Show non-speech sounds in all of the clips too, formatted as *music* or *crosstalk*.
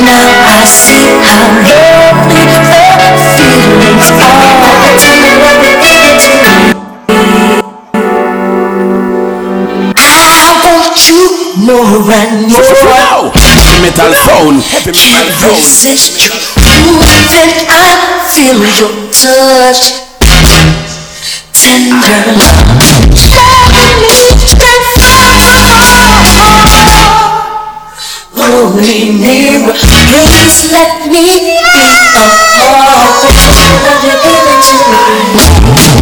Now I see how lovely the feelings are. More and more. Heavy metal sound. Heavy metal resist you. Then I feel your touch. Tender love. Let me stay Hold me. Please let me be a part of what you're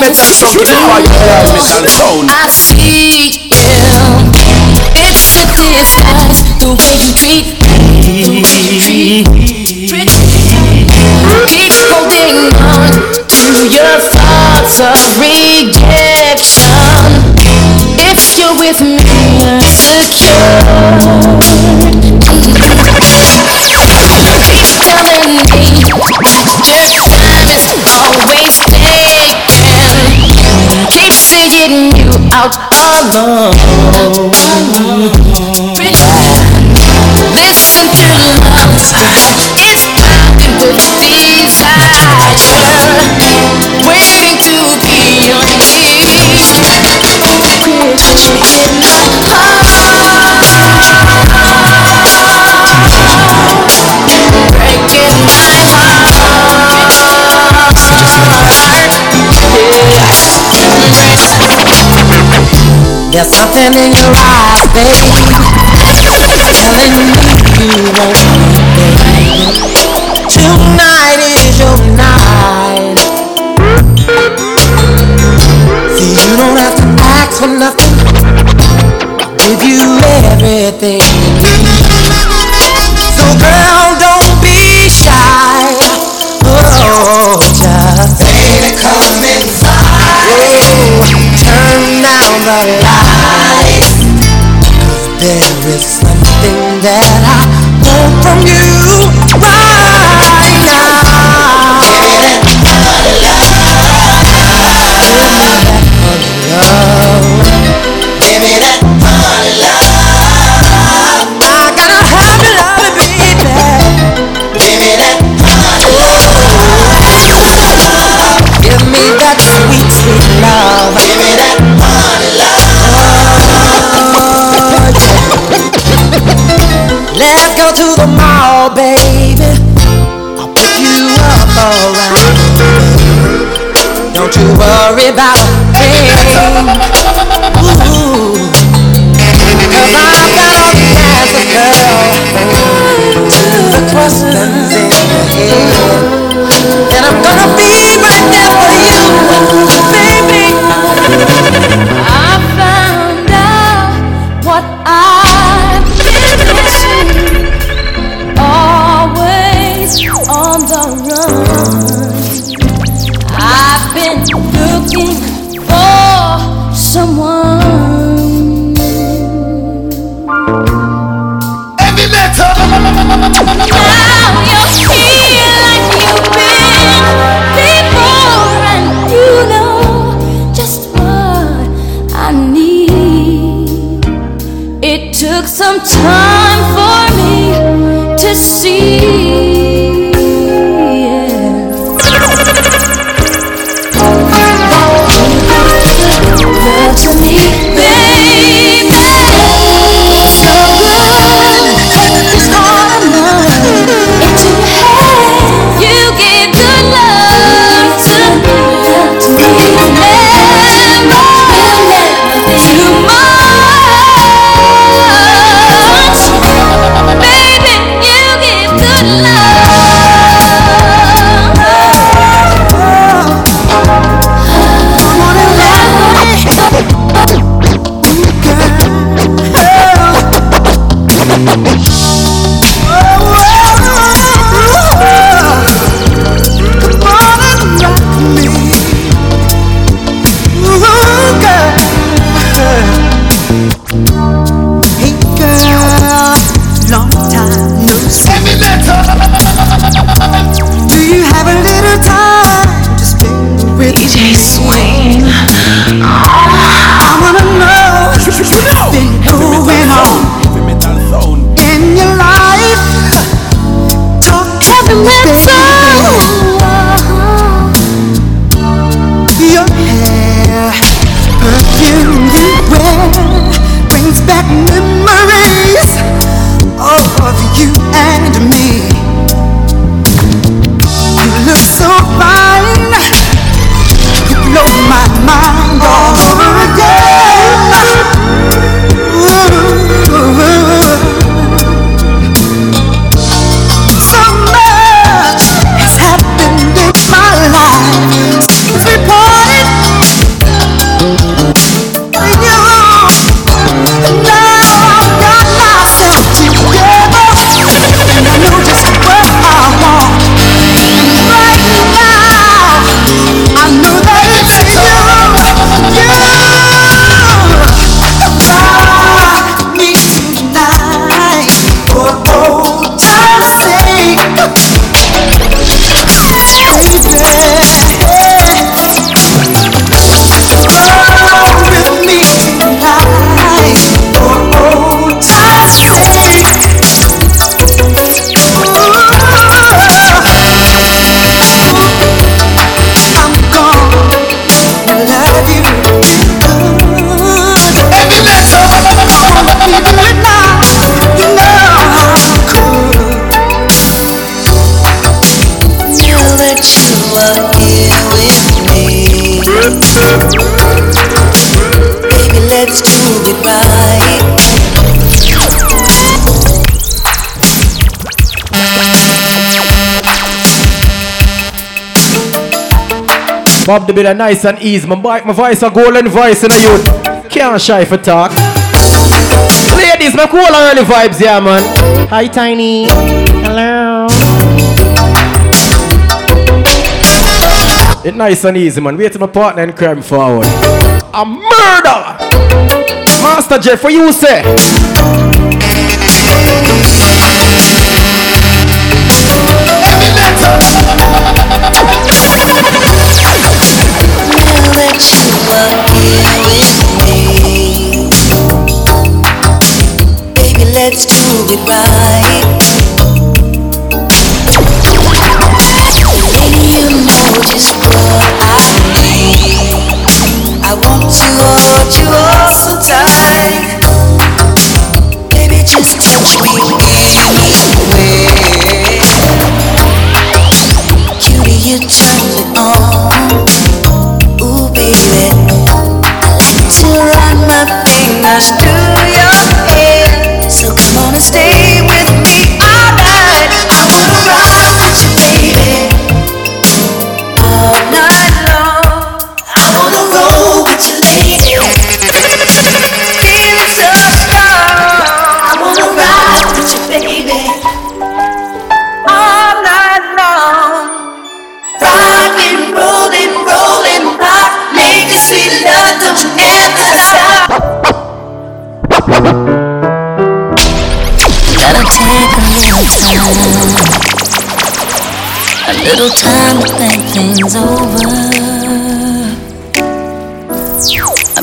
Heavy metal sound. You know I heavy metal sound. I see him. It's a disguise the way you treat me. Keep holding on to your thoughts of rejection. If you're with me, I'm secure. Alone. There's something in your eyes, baby, telling me you won't leave. Tonight is your night. See, you don't have to ask for nothing. Is something that I want from you about a Bob the bit nice and easy. My, my voice a golden voice in a youth. Can't shy for talk. Ladies, my cool early vibes here, yeah, man. Hi, Tiny. Hello. It' nice and easy, man. Wait till my partner and crime forward. A murder! Master Jeff, what you say? Every letter. with me. Baby, let's do it right.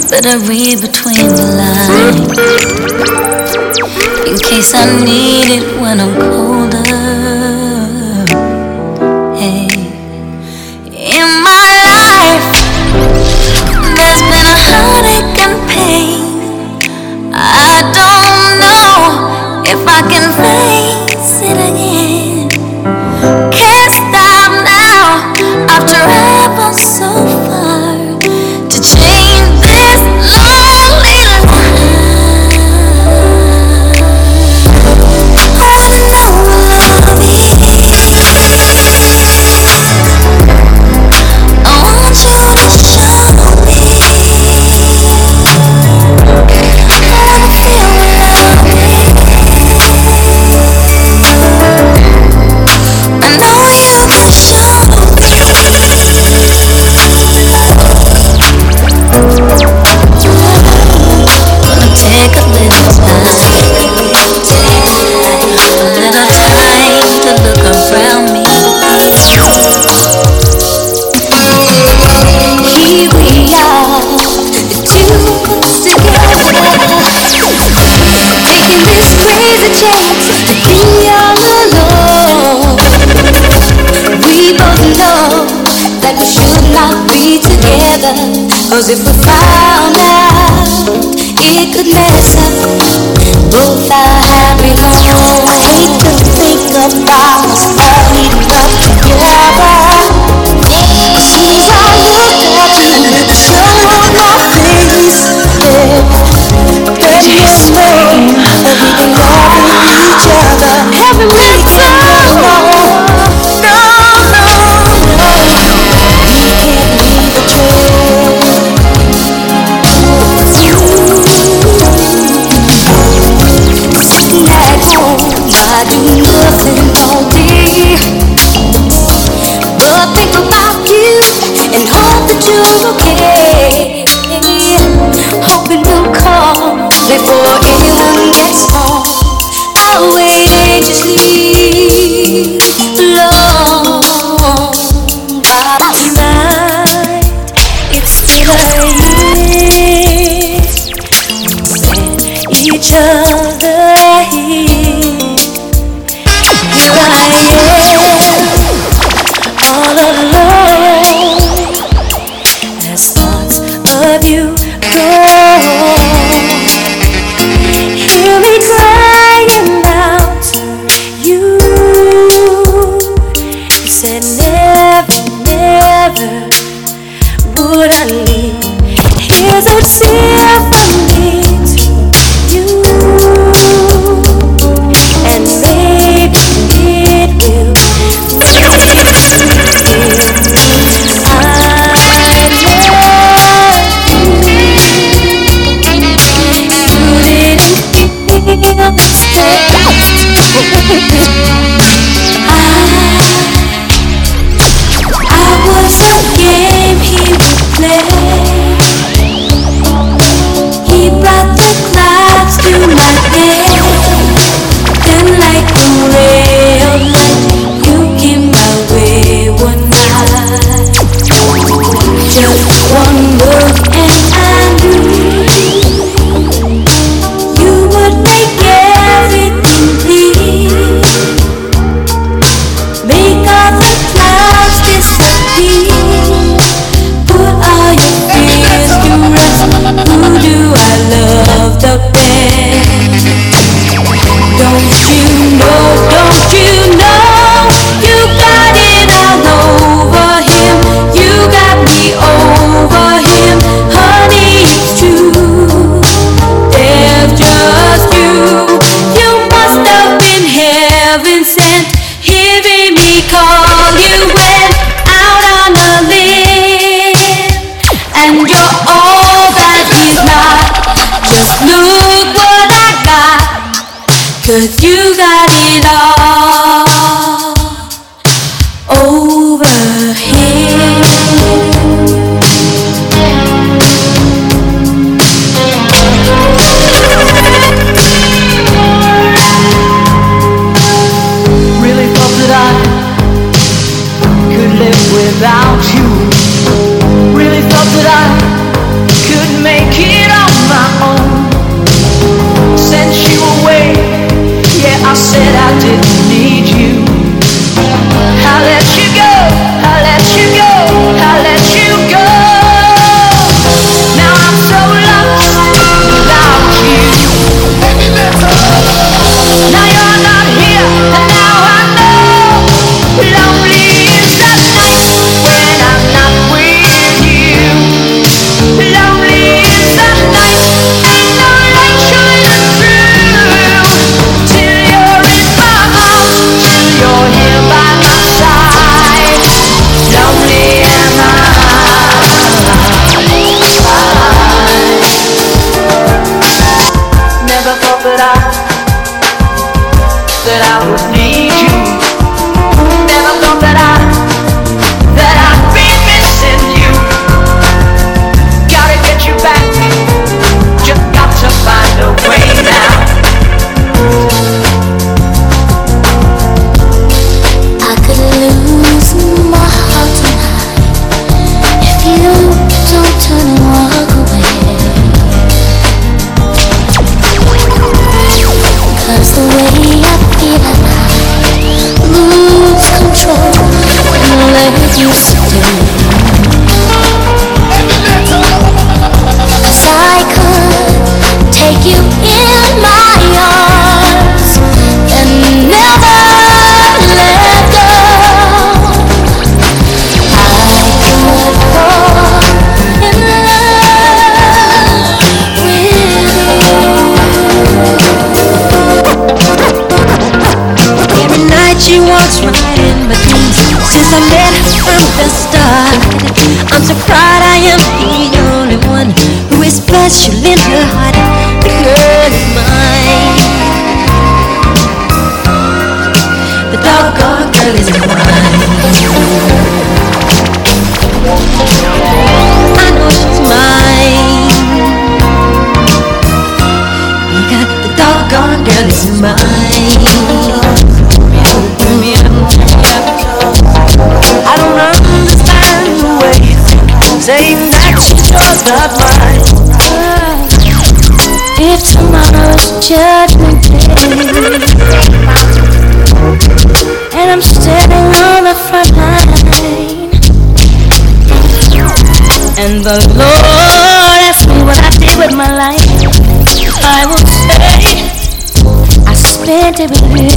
that I read between. Who is the Lord. asks me what I did with my life. I will say I spent it with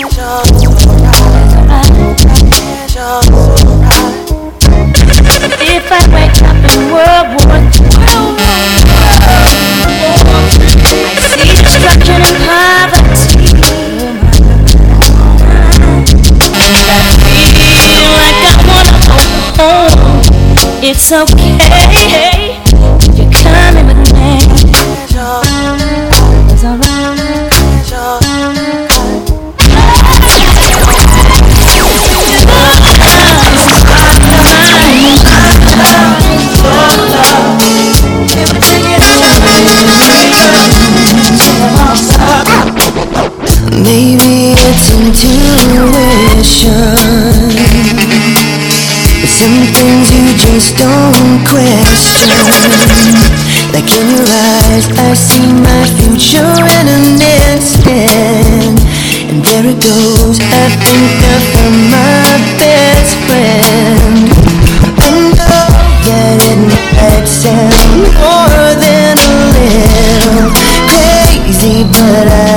you. If I wake up in World War II, I see destruction and poverty. I feel like I wanna. It's okay. please don't question Like in your eyes I see my future in an instant. And there it goes, I think I found my best friend I know that it might sound more than a little crazy But I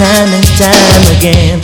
time and time again.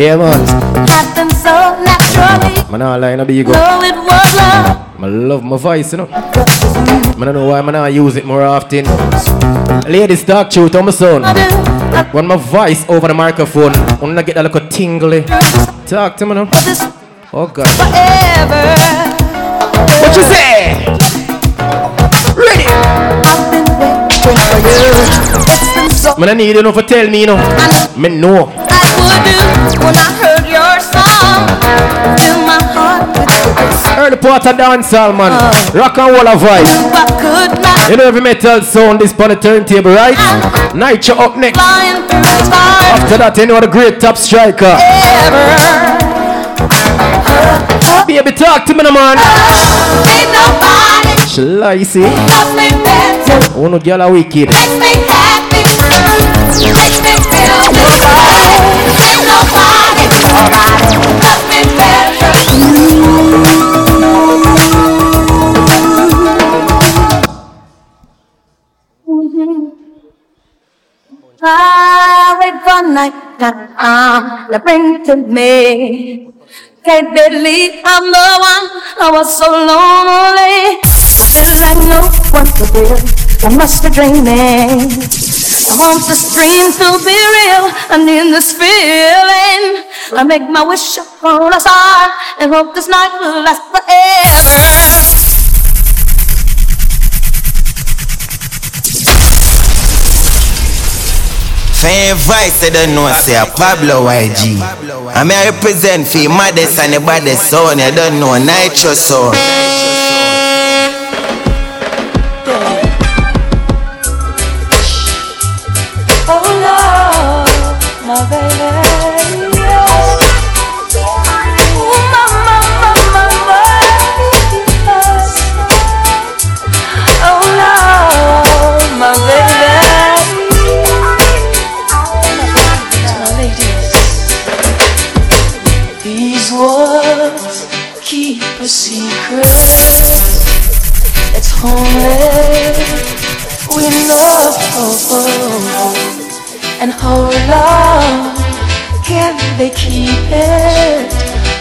Yeah, man. happened so naturally. Man, I lie, no be go. No, it was love. I love my voice, you know. I don't know why I not use it more often. Ladies, talk truth on my son. I do. When my voice over the microphone, when I get that little tingly. Talk to me now. This Oh God. forever. What you say? Ready? I've been waiting for you. It's been so Man, I need you know for tell me, you know. Me know. I would do when I heard your song. Fill my heart with this. Early part of dancehall, man. Rock and roll a vibe. I You know every metal sound this on the turntable, right? Nitro up next. flying through the sky After that, you know the great top striker. ever. Baby, talk to me, no, man. Ain't nobody loves me better. One of are wicked. For night time to bring to me. Can't believe I'm the one. I was so lonely. I feel like no one to be. I must be dreaming. I want this dream to be real. I need this feeling. I make my wish upon a star and hope this night will last forever. Fan voice, I don't know, say a Pablo YG. I may represent for Maddest and the baddest sound, you don't know, Nitro sound.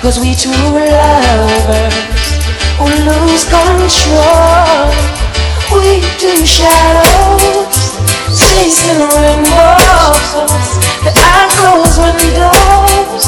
Cause we two lovers who lose control. We two shadows chasing rainbows. The eye closed windows,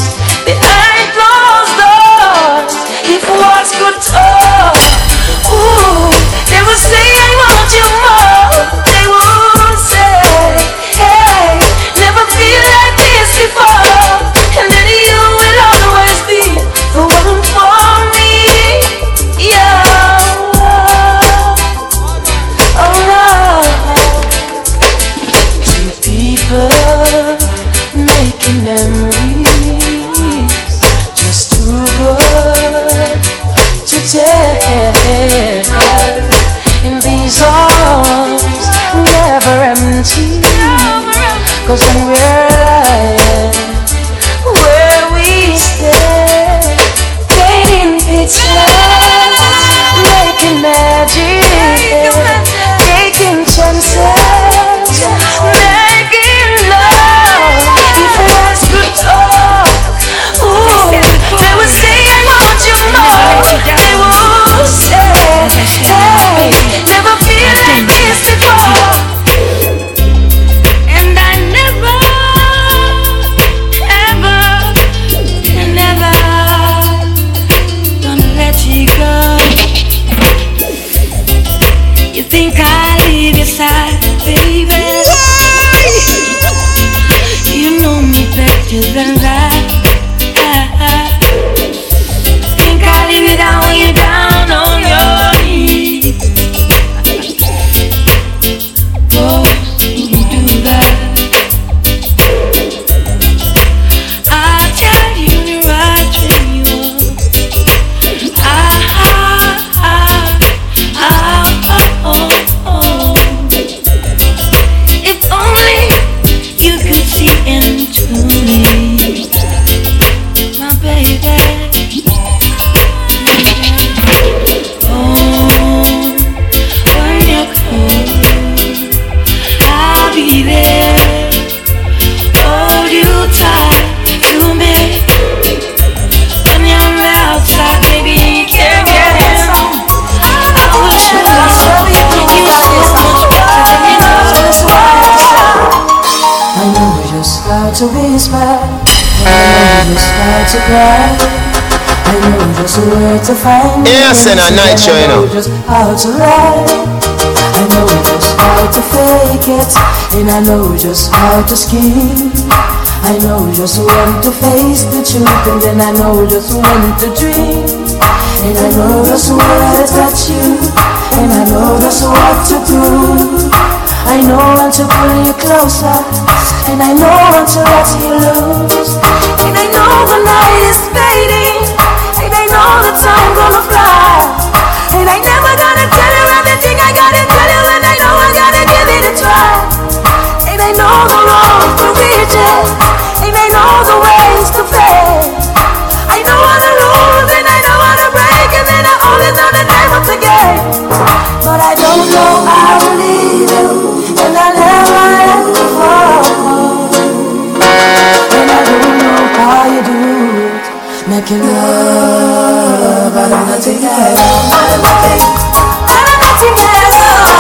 how to whisper. I know just how to cry. I know just where to find you. Yes, and a night show, you know. just how to lie. I know just how to fake it, and I know just how to scheme. I know just when to face the truth, and then I know just when to dream. And I know just where to touch you, and I know just what to prove. I know when to pull you closer, and I know I'm to let you lose And I know the night is fading, and I know the time gonna fly. And I never of nothing, out of nothing at all.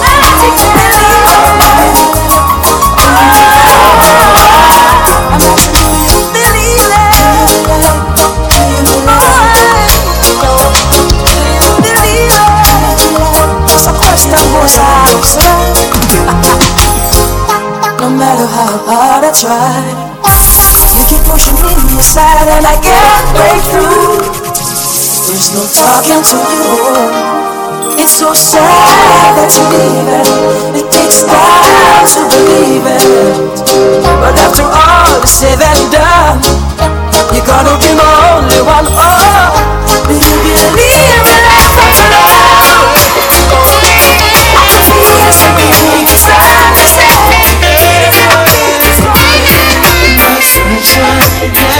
Nothing at all. I'm making you to believe No matter how hard I try, keep pushing me aside and I can't break through. There's no talking to you. It's so sad that you leave it. It takes time to believe it. But after all is said and done, you're gonna be my only one. Oh, do you believe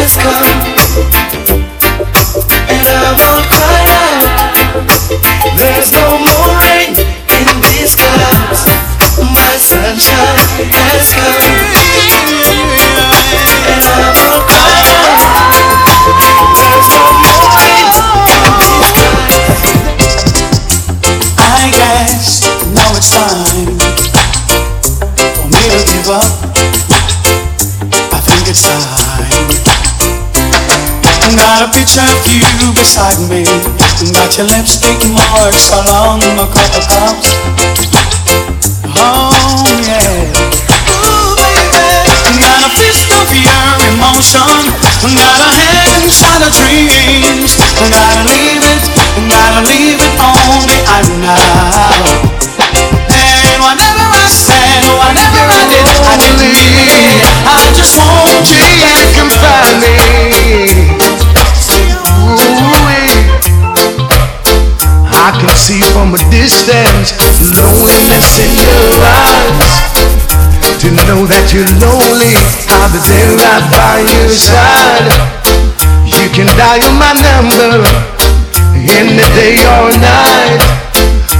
has come, and I out. There's no more rain in these clouds. My sunshine has come, of you beside me. Got your lipstick marks along my of cups. Oh yeah. Ooh, baby. Got a fist of your emotion. Got a handshot of dreams. Gotta leave it, gotta leave it on behind now. And whatever I said, whatever I did, I didn't mean. it I just see from a distance loneliness in your eyes. To know that you're lonely, I'll be there right by your side. You can dial my number any day or night.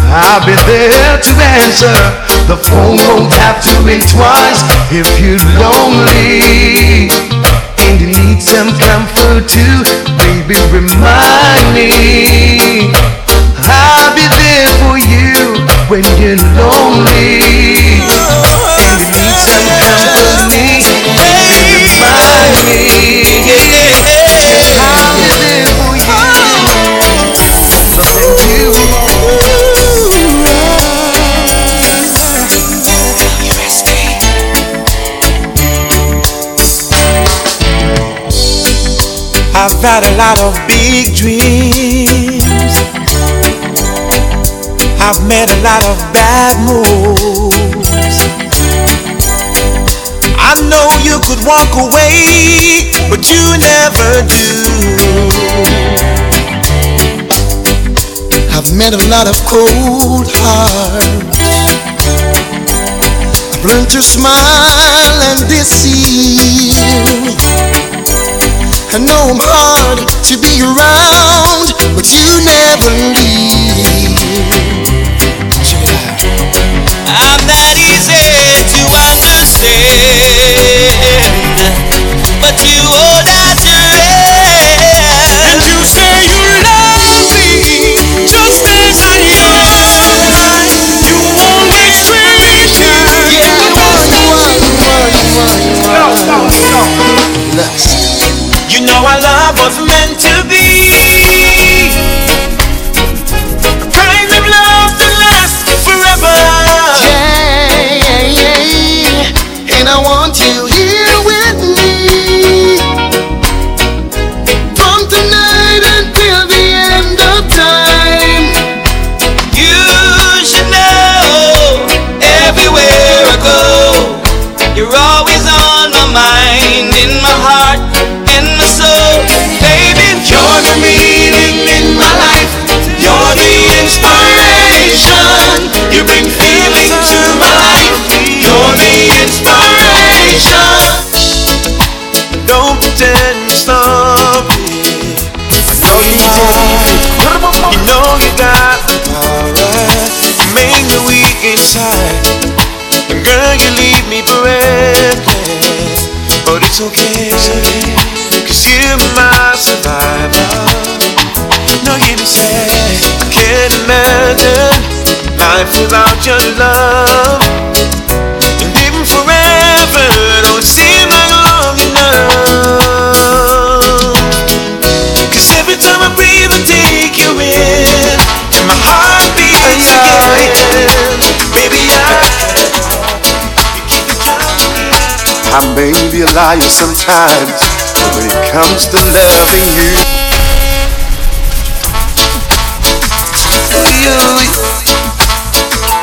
I'll be there to answer. The phone won't have to ring twice if you're lonely and you need some comfort too. Baby, remind me. I'll be there for you when you're lonely and you need some company. Baby, remind me. I'll be there for you. Loving you. I've had a lot of big dreams. I've made a lot of bad moves. I know you could walk away, but you never do. I've met a lot of cold hearts. I've learned to smile and deceive. I know I'm hard to be around, but you never leave. I'm not easy to understand, inside. And girl, you leave me breathless. But it's okay, cause you're my survivor. No, you I can't imagine life without your love. And living forever don't seem be a liar sometimes, but when it comes to loving you,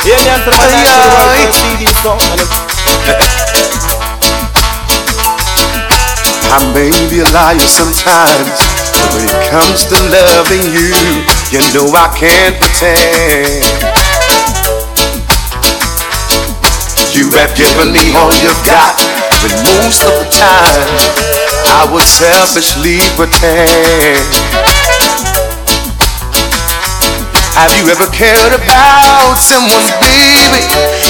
Yeah, me and Trevor Aye, actually work aye. on CDs now. And I may be a liar sometimes, but when it comes to loving you, you know I can't pretend. You have given me all you've got, but most of the time I would selfishly pretend. Have you ever cared about someone, baby,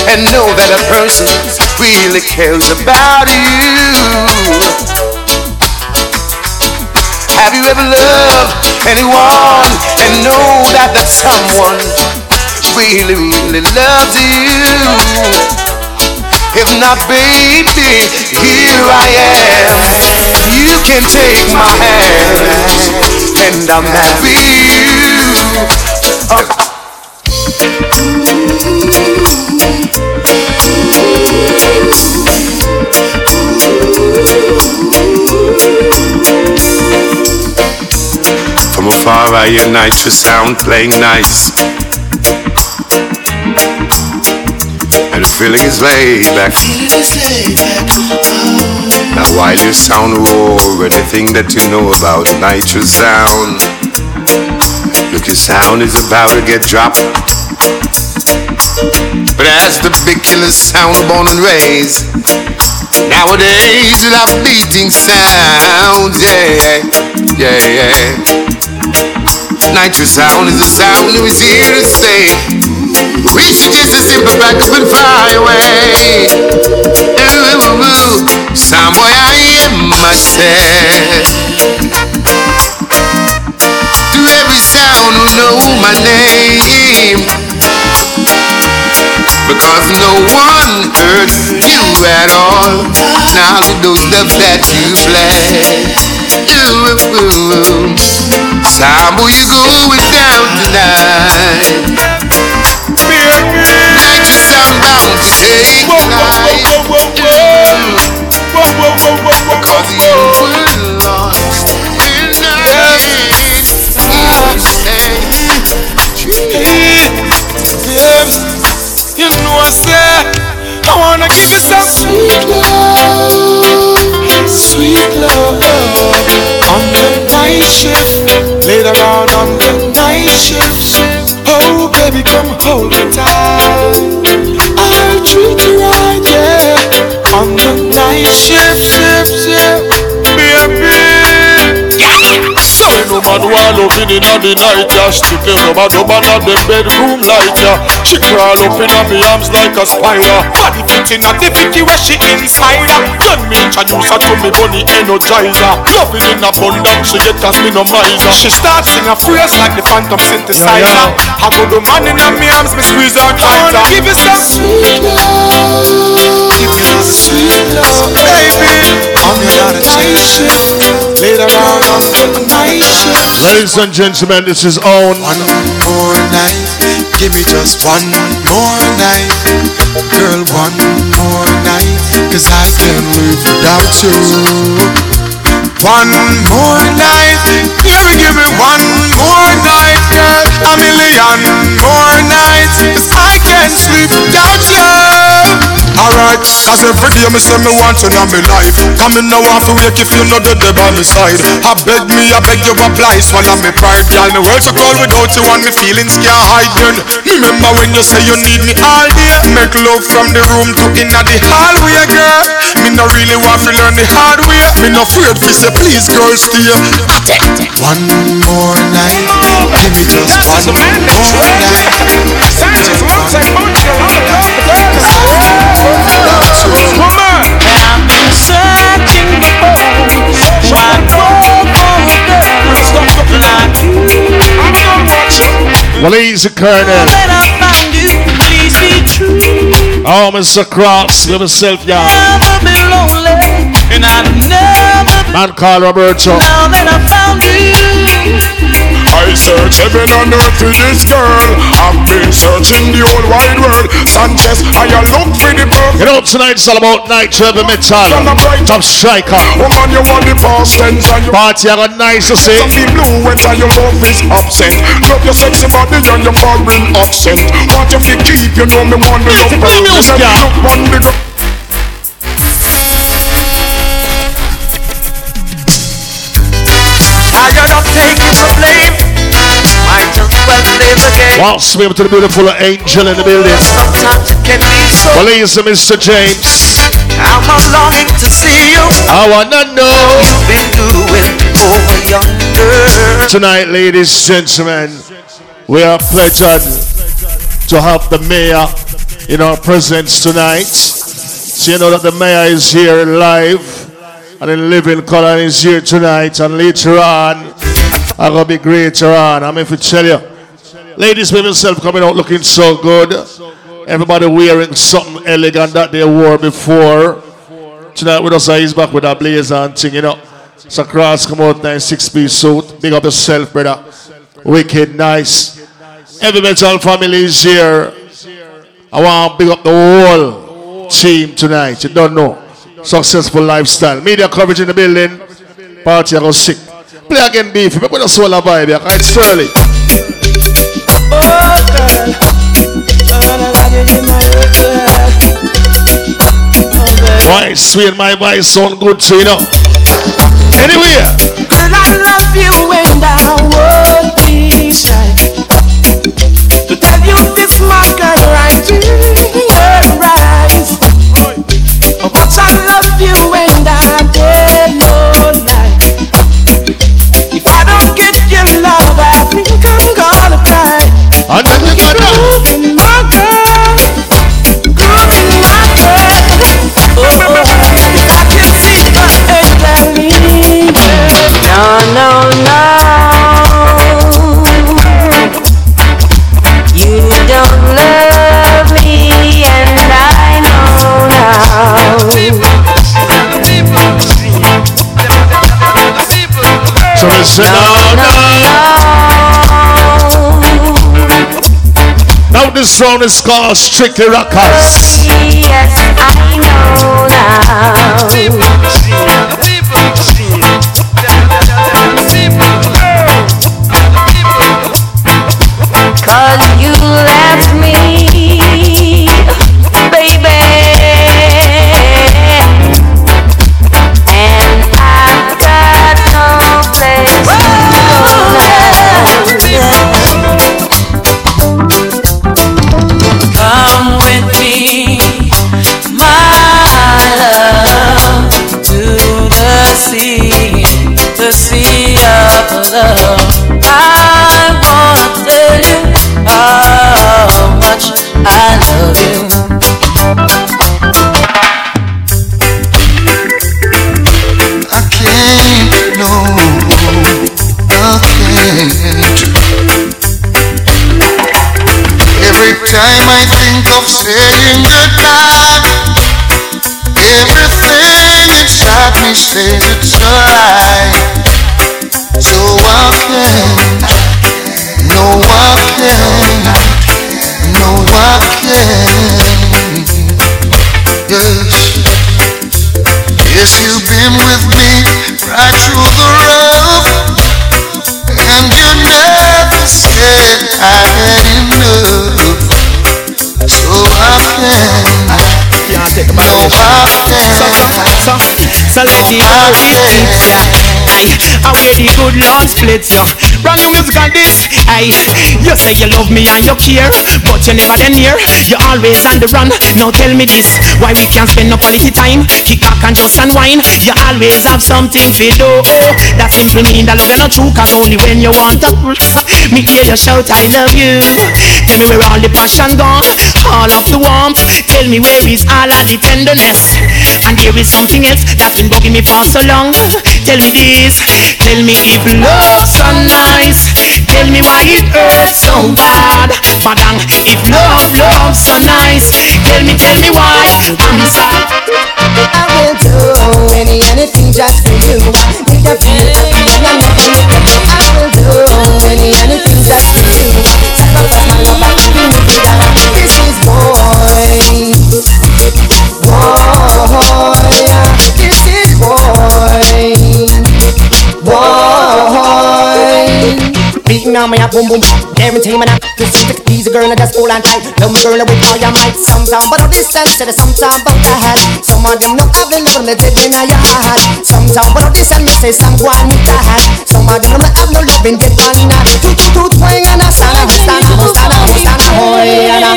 and know that a person really cares about you? Have you ever loved anyone and know that that someone really, really loves you? If not, baby, here I am. You can take my hand, and I'm happy you. From afar I hear nicer sound playing nice the feeling is laid back Now while you sound roar anything that you know about Nitro sound Look your sound is about to get dropped But as the big killer sound born and raised Nowadays you have beating sounds, yeah, yeah, yeah. Nitro sound is a sound who is here to stay. Simple back up and fly away. Ooh, ooh, ooh. Some boy I am myself. To every sound who know my name. Because no one heard you at all. Now those stuff that you play. Ooh, ooh, ooh. Sambo, you going down tonight. Is I'm to take tonight. Because you were lost You know I said I wanna give you some sweet love, sweet love on the night shift. Later on on the night shift. Oh baby, come hold me tight. I'll treat you right, yeah. On the night shift. Man want loving in the night, yeah Stick a rubber dub under the bedroom light, yeah She crawl up in me arms like a spider Body fitting at the fitty where she inside her. Let me introduce her to me bunny energizer Loving in abundance, she get no miser She starts sing a phrase like the phantom synthesizer. I go the man in her me arms, me squeeze her tighter. I wanna give you some sweet love, give you some sweet love, baby. On the other night shift, later on on the night shift. Ladies and gentlemen, this is own One more night, give me just one more night. Girl, one more night, Cause I can't live without you. One more night, give me, give me one more night, girl. A million more nights, cause I can't sleep without you. Alright, cause every day me say me want you in my life. Come in now off wake if you know the dead by my side. I beg me, I beg you apply, swallow me pride. Girl, the world so cold without you and me feelings can't hide. Then remember when you say you need me all day. Make love from the room to inna the hallway, girl. Me no really want to learn the hard way. Me no afraid to say please, girl, stay. One more night, give me just one more night. Well, Colonel. Please be true. Oh, Mr. Cross, give yourself, y'all. Man called Roberto. now that I found you. I search heaven and earth for this girl. I've been searching the whole wide world. Sanchez, I a look for the birth. You know, tonight's all about night heavy metal. Top striker. Oh, Woman, you want the past tense and you party. I got nice to say. Be blue when your love is absent. Love your sexy body and your foreign accent. Want you to keep, you know me want me love. Play music, yeah. Look one the girl. I gotta take you for blame. Live again. Waltz to the beautiful angel in the building. Well, Mr. James. I'm longing to see you. I wanna know. You've been doing over yonder. Tonight, ladies and gentlemen, we are pleasured to have the mayor in our presence tonight. So you know that the mayor is here live and in living color is here tonight. And later on, I'm gonna be greater on. I'm here to tell you, ladies with myself coming out looking so good. Everybody wearing something elegant that they wore before. Tonight with us, he's back with a blazer and thing, you know. So cross come out there in six piece suit. Big up yourself, brother. Wicked nice. Every metal family is here. I want to big up the whole team tonight. You don't know. Successful lifestyle. Media coverage in the building. Party I go sick. Play again beef. With a solar vibe. It's early. Why sweet my voice sound good so you know. Anyway. Girl, I love you I would be shy So listen now, now this round is called Strictly Rockers. Yes, I know now. I think of saying goodbye, everything inside me says it's a lie. So I can't, no, I can't, no, I can't. Yes. Yes, you've been with me right through So, so let the Lord I wear the good Lord splits ya. Brand new music on this. Aye, you say you love me and you care, but you never then near. You always on the run. Now tell me this, why we can't spend no quality time? Kick back and just unwind. You always have something for do. That simply mean that love you not true, cause only when you want to. Me hear you shout, I love you. Tell me where all the passion gone, all of the warmth. Tell me where is all of the tenderness. And there is something else that's been bugging me for so long. Tell me this, tell me if love's so nice. Tell me why it hurts so bad. Padang, if love, love's so nice. Tell me, tell me why I'm sad. I will do any anything just for you. Make you feel happy and make you. I will do any anything just for you. Beating on me up, boom boom. Guarantee me that this is the easy girl, and that's all I tight. Love me girl with all your might. Some talk about the distance, to the some talk about the head. Some of them have the love me dead in your heart. Some talk about this and me say some go on with the hat. Some of them know have no love in dead on that. Toot toot toot, twang and a sana, sana, sana, sana, hoy, and a.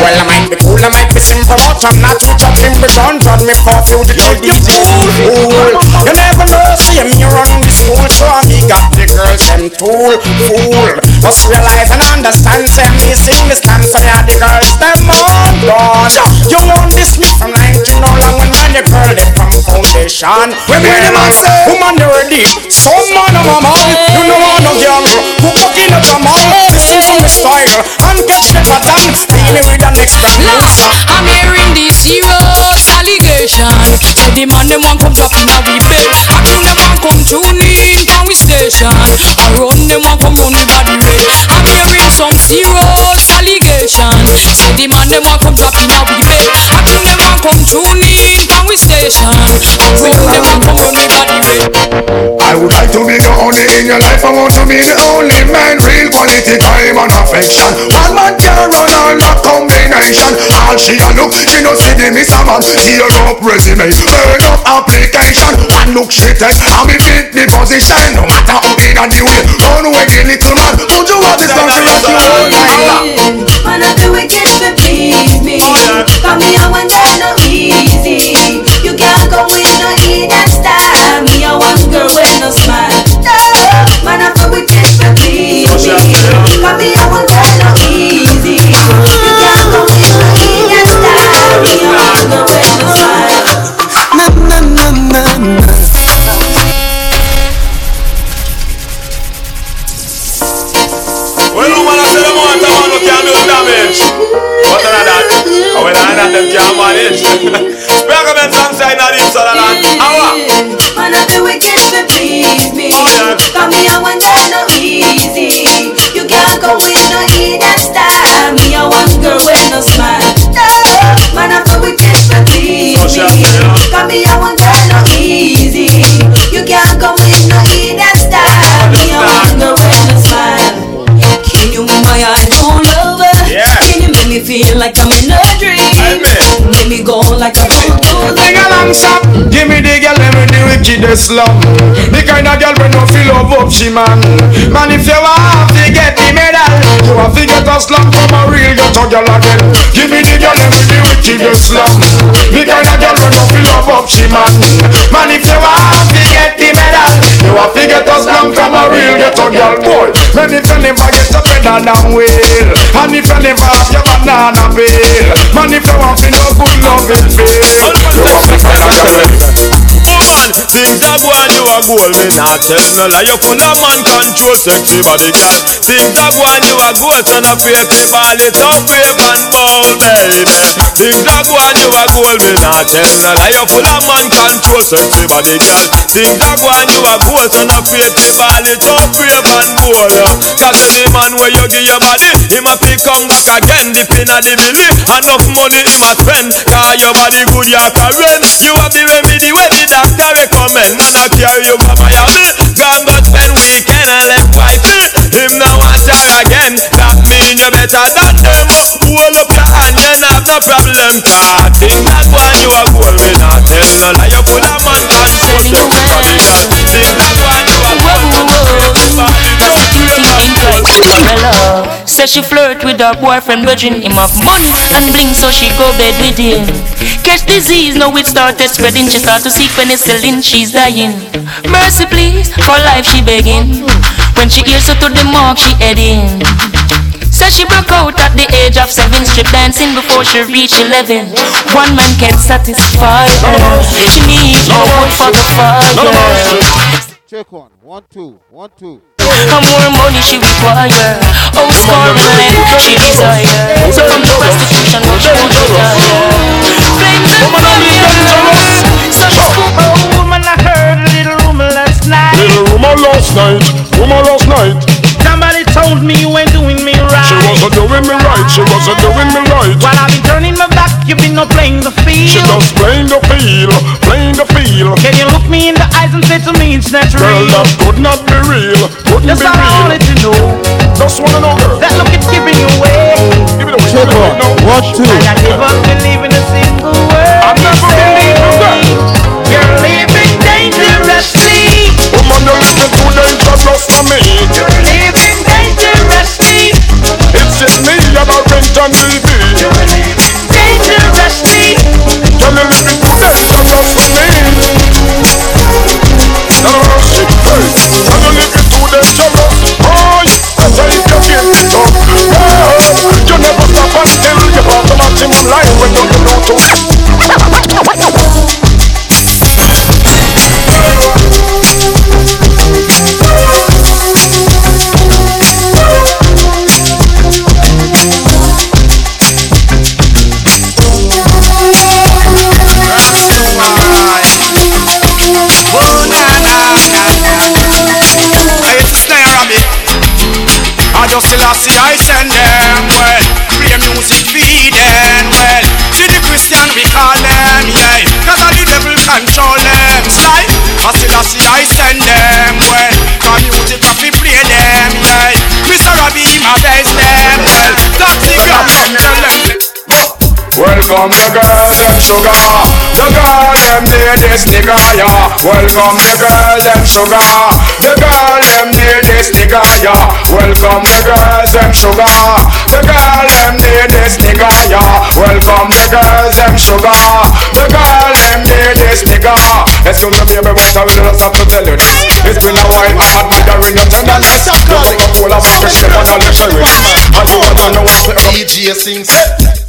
Well, I might be cool, I might be simple, but not too judging. But don't judge me for few the two DJ fool. You never know, see me run the school, so me got the girls them tool, fool. Must realize and understand, say me sing me stand for ya, the girls them on God. You want this me from 19 no long when man the girl they from foundation. When me the man say, woman you ready? Some man a man, you know want no girl who fucking up a man. Me style and catch the pattern. Dealing with the next brand new Lord, song. I'm hearing these serious allegations. Say the man them want come drop in a we bed. I think them want come tune in from we station. I run them want come run the body red. I'm hearing some serious allegations. Say the man them want come drop in a bed. I them want come tune in from we station. I them want come body. I would like to be the only in your life. I want to be the only man. Real quality time and affection. One man can run all that combination. All she a look, she no see the miss a man. Tear up resume, burn up application. One look she take, and me fit the position. No matter how big and the way, run away the little man. Would you have this country rock you? Man, I do it just to please me. Come here when they're no easy. You can't go with no and style. Me, I want girl with no smile. No, man, I do it just to please me. Come here I not them can manage. Recommend some sign of this other than our. Man, I it just to please me. Come here when they're no easy. You can't go with no and style. Me, I want girl with no smile. No, man, I do it just to please me. Come here when they're feel like I'm in a dream? Make me go like a bulldozer. Sing along, stop. Give me the girl, let wickedest love. The kind of girl when no feel love up, she man. Man, if you want to get the medal, you have to get a slum from a real ghetto girl again. Give me the girl, me the wickedest love. The kind of girl when no feel love up, she man. Man, if you want to get the medal, you have to get a slum from a real ghetto girl, boy. Man, if you never get your pedal down well, and if you never have your banana peel, man, if you want to no good love it feel, you have to find a girl. Woman, things are going, you are gold. Me not tell no lie. You full of man control, sexy body girl. Things are going, you are gold. So no fake me ball it up, brave and bold, baby. Things are going, you are gold. Me not tell no lie. You full of man control. sexy body, girl. Think that one you a boss and a pretty ball it up brave and bold. Cause any man where you give your body, him a pick come back again. The pin of the billy, enough money him a spend. Cause your body good, you current. You have the remedy where the doctor recommend. Man I carry you from Miami, gone but spend weekend and left wifey. Him now want her again. That mean you better than them. Hold up your hand, you have no problem. Cause think that one you a goal, me not tell no lie. You put a man sexy body, girl. Think that Say she flirt with her boyfriend, virgin him of money and bling, so she go bed with him. Catch disease, now it started spreading. She start to seek penicillin, she's dying. Mercy, please, for life she begging. When she hears her to the mark, she heading. Says she broke out at the age of seven, strip dancing before she reached eleven. One man can't satisfy her. She needs more for the fire. Check one. One, two. One, two. And more money she require. Oh, scorpion, she desire. So from the prostitution, what she won't retire. Flames and fire. So scoop Oh, woman, I heard a little rumor last night. Little rumor last night, rumor last night. Somebody told me you ain't doing me. She wasn't doing me right, she wasn't doing me right. While I've been turning my back, you've been no playing the field. She just playing the field, playing the field. Can you look me in the eyes and say to me it's not Girl, that could not be real, couldn't That's be all I real. wanted to know. Just wanna know, girl. That look it's giving you away. Give it away, give it away one. now. Two. And I never believe in a single word. I you never say. believe in that. You're living dangerously. Woman, you're living too dangerous for me. Maximum life when you Welcome the girls, them sugar. The girl, them this nigga, yeah. Welcome the girl, them sugar. The girl, them this nigga, yeah. Welcome the girls, them sugar. The girl, them this nigga, yeah. Welcome the girls, them sugar. The girl, them need this nigga. Excuse me, baby, but I will just have to tell you this. It's been a while, I'm admiring your tenderness. You're full of appreciation and luxury. And you want to know what's the DJ sings.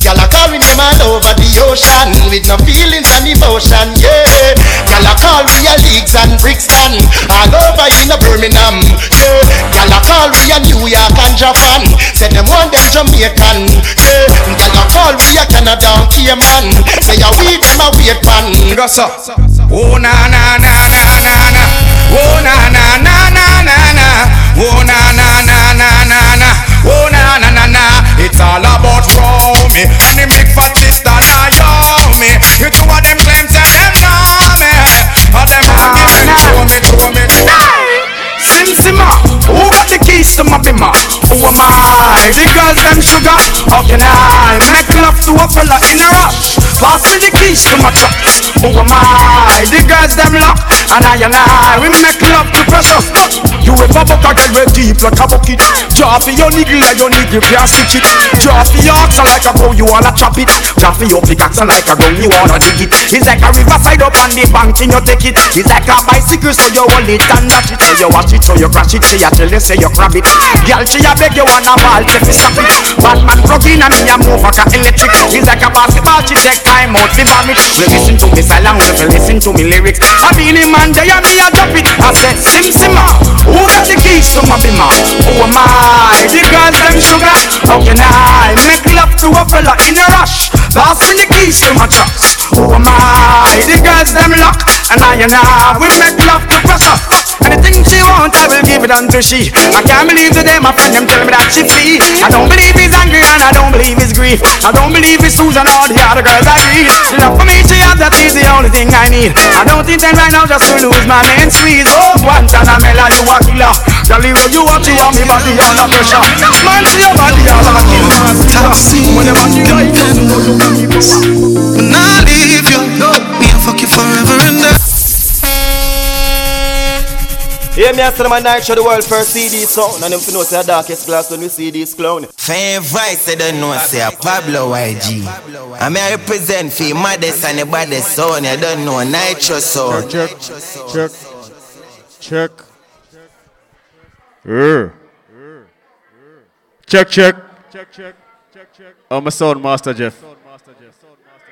Y'all are calling them all over the ocean with no feelings and emotion, yeah. Y'all are call we a leagues and Brixton all over in a Birmingham, yeah. Y'all are call we a New York and Japan. Say them want them Jamaican, yeah. Y'all are call we a Canada and Cayman. Say a we them a wait pan. Go so. Oh na na na na na na. Oh na na na na na na. Oh na na na na na na. Oh na na na na. It's all about row me and the big fat sister Naomi. You two of them claims that them know me. And them want give them show me, show me. Sim Simma, who got the keys to my bimmer? Who am I? The girls them sugar. How can I make love to a fella in a rush? Pass me the keys to my truck. Who am I? The girls them lock. And I and I, we make love to precious. You ever buck a girl with deep like a bucket? For your niggle like your niggle can't stitch it. For your oxen like a bow, you wanna chop it. For your pickaxe like a gun, you wanna dig it. It's like a riverside up on the bank, and you take it. It's like a bicycle, so you hold it and dash it. So you watch it, so you crash it. Say you tell you, say you grab it. Girl, she a beg you wanna ball, take it, stop it. Batman plug in and me a move like a electric. It's like a basketball, she take time out to vomit. We listen to me silent, we listen to me lyrics. I feel him and they and me a drop it. I said, Sim Simma, ah, who got the keys to my bimmer? Who am I? The girls them sugar. How can I make love to a fella in a rush? Pass me the keys to my trucks. Who am I? The girls them lock, and I and I we make love to pressure. Anything she want, I will give it unto she. I can't believe the day my friend them tell me that she flee. I don't believe he's angry and I don't believe he's grief. I don't believe it's Susan or the other girls I meet. The love for me she has, that is the only thing I need. I don't intend right now just to lose my main squeeze. Oh, Guantanamela, you a killer. Tell you you want you want me body under pressure. Man, see your body all over kill. Top C, when I leave you, me I fuck you forever and ever. Hear me after my night show the world first CD sound And them fi know say the darkest glass when we see this clown Fame voice they don't know say a Pablo YG I mean I represent for maddest and the baddest sound You don't know Nitro sound Check, check, check. Check, check. Check, check, check, check. I'm a sound master, Jeff.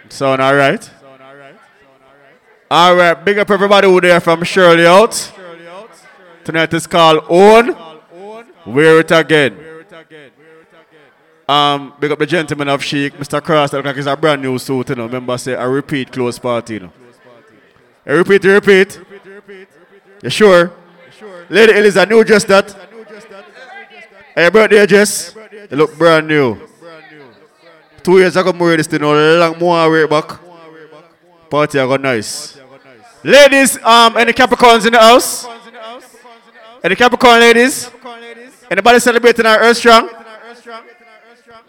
Sound alright? Alright, big up everybody who there from Shirley out. Tonight is called Own. Wear it again. Um, big up the gentleman of Chic, Mr. Cross, that look like it's a brand new suit, you know. Remember, say a repeat close party, you know. A repeat, a repeat. You sure? Lady Eliza, new dress that. Hey, birthday dress. You look brand new. Two years ago, more this thing, no long more way back. Party I got nice. Ladies, um, any Capricorns in the house? Any Capricorn ladies? Anybody celebrating our Earth Strong?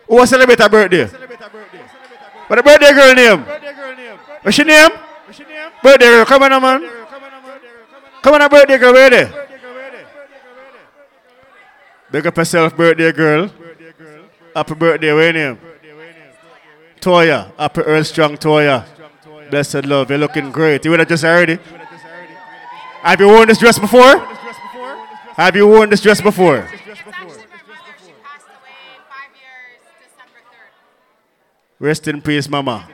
Who was celebrating her birthday? What the birthday girl name? What's your name? Birthday girl, come on, man. Come on, birthday girl, where there? Big up yourself, birthday girl. Happy birthday, where name? Toya. Happy Earth Strong Toya. Blessed love, you're looking great. You would have just already? Have you worn this dress before? Have you worn this dress before? Rest in peace, mama.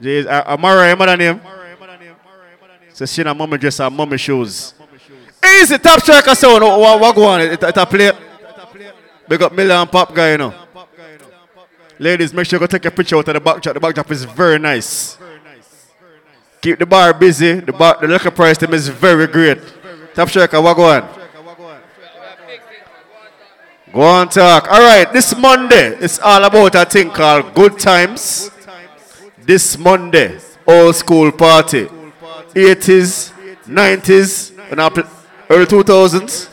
Jeez, uh, Amara, your mother name? So she and mommy dress her mommy shoes. Easy, top striker sound. What, go on? It, it a play. Big up Miller and Pop guy, you know. Ladies, make sure you go take a picture out of the backdrop. The backdrop is very nice. Keep the bar busy. The bar, the liquor price them is very great. Top striker, what go on? Go on talk. All right, this Monday, it's all about a thing called Good Times. This Monday, old school party. 80s, 90s, and early 2000s.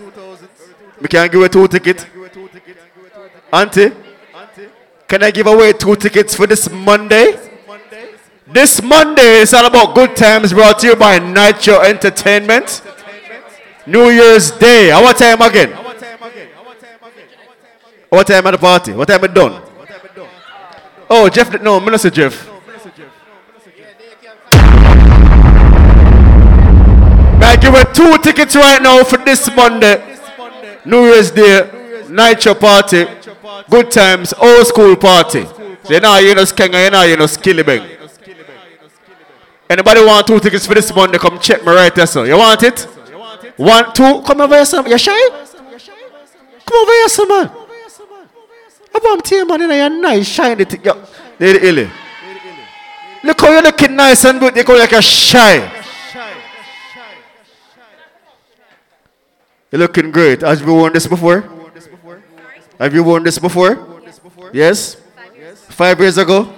We can give a two ticket. Auntie, can I give away two tickets for this Monday? This Monday is all about good times brought to you by Nitro Entertainment. New Year's Day. What time again? What time at the party? What time it done? Oh, Jeff, no, Minister Jeff. I give away two tickets right now for this Monday, New Year's Day, Nitro Party, Good Times, Old School Party. You know, you know, Skenga, you know, you know, Skillibeng. Anybody want two tickets for this Monday? Come check me right there, sir. You want it? One, two, come over here, sir. You shy? Come over here, sir, man. I want to man, you're nice, shiny. Lady Illy. Look how you're looking nice and good. You go like a shy. You're looking great. Have you worn this before? Have you worn this before? Yes? Five years ago?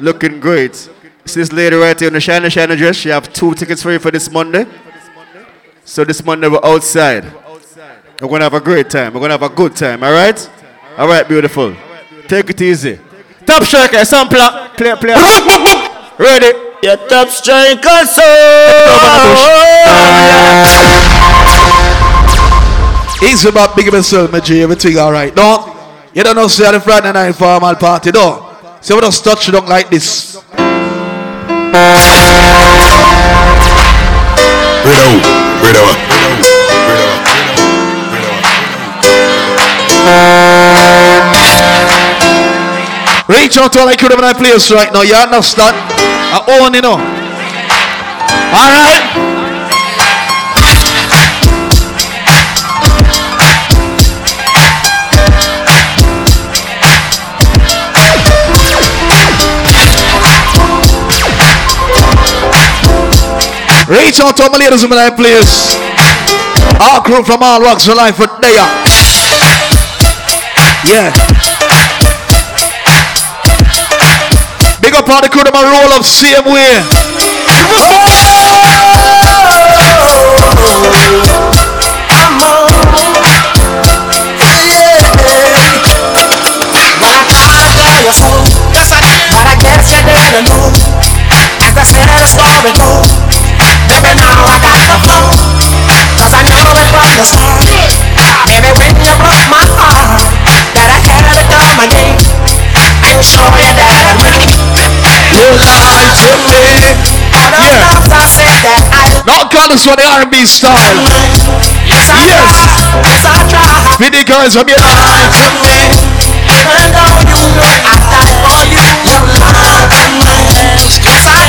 Looking great. See this lady right here in the shiny, shiny dress? She have two tickets for you for this Monday. So this Monday we're outside. We're going to have a great time. We're going to have a good time. All right? All right, beautiful. Take it easy. Top striker, sampler. Play, play. Ready? Yeah, top striker, so. Easy about big myself, my G, everything alright. No, you don't know, say, the Friday night formal party, no. So we don't touch it up like this. Rido, Rido. Reach out to all like you in place right now. You understand? I own you know. All right. Reach out to my ladies and my players. Our crew from all walks of life, but they are. Yeah. Big up all the crew, them my roll up same way. I. I guess didn't know. The said goes, baby, now I got the I know it from the start. Baby, when you broke my heart, that I had to dominate and show you that I win. You lied to me. All Yeah. I said that I call this one the R&B style. Yes, I Yes. tried. Yes, I. For girls from your lied to me. Even though you know I died for you, you lied to me.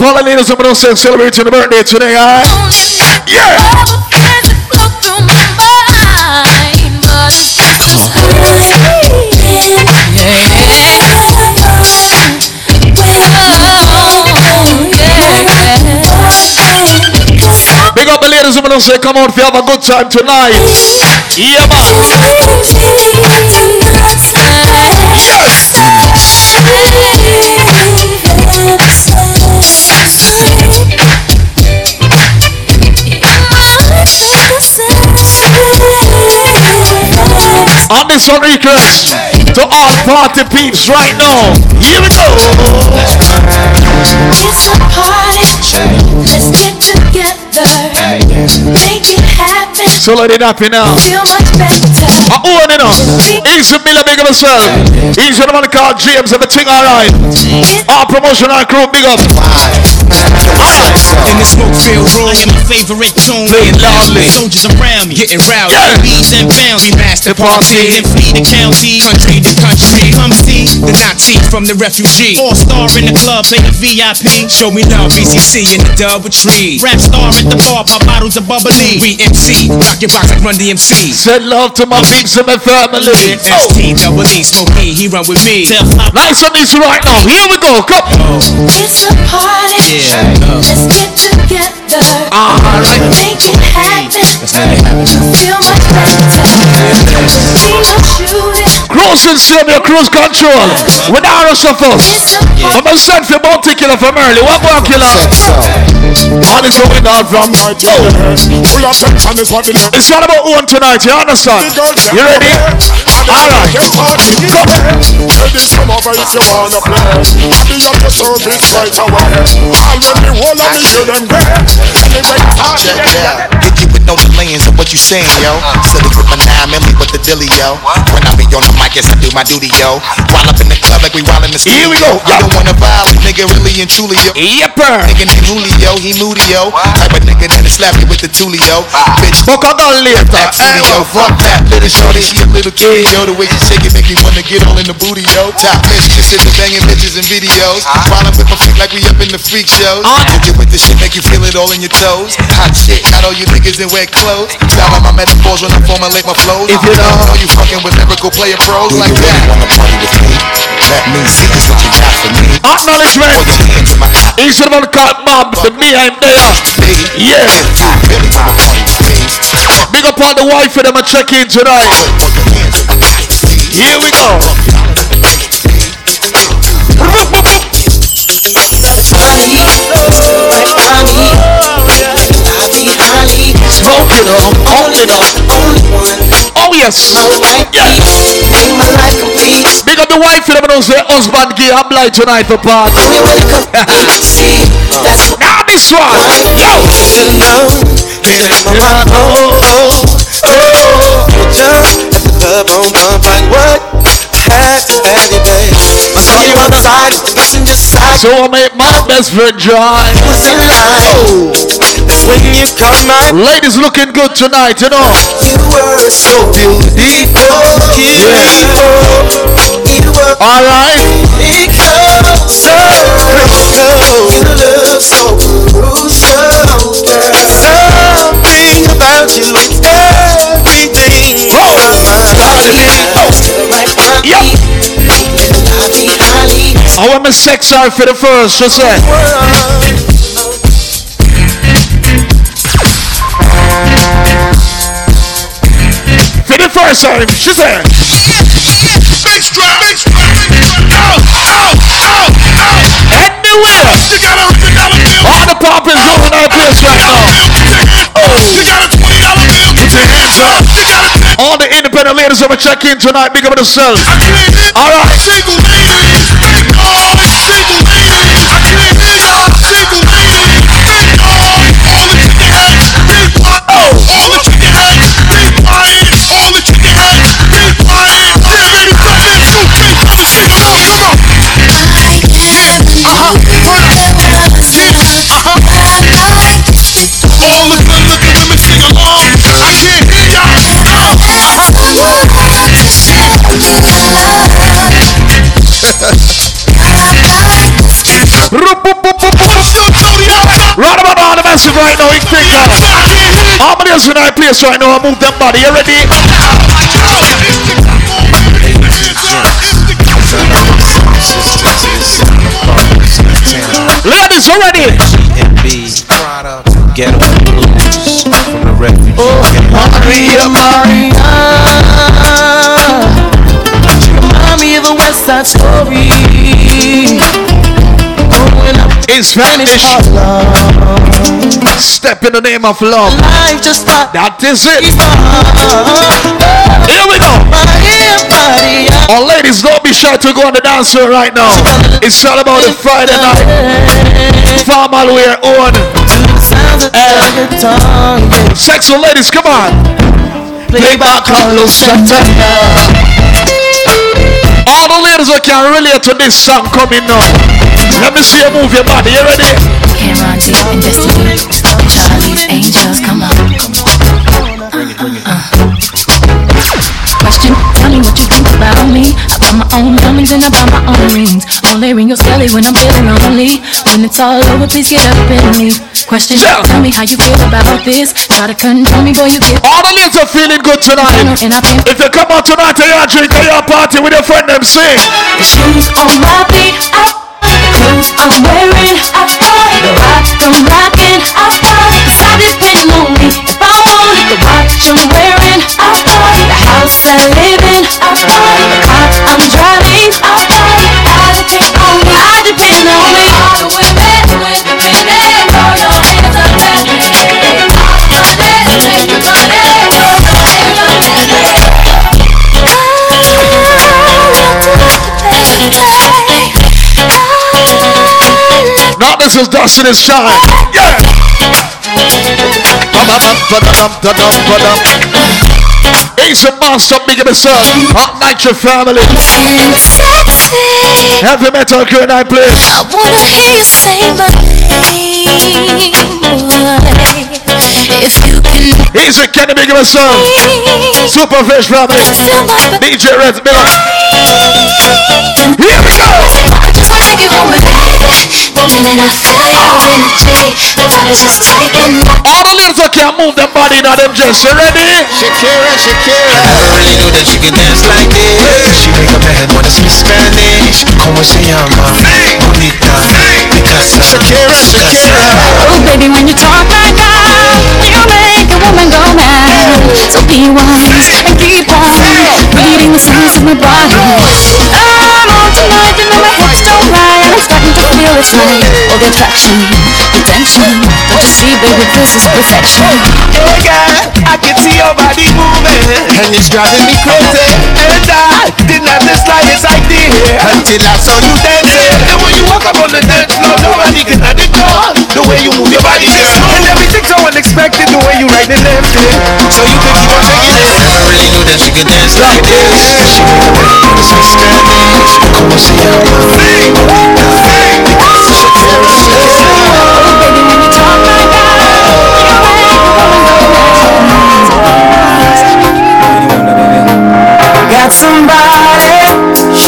up all the ladies don't say celebrating the birthday today, alright? Yeah! all the things that flow through my mind, but it's just Big up the ladies who don't say come out if you have a good time tonight. Yeah, man. On this one request to all party peeps right now. Here we go. It's a party. Let's get together. Make it happen. So let it happen now. Feel much better. I own it now. Easy Miller, big up yourself. Easy the man called James, everything alright. Our promotion our promotional crew, big up. Alright. In the smoke filled room, I hear my favorite tune Play being loudly. loudly. Soldiers around me, getting rowdy. Beats and pounds, we master party. party. Then flee the county, country to country. Come see the Nazi from the refugee. All star in the club, play the VIP. Show me love, BCC in the double tree. Rap star at the bar, pop bottles of bubbly. We MC, rock your box like Run DMC. Said love to my peeps and my family. ST, oh. double E, Smoke E, he run with me. Tell Pop, Nice on this right now. Here we go. Come. Oh. It's a party. Yeah. Let's get together. Uh-huh, Alright. Make it happen. Feel my better. We don't shoot it. Cruise and senior cruise control. With the rush of us. I'm a son for bounty killer from early. What more killer? All is going on from my Pull up and this what the love. It's not about one tonight, you understand? You ready? Alright. Ladies, come over if you wanna play. I'll be at your service right away. I'll when the whole of the hear them great. Anyway, Check it out. Hit you with no delaying, so what you saying, yo? Silly with my nine milli with the dilly, yo. When I be on the mic, yes, I do my duty, yo. While up in the club like we wild in the studio. Here we go, You don't wanna violate, nigga, really and truly, yo. Yepper. Nigga named Julio, he moody, yo. Type of nigga that'll slap you with the tulio. Bitch, Fuck later. Back to me, yo, fuck that little shorty, she a little kid, yo. The way she shake it make me wanna get all in the booty, yo. Top mistress in the banging bitches and videos. While I'm with my freak like we up in the freak shows. Uh. Hit you with the shit, make you feel it all in your toes. Hot shit, got all you niggas in wet clothes. Style on my metaphors when I formulate my flows. If you don't know you fucking with lyrical player pros like that. wanna party with me? Let me see you got for me. Acknowledgement. Put your hands in my eye. He's the one called Bob. The me, I'm there. Yeah. Really wanna party with me? Big up all the wife for them a check in tonight. Here we go. Smoking up, only up. Oh yes. Yes. Big up the wife for them and say husband gay *laughs* I'm blind tonight for part. now this one. Yo. Oh, oh, oh, just at the club on one find what had to have you there. I saw you on the side, the passenger side. So I make my best friend drive. Was in line. That's when you come out. Ladies looking good tonight, you know. You were so beautiful, beautiful. All right. So critical. You look so crucial, girl. Something about you makes everything. Yep. I want my sex art for the first, she said. First time, she said. Bass drop, bass drop, out, out, out, out. Anywhere. You got a hundred dollar bill. All the pop is in that place right now. You got a twenty dollar bill. Put your hands up. You got a ten. All the independent ladies over check in tonight. Big up themselves. All right. Single ladies, God. Single Right about all the massive right now, you think now. How many is in our place right now? I move them body. You ready? Ladies, you ready? GMB, Ghetto Blues in Spanish. Step in the name of love. Life just that is it. Here we go. All ladies, don't be shy to go on the dance floor right now. It's all about the Friday night. Formal wear on. Eh. Sexual ladies, come on. Play back Carlos Santana. All the ladies who can relate to this song coming now. Let me see you move your body. You ready? And Destiny. Charlie's Angels, come on. Uh-uh. Question, tell me what you think about me. I got my own diamonds and I got my own rings. Only ring your skelly when I'm feeling lonely. When it's all over, please get up and leave. Question, tell me how you feel about this. Try to control me, boy, you get. All the ladies are feeling good tonight. And I think If you come out tonight and you're drinking your party with your friend, them sing. the shoes on my feet, I the clothes I'm wearing, I house buy Now this is Child. Yeah. Ace and Monster, big yourself. Hot Nitro family. Heavy metal crew night please. I wanna hear you say my name, If you can, he's a Kenny Big up yourself. Super Fish family. DJ Red Miller. Here we go. I just wanna take you home with me. The minute I feel your energy, the body's just taking All the ladies that can move them body now them just you ready? Shakira, Shakira. I really know that you can dance like this. She make a man wanna speak Spanish. Como se llama? Bonita. Picasa. Shakira, Shakira. Oh, baby, when you talk like that, you make a woman go mad. So be wise and keep on reading the signs of my body. I'm on tonight, you know my hips don't lie, and I'm starting to feel it's right All the attraction, the tension Don't you see, baby, this is perfection. Hey girl, I can see your body moving. And it's driving me crazy. And I didn't have the slightest idea Until I saw you dancing. And when you walk up on the dance floor Nobody can ignore The way you move your body girl. And everything's so unexpected The way you right and left it. So you can keep on taking it? Never really knew that she could dance like this. She knew the way that it's understanding She could come and see how I feel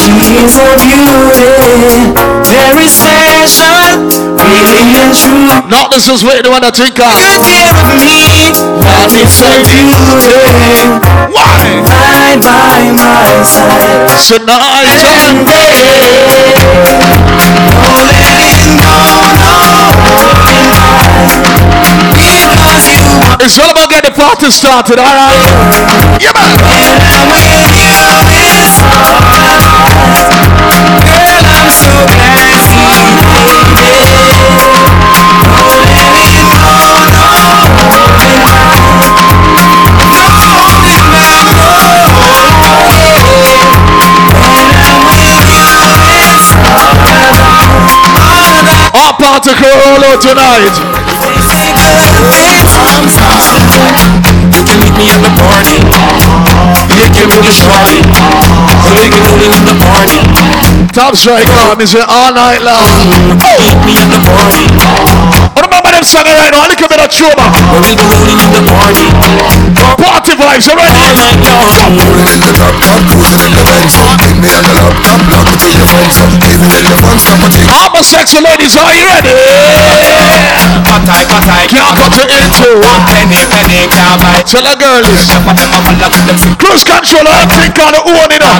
she's a beauty, very special, really and true. Not this is what you want to think of. Give me that is her beauty. Why? Right by my side. Tonight and uh. day. Letting go, no. It's all about getting the party started, alright? Yeah, man. Girl, I'm so glad party crew all out tonight. You can meet me at the party. You can meet the shorty. So we can do it in the party. Top strike on is it all night long. Meet me at the party. Them song right now, a little bit of trouble. We go rolling in the party. Party vibes, you ready? Rolling in the top top, cruising in the Benz. Meet me at the laptop, lock it with your friends. Even in the front, stop a thing. All my sexy ladies, are you ready? Hot eye. Can't cut it into. Penny, penny, can't buy. Tell the girl this. Cruise control, I think on the own it up.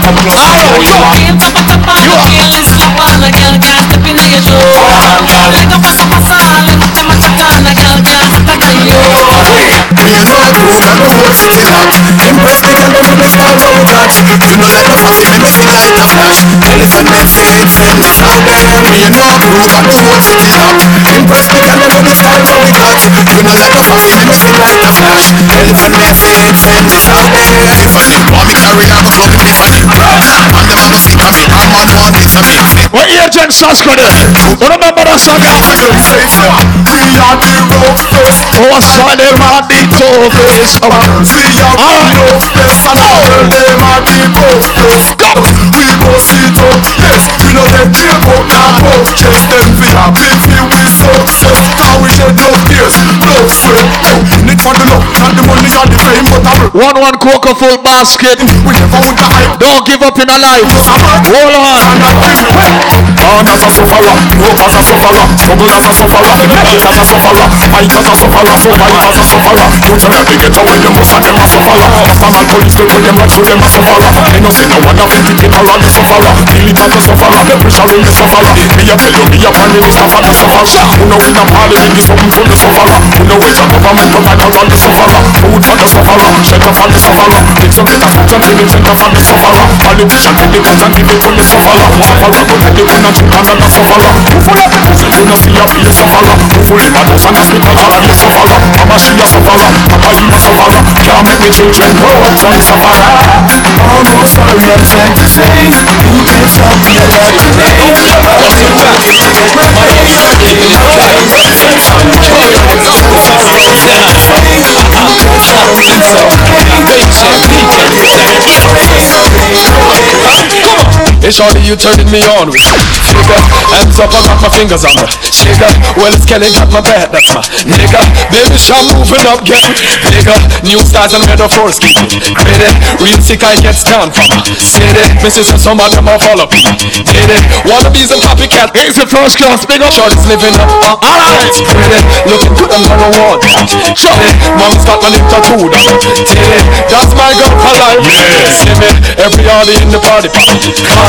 Alright. Me and my crew got the whole city locked. Impress the girl with the style road touch. You know the fuck in the see like a flash. Elephant face in the sound. Me and my crew got the whole city locked. Impress the girl with the style road touch. You know the fuck in the see like a flash. Elephant face in the sound. If I live on me carry on, go to me funny. And them on sick of me, I'm. What agent? Remember that song? We are the first. Oh, I on the toughest. See ya, we know best and all them are the toughest. We both sit up, yes. We know them care about now, but just them fi happy fi we success. Cause we shed no tears, blood, sweat. It for the love, not the money or the fame, but I work. One one coca full basket. We never to hype. Don't give up in a life. Hold on. Born as a sufferer, broke as a sufferer, struggle as a sufferer, fight as a sufferer, fight as a sufferer, survive a sufferer. You tell they get away, must have them a them them of the. Me a tell you, me a. Who know a the. Who know all the the for the food and the. Politician the and give it to the full of the prison, you sufferer. Can't you can stop me alive Hey shorty, you turning me on with. Nigga, hands up, I got my fingers on it Nigga, well it's Kelly got my bad, that's my Nigga, baby, I'm moving up, get it Nigga, new styles and metaphors, keep it? Ready, real sick, I get stand from City, missus and some of them all follow me. Did it, wannabes and copycat. It's the first class, big up. Shorty's living up, uh, alright Ready, looking good and gonna want Shorty, mom's got my lip tattooed on Did it, that's my girl for life. Yeah, see me, every party in the party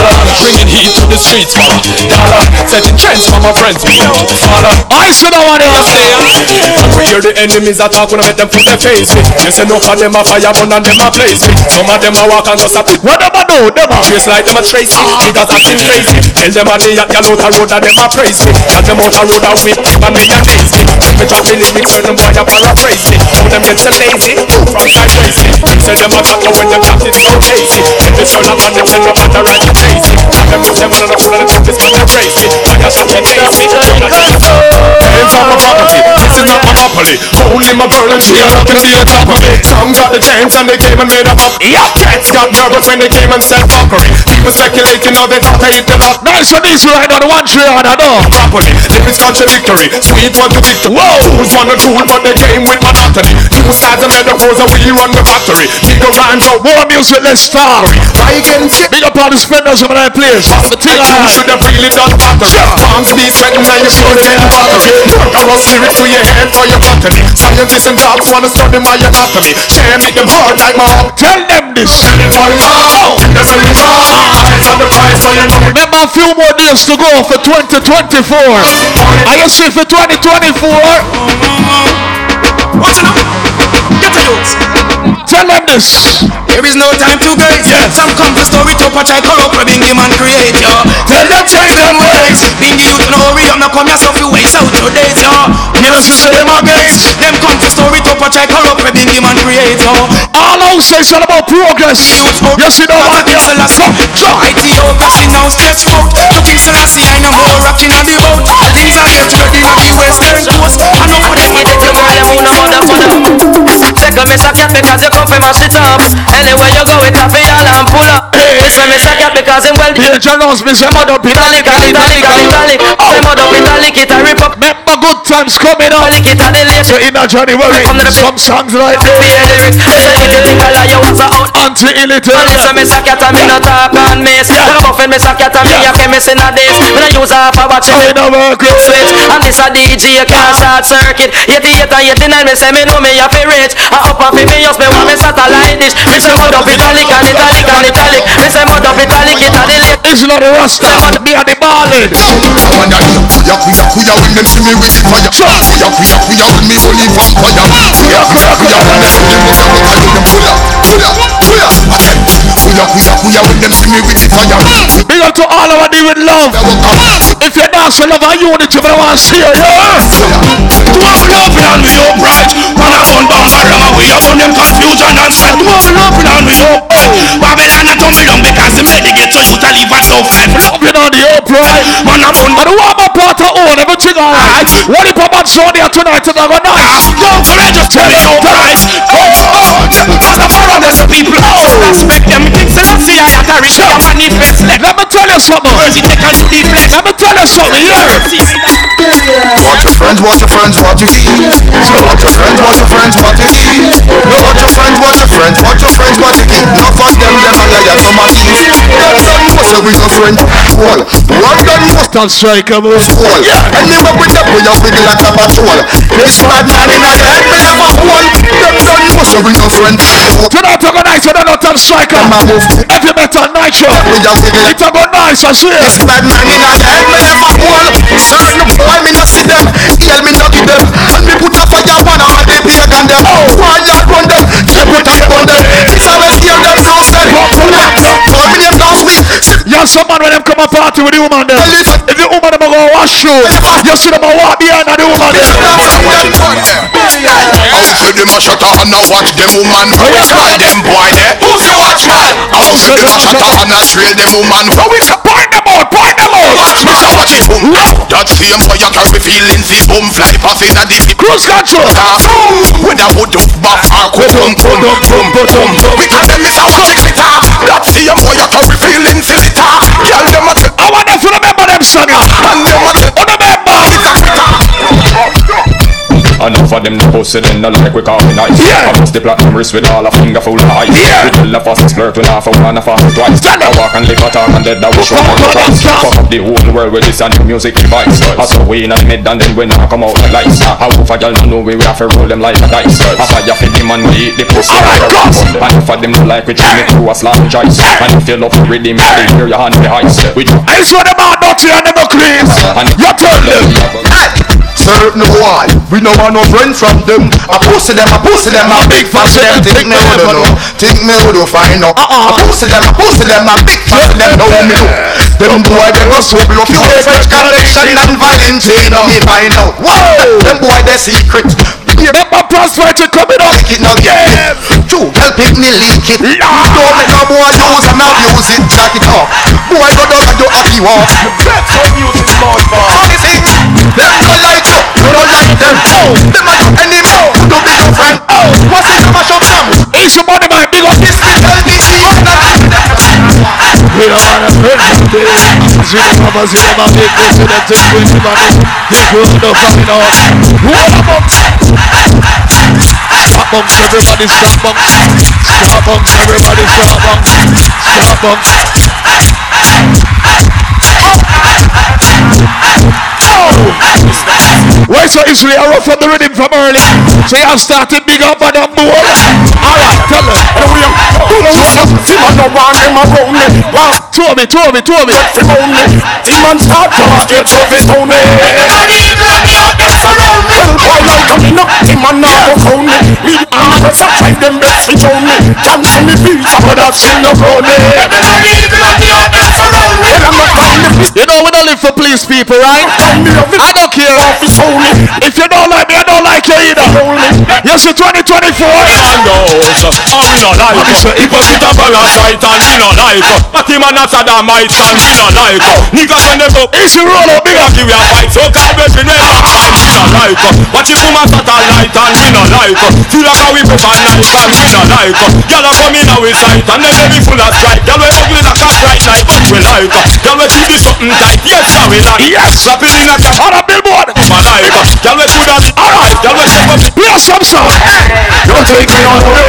Collar, bringing heat to the streets Follow, dollar, setting trends for my friends Follow, I said I want to say uh, we hear the enemies a talk when I make them put their face. With You say no for them a fire gun and them a blaze. With Some of them a walk and just a pit What them a do, them a Trace like them a trace ah. it, niggas acting crazy. Tell them a day at y'all out a road and them a praise me And them out a road a whip, and me a me Let me drop the lyrics when them boy a paraphrase me How them get so lazy, from me Them say them a chat when them chat it so lazy If it's turn up on them, then no matter right you crazy And this Hands on my property, this is not properly. Only my girl and she are looking to the top of me. Some got the chance and they came and made a up. Yeah, cats got nervous when they came and said fuckery. People speculating how they thought I hit the lot. Nice and easy right on one tree on I know. Properly, lyrics contradictory. Sweet one to victory. Whoa! Who's one a tool, but they came with monotony. New styles and metaphors and we run the factory. Big rhymes out. More music, let's start. I can see. Big up all the spenders over that place. The thing I You should have really done battery. Palms be sweating and you should been battery. Work around lyrics for your head for your botany. Scientists and dogs wanna study my anatomy. Share make them hard like my own. Tell them this. That's a result. Eyes on the prize so you know. Remember a few more days to go for 2024. I you see for 2024. Watch it up. Get a youth. Tell them this. There is no time to waste. Yes. Some come to story to patch I corrupt where Bingy man create yo. Tell them change them ways. Bingy youth no hurry up, now come yourself you waste out your days yo. Never see them against. Them come to story to patch I corrupt where Bingy man create yo. All I say is all about progress. You see no one King here. Selassie Ethiopia she now stretch out To King Selassie I know more rocking on the road Things are get ready on the western coast I know what they Take your man, you know mother, mother. Take a miss a cat because you come from mash it up. Anywhere you go, it happy all and pull up. A miss a cat because him well. Here, John knows me. Say, up italic, italic, italic. Say mother up italic, oh. it a rip up. Remember good times coming up. Lick it and the late. So in a January, some songs like this. a lyric. Say it, it, girl, you was a out. Auntie Illity. And it's a miss a cat and me no talk and miss. When I'm buffing miss a cat and me a chemist in a days. When I use a for watching I it. know work it. switch And this a DJ can't short circuit 88 and 89 me say me know me a fi rich I up and fi me use me want me satellite dish Me say mud up italic and italic and italic Me say mud up italic it a the late It's not the Rasta. Me and the ballin. Kuya kuya kuya when them see me with the fire. Kuya kuya kuya when me only vampire. Kuya kuya kuya when them see me with the fire. Them kuya kuya kuya. Kuya kuya kuya when them see me with the fire. Big up to all of our with love. If you're not so love our unity, but I want to see you. Yeah. To have love and we so bright Man a bun down a ram away upon them confusion and strife To have love and we so Babylon a tumble down because the make they get to you to live at so fight Love You know the upright. Man a bun And the warm up part of all, everything alright. What if I'm on Sunday tonight and I go nice? Yo, courageous tell me so bright Oh, man a borrow this people Respect them King Selassie I a carry Show manifest let Let me tell you something. Words it take and do the flex Let me tell you something. Yeah. Watch your friends, watch your friends, what you eat. So watch your friends, watch your friends, what you eat. No, watch your friends, watch your friends, watch your friends, what you eat. No fuck them, them a liar, some a thief. Them muscle with your friend. Wall. One muscle. Don't strike a move. Anywhere with them, we a wiggle like a patrol. This bad man in a head, me have a hole. Them done muscle with your friend. Tonight I go nice and I don't have striker. A. Heavy metal nitro. A wiggle It a go nice, I see This it. bad man in a head, me have a hole. Certain boy, me no see them. Kill me no give them. And me put a fire on them and they pagan them. Oh. Fire run them. They put a on them. This a me scare them so sad. Call me name down sweet. Yeah, some man when them come a party with the woman there. If the woman them go wash you, you see them walk behind the woman there. Out to them a shutter and a watch them woman. How we them boy there Who's the watchman? Out to them a shutter and a trail them woman. How we Point them out, point them out. watch me so watch it boom. That same boy a carry feelings his boom. Fly past in a the Cruise control. With a wood up back or kum kum kum kum kum We can them is a watch it glitter That same a carry feelings in it Girl them a I want them to remember them song. and them a Oh, remember. Enough of them the pussy then not like we call me nice. Yeah. I bust the platinum wrist with all a finger full of ice. Yeah. We tell the fastest flirt with half a one and a fast twice. I walk and live a talk and dead that wish Fuck more twice. Fuck up the whole world with this a new music device. I saw we in the mid and then we now come out like lights How if a girl don't know we we have to roll them like a dice. A ya fit the man we eat the pussy. Alright, a go. rifle. And them don't like we treat me through a slap choice And if you love the rhythm they hear your hand the drop I swear them out dirty and them no clean. You tell them. Certain boy, we no want no friend from them. I pussy them, I pussy them, a big fussy them. Think me would know, think me would find out. Uh-uh. I pussy them, I pussy them, a big fussy them. Know me know. Them boy they go so blow few fresh collection and Valentino. Me find out. Whoa, them boy they secret. Remember prosperity coming up. It no yeah. Two girl pick me leak it. Don't make no boy use and abuse it. Jack it up. Boy go down and do happy walk. That's how music small boy. All the they don't like you, you don't like them. Oh, them are not anymore. Don't be your friend. Oh, what's in the mash up them? It's your body, man. Big up this. I tell the we don't wanna hurt you See the numbers, zero my big goals To them take with him and Take with the fucking off What a bumps Stop bumps, everybody stop bumps Stop bumps, everybody stop bumps Stop bumps Why so easily I rough on the rhythm from early? So you have started big up on the bowl. Alright, tell them. Man no want them around me Want Two of me, two me, two me to own me See man start target so fi stone me Well boy like coming up man now go phone me Me the so drive them best fi show me Can see me pizza but that still no phone me Well I'm not trying to be You know we don't live for police people, right? I don't care. If it's only if you don't like me, I don't like you either. Yes You see 2024? I know, so I'm not like Hypocrite and parasite and me not like But him and a sodomite and me not like oh. Niggas when they go Easy roll up, big up Give you a fight. So garbage we never find me not like Watch it from a satellite and me not like Feel like a whip up and knife and me not like Girl a come in our sight and then we full of strike Girl we ugly like a bright light but we like Girl we it something tight, yes sir we like Yes. Slap it in a cap On a billboard. my like Girl we put that Alright Girl we take up Play some song. Don't take me on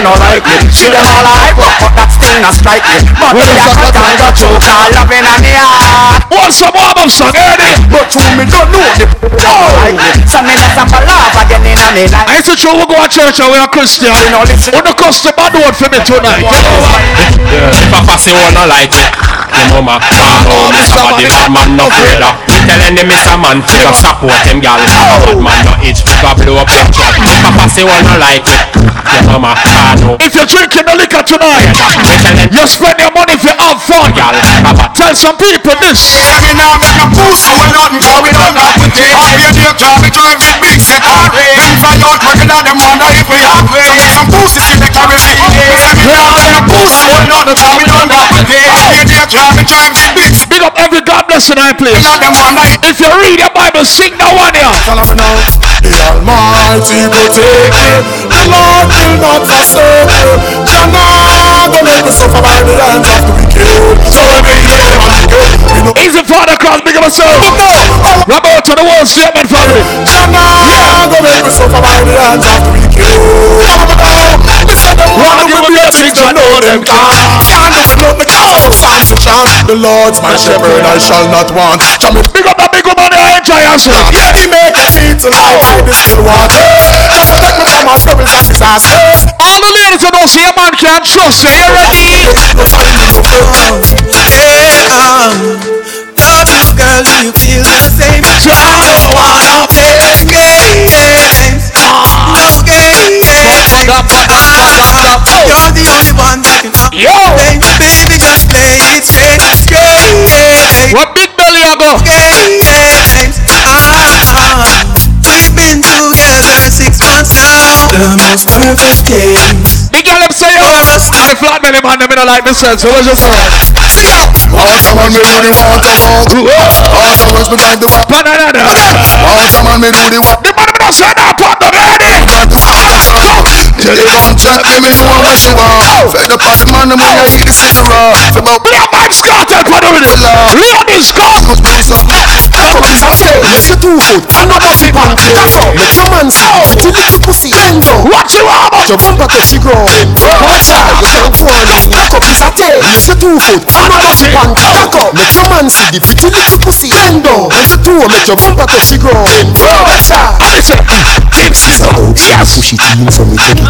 the don't like me See them all like but but that still not strike me But Well, me a it's cut not and got choke all loving on me heart Want some warm-up song, Eddie? But you me don't know the people oh. like me So me let some laugh again in a me like I used to show we go to church and we are Christian. You know, listen. When the custom bad word for me tonight. You know what? Papa say wanna like me Your mama Oh, Mr. Man, the bad man no afraid of Me telling him Mr. Man Figure support him, gal. Bad man no itch Figure blow up your truck. Papa say wanna like me Your mama I know If you're drinking the liquor tonight, you spend your money if you have fun. gal Papa Tell some people this. me now make a pussy when nothing going on that with it. All you dear car me drive it big set hard Them fly out working on them wonder if we have way So make some pussy see they carry me Me say me now make a pussy when nothing going on that with it All you dear car me drive it big set Big up every God bless tonight, please. on them wonder if you read your Bible, sing that one here. Tell them now The Almighty protect me. The Lord will not forsake. Jah gonna make me suffer by the hands of the wicked. So every day I'm good. You know, Easy Father Cross, big up yourself. Rub out to the world statement family. Jah not gonna make me suffer by the hands of the wicked. Want to be a thing, Jah know them can't. Can't do for nothing, cause I'm to chant. The Lord's my shepherd, I shall not want. Jah me Big up that big woman there, enjoy yourself. Yeah, he make me see tonight through the still water. Just protect me from my troubles and disasters. The ladies who don't see a man can't trust you. You ready? Yeah, love you, girl. You feel the same? I don't wanna play games. No games. You're the only one that can come. Yo. Baby, just play it safe. Games. What big belly I go? Now. The most perfect games. Big girl, them say oh, yo. I flat belly man, them in like me sense. So what's your say? Awesome man, me do the water walk. Awesome man, me drive the walk. Banana. Awesome man, me do the walk. The man me don't say that part of ready. Tell the contract, give me know what she want. Fed up on the man, I'm gonna eat the. Fed up, Be a man scarted for the ready. Load this car. must be some. Yes, you two foot And a bossy pan That's all. Make some man see Till it's pussy. End up What you want? Your bumper touch the ground One side You tell one Cock up is a tail Yes, you two foot And a bossy pan Cock up Make some man see The till it's pussy. End up Yes, you two Make your bumper the One side Listen. Sister. Out Yes. Push it in So me take it out She said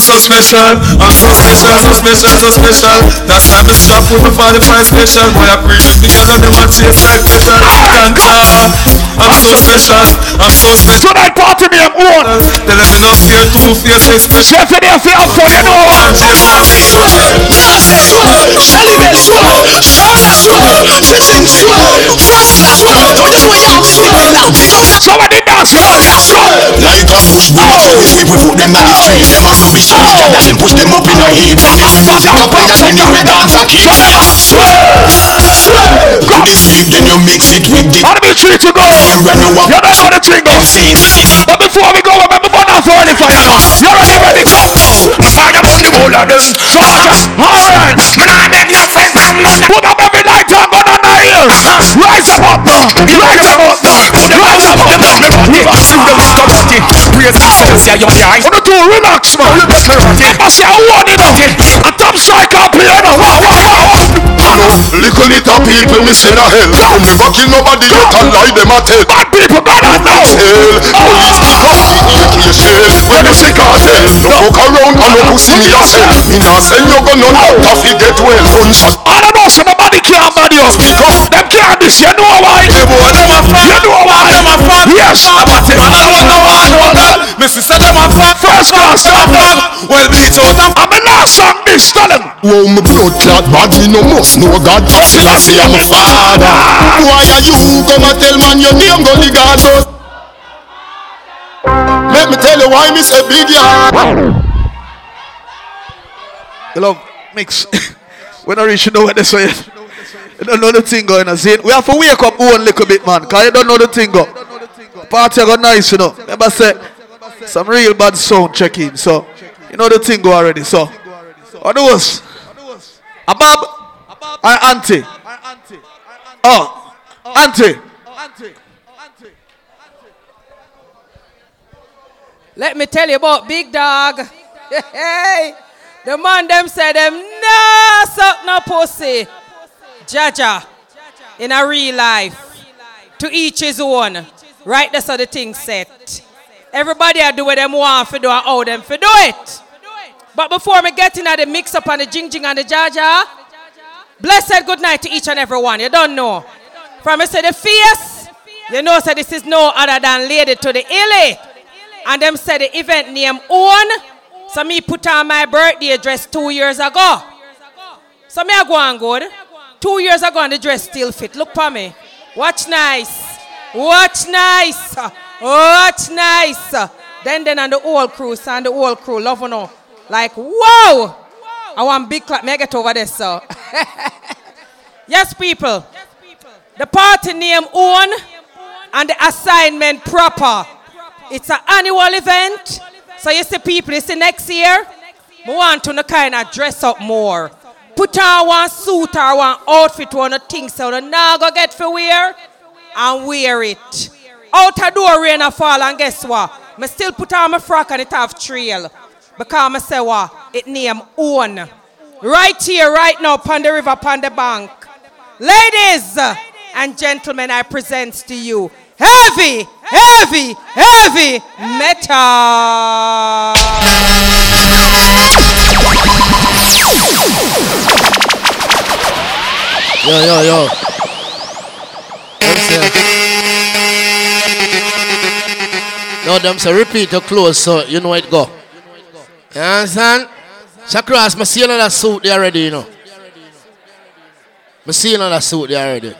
so special, I'm so special, so special, so special. That's why I'm stop with my 45 special. Boy, I preach it because I don't want taste like special. Thank God. I'm so special, I'm so special. Tonight party me, I'm on. Tell them no fear, two fear, say special. Chef in here, feel up for you know. Somebody dance, yo. Light and push bullets, so we we put them on the free them and no be shy. Jah them push them up in a heap. Fast up like a ten year dance a swear. Go the sweet, then you mix it with the. How do we treat you, bro? You run over. You know the thing. But before we go, remember one of for the fire. You ready, ready, go. Fire on the whole of them. So, alright. Man, I beg your London. Put up every light on gun on the ear. Rise them up now. Rise them up now. Rise them up now. Praise the soul, say your eye. On the two, relax, man. I say, I want it now. A top cycle player now. Wow, wow, wow. Little little people missing a hell. Don't never kill nobody yet and lie them a tell. Bad people, bad and now. Hell, police pick up the shell. When you see cartel, no fuck around and no pussy me sell. Me nah send you gun none out of it get well. Gunshot. I don't know, so nobody can't bad you. Speak up. Them can't this, you know why? Yes. Me. First class. Well out and I'm a song this, tell them. Wow, my blood clot me no must know God. Still I say I'm a father. Why are you come and tell man your name go the God house? Let me tell you why me say big yard. Love mix. when I reach, you know what they say. You don't know the thing going on. See, we have to wake up one little bit, man. Because you don't know the thing go. Party go nice, you know. Remember say, some real bad sound check in. So, you know the thing go already. So, what do us? A Bob? Or auntie? Oh, auntie. Let me tell you about Big Dog. *laughs* Hey, the man them say them no suck no pussy. Jaja, in a real life, to each his own. Right, that's how the thing set. Everybody I do what them want for do and how them for do it. But before me get into the mix up and the jing jing and the jaja, blessed good night to each and every one. You don't know. From me say the fierce, you know say this is no other than Lady to the Illy. And them say the event name own. So me put on my birthday dress two years ago. So me I go on good. Two years ago and the dress still fit. Look for me. Watch nice. Watch nice. Watch nice. Then then and the whole crew, and the whole crew, love you know. Like, whoa! I want big clap. May I get over there, so. *laughs* yes, people. The party name own and the assignment proper. It's an annual event. So you see people, you see next year, we want to kind of dress up more. Put on one suit or one outfit, one of things so now go get for wear and wear it. Out a door rain a fall and guess what? Me still put on my frock and it have trail. Because I say what? It name own. Right here, right now, upon the river, upon the bank. Ladies and gentlemen, I present to you heavy, heavy, heavy metal. Yo, yo, yo. No, them say repeat or close so you know it go. You understand? Shakras, I see another suit there already, you know. I see another suit there already.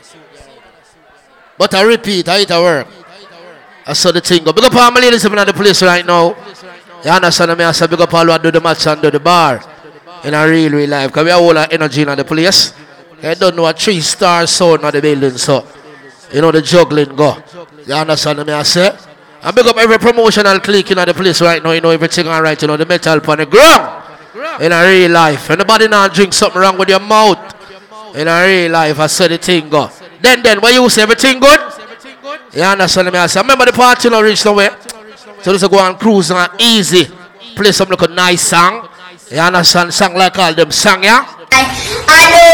But I repeat, I hit a work. I saw the thing go. Big up all my ladies in the place right now. You understand me? I say big up all who do the match and do the bar. In a real, real life. Because we have all that energy in the place. I don't know a three star sound in the building, so you know the juggling go. You understand me? I say? And big up every promotional clique in the place right now. You know everything alright. You know the metal on the ground. In a real life. Anybody now drink something wrong with your mouth. In a real life, I said the thing go. Then, then, when you say everything good? You understand me? I say, remember the party not reach nowhere. So this is go on cruise and easy. Play some like a nice song. You understand? Song like all them song, yeah? Eh.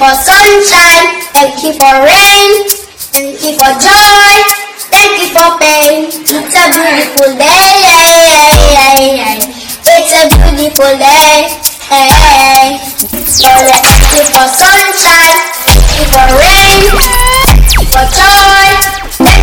for sunshine. Thank you for rain. Thank you for joy. Thank you for pain. It's a beautiful day yeah, yeah. It's a beautiful day. Eh. Lord, thank you for sunshine. Thank you for rain. Thank you for joy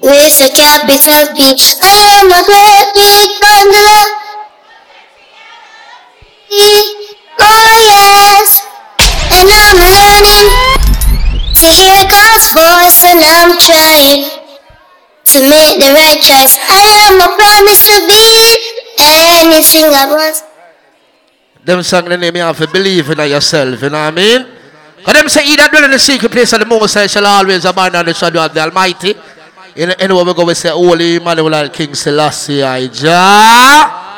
With a capital P. I am a great big bundle of Oh yes, and I'm learning to hear God's voice, and I'm trying to make the right choice. I am a promise to be anything I want. Them song the name you have to believe in yourself, you know what I mean? Because them say, He that dwell in the secret place of the Most High shall always abide under the shadow of the Almighty. Know, anyway, we go, we say, Holy Emmanuel King Selassie, I Jah.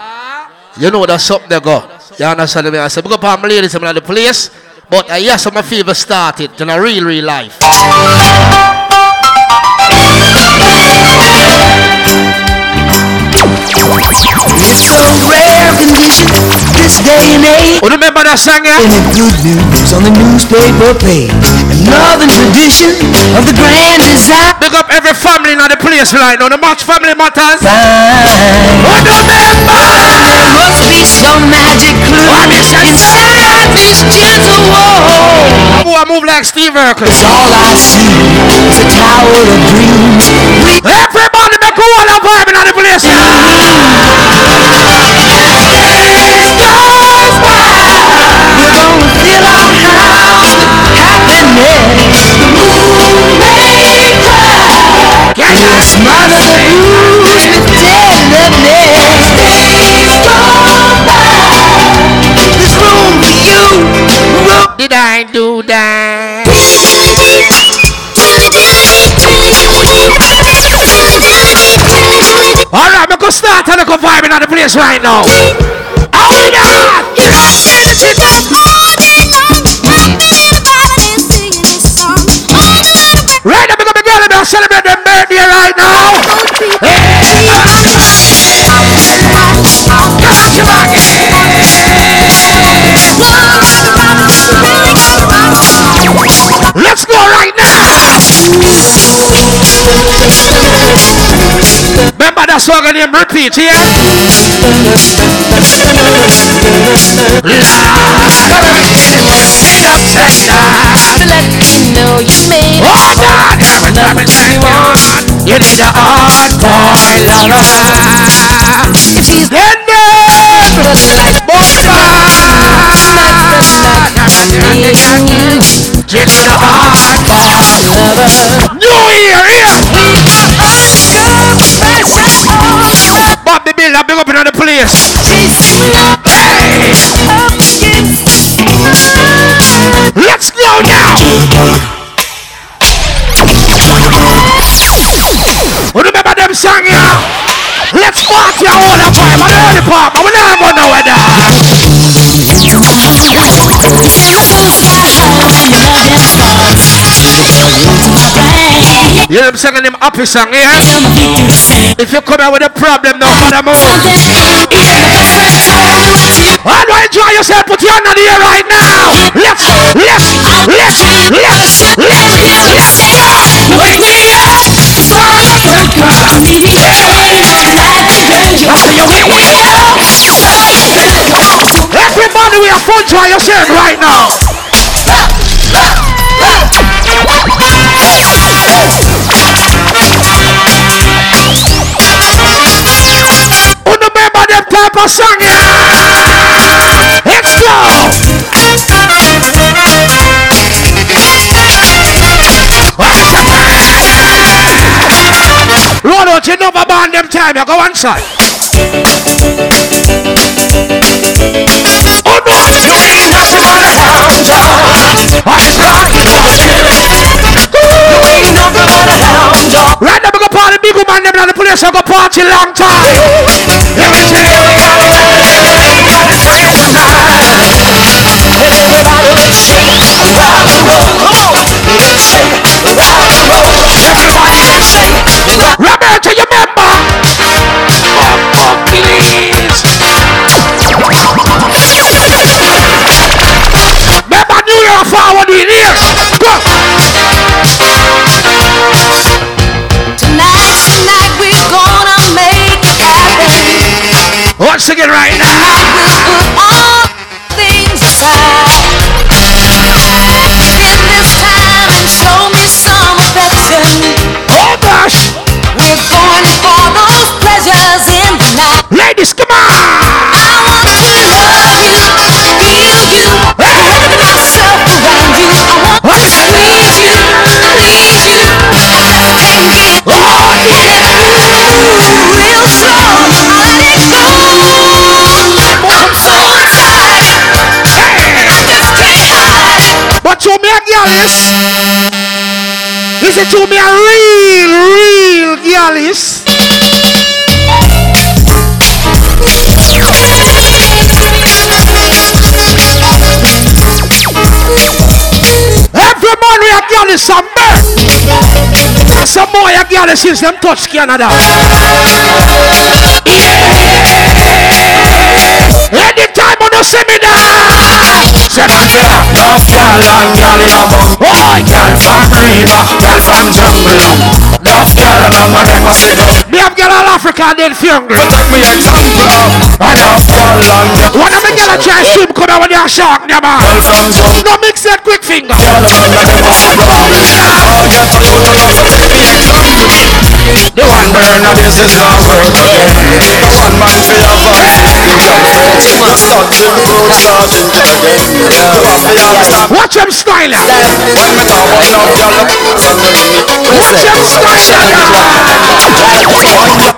You know that's up there, go. You understand me? I say, because I'm ladies, I'm in the place. But uh, yes, I'm fever started in a real, real life. Oh, remember that song, yeah? And the good news on the newspaper page. Another tradition of the grand design. Big up every family in the place right now. The much family matters. Oh, remember, there must be some magic clue inside these gentle walls. Oh, I move like Steve Urkel. Cause all I see is a tower of dreams. We Everybody make a whole of vibe in the place. We're gonna fill our house happiness. We'll smother the blues with tenderness. Days gone by. There's room for you. Did I do that? Go start and go vibe in the place right now. Oh Hold on! Right now, we're girl and celebrate their birthday right now. Hey! Remember that song and name repeat let you know you made Oh God! Every time it's anyone, you need a hard boy lover. If just like You need a hard boy New I'm big up in the place. Hey! Let's go now! Remember them song here? Let's party all the time. I'm early pop. I'm not going nowhere You know I'm singing them here? If you come out with a problem, no matter do I enjoy yourself? Put your hand on the air right now. Let's, let's, let's, let's, let's, Everybody, we are fun. Try yourself right now. Type of song? Let's go. Lord, don't you know about them time? You go one side. Oh no! You ain't nothing but a hound dog. I start to ah, You ain't nothing but a hound dog. Right now, we go party big woman them in the place. I go party long time. Let me you. Roberta, you remember? Oh, oh, please. Remember New Year forward in here. Go. Tonight, tonight, we're gonna make it happen. Once again, right now. Girl is? Is it to me a real, real girl is? Every man we a girl is some bird. Some boy a girl is since them touch Canada. Yeah. Anytime when you see there. Second year, love girl and girl in a bum Boy, girl from river, girl from jungle Love girl and I'm a them a sit up Me have girl all Africa and then fungal. Take me example I love girl and girl When I'm a girl a try swim, come out when you're shark, yeah man. Girl from jungle No mix that quick finger. Girl and I'm a them a sit up Oh, get a you to love me The one burn of this is not work again One man for your vice Just touching road starting again Watch them style. Watch them style.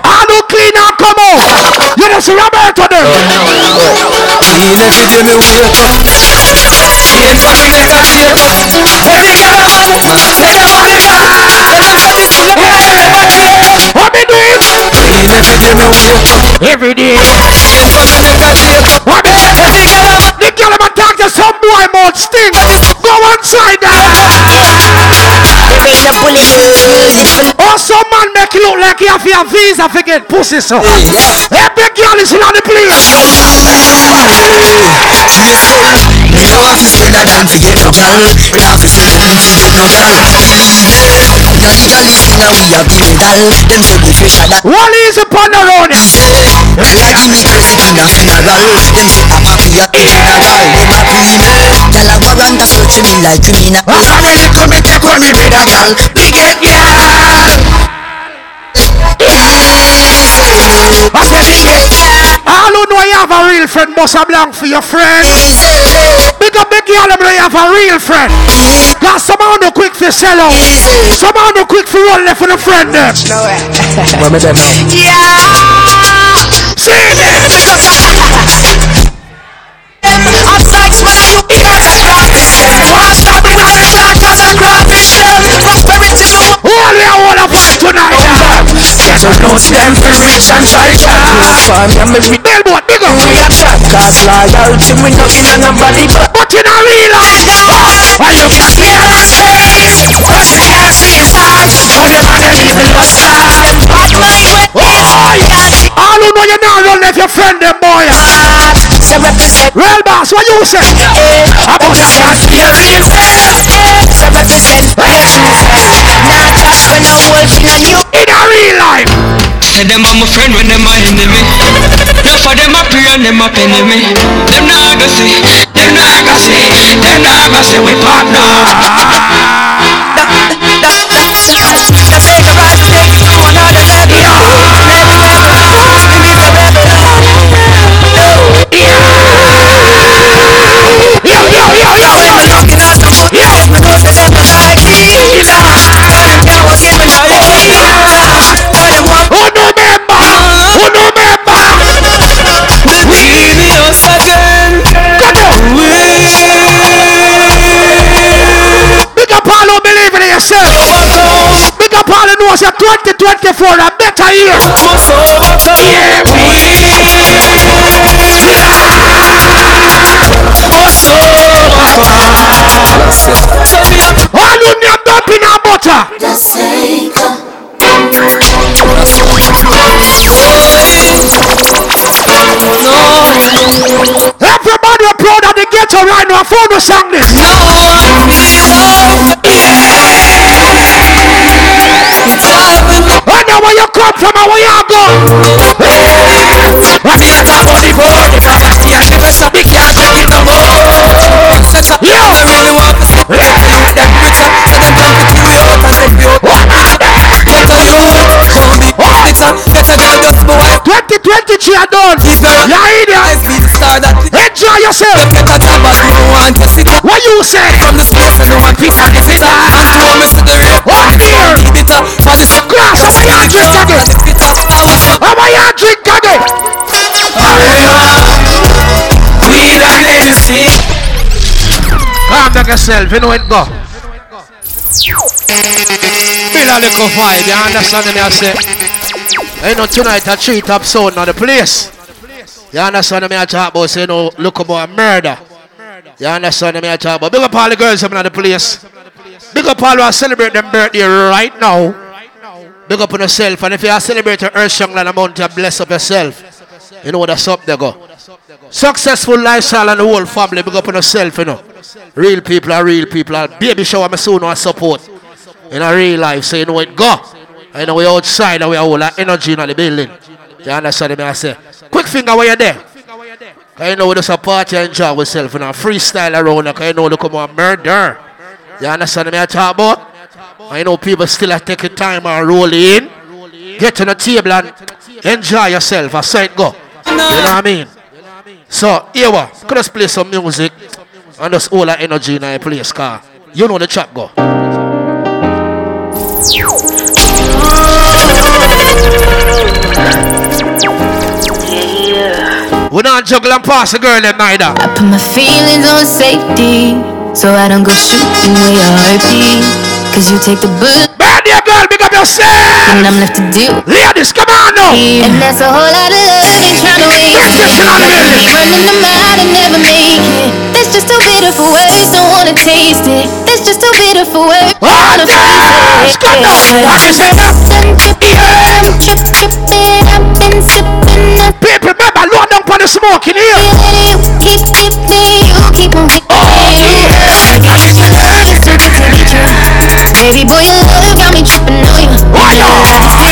I don't clean and come out. You just Roberto them. Clean every day me wake up Change for me make a shake up Every girl I have Say I want shake up What me? Every girl I have The girl I'm talk to some boy mouth stink. Go there. Or oh, some man make you look like you have your visa for get pussy so. Every girl is in on the place. Me no want to spend a dime to get no girl Me have to spend money to get no girl Gully gully sing and we a bring doll Them say we fisher that One is upon the road. When I give me president a funeral Them say I'm happy at the funeral Them a pre me Gyal a go round a searching me like criminal Well I'm ready to me take when me with a gal Big girl I All who know you have a real friend must have belong for your friend. Big up big girl, them know have a real friend. Cause some on the quick for sell out. Some on the quick for roll left for the friend them. Where me them now? Yeah. See me. Only I wanna fight tonight. Get a note them for rich and try For me and me big Billboard, big up. We a chat Cause loyalty we no in a nobody but But in a real life now. Why you get scared and space First thing I see is eyes Who them and them evil was stars Them pop my way oh, All who know you now run left your friend them boy. Real boss, what you say? I put a can't real face Say represent Nah chat when I hold in a Say them are my friend when them my enemy. No for them a pray and them a penny me. Them not go see, them not go see, them not go see we partner. Yeah! Yo, yo, yo, yo, yo. Who knows you're 2024 a better year. Yeah, All no want to sit up. What you say? From the space and no one piece of the fitter. And to me cigarette. What here? Keep it up. Man, Class, how are you drink again? It's bitter. I was up. How are you drink again? The. Calm down yourself. You know it go. Feel a little vibe, you understand me? I say, you know, tonight a treat up sound on the place. You understand me? I talk about, say, you know, look about murder. You understand me? I talk about, big up all the girls in the place. Big up all who are celebrating their birthday right now. Big up on yourself. And if you are celebrating Earth Young Land amount, you bless up yourself. You know what that's up there go. Successful lifestyle and the whole family, big up on yourself, you know. Real people are real people. Are baby shower, me soon want support. In a real life, so you know it go. I know we outside and we have all that energy in the building. You understand me? I say, quick finger where you there. Cause you know we just a party and enjoy ourselves, you know, freestyle around, cause you know look come on murder. You understand me? I talk about. I know people still are taking time and roll in. Get to the table and enjoy yourself. I say it go. You know what I mean? So, here we could just play some music and just all that energy in the place, car. You know the track go. *laughs* We not juggle and pass a girl them neither. Uh. I put my feelings on safety so I don't go shooting where your heart be. Cause you take the bullet. Birthday girl, big up yourself. And I'm left to deal. Ladies, come on now. And that's a whole lot of love ain't trying to waste it. Running them out and never make it. That's just too bitter for words, don't wanna taste it. That's just too bitter for words, don't wanna face it. What you say now? I'm trip, tripping, I've been sipping on People, remember, load down for the smoke in here. You keep, keep me, you keep on Just Baby boy, your love got me tripping on you.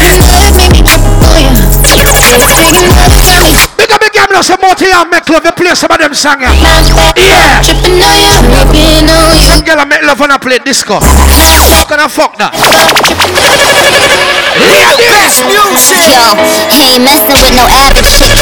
Taking love, make me trip on you. Taking love, got me Big up, big up, no, some more to you, make love, you play some of them songs. Yeah. tripping on you, tripping on you. Some girl I make love when I play disco. How can I fuck that? Best music. Yo, he ain't messing with no average chick.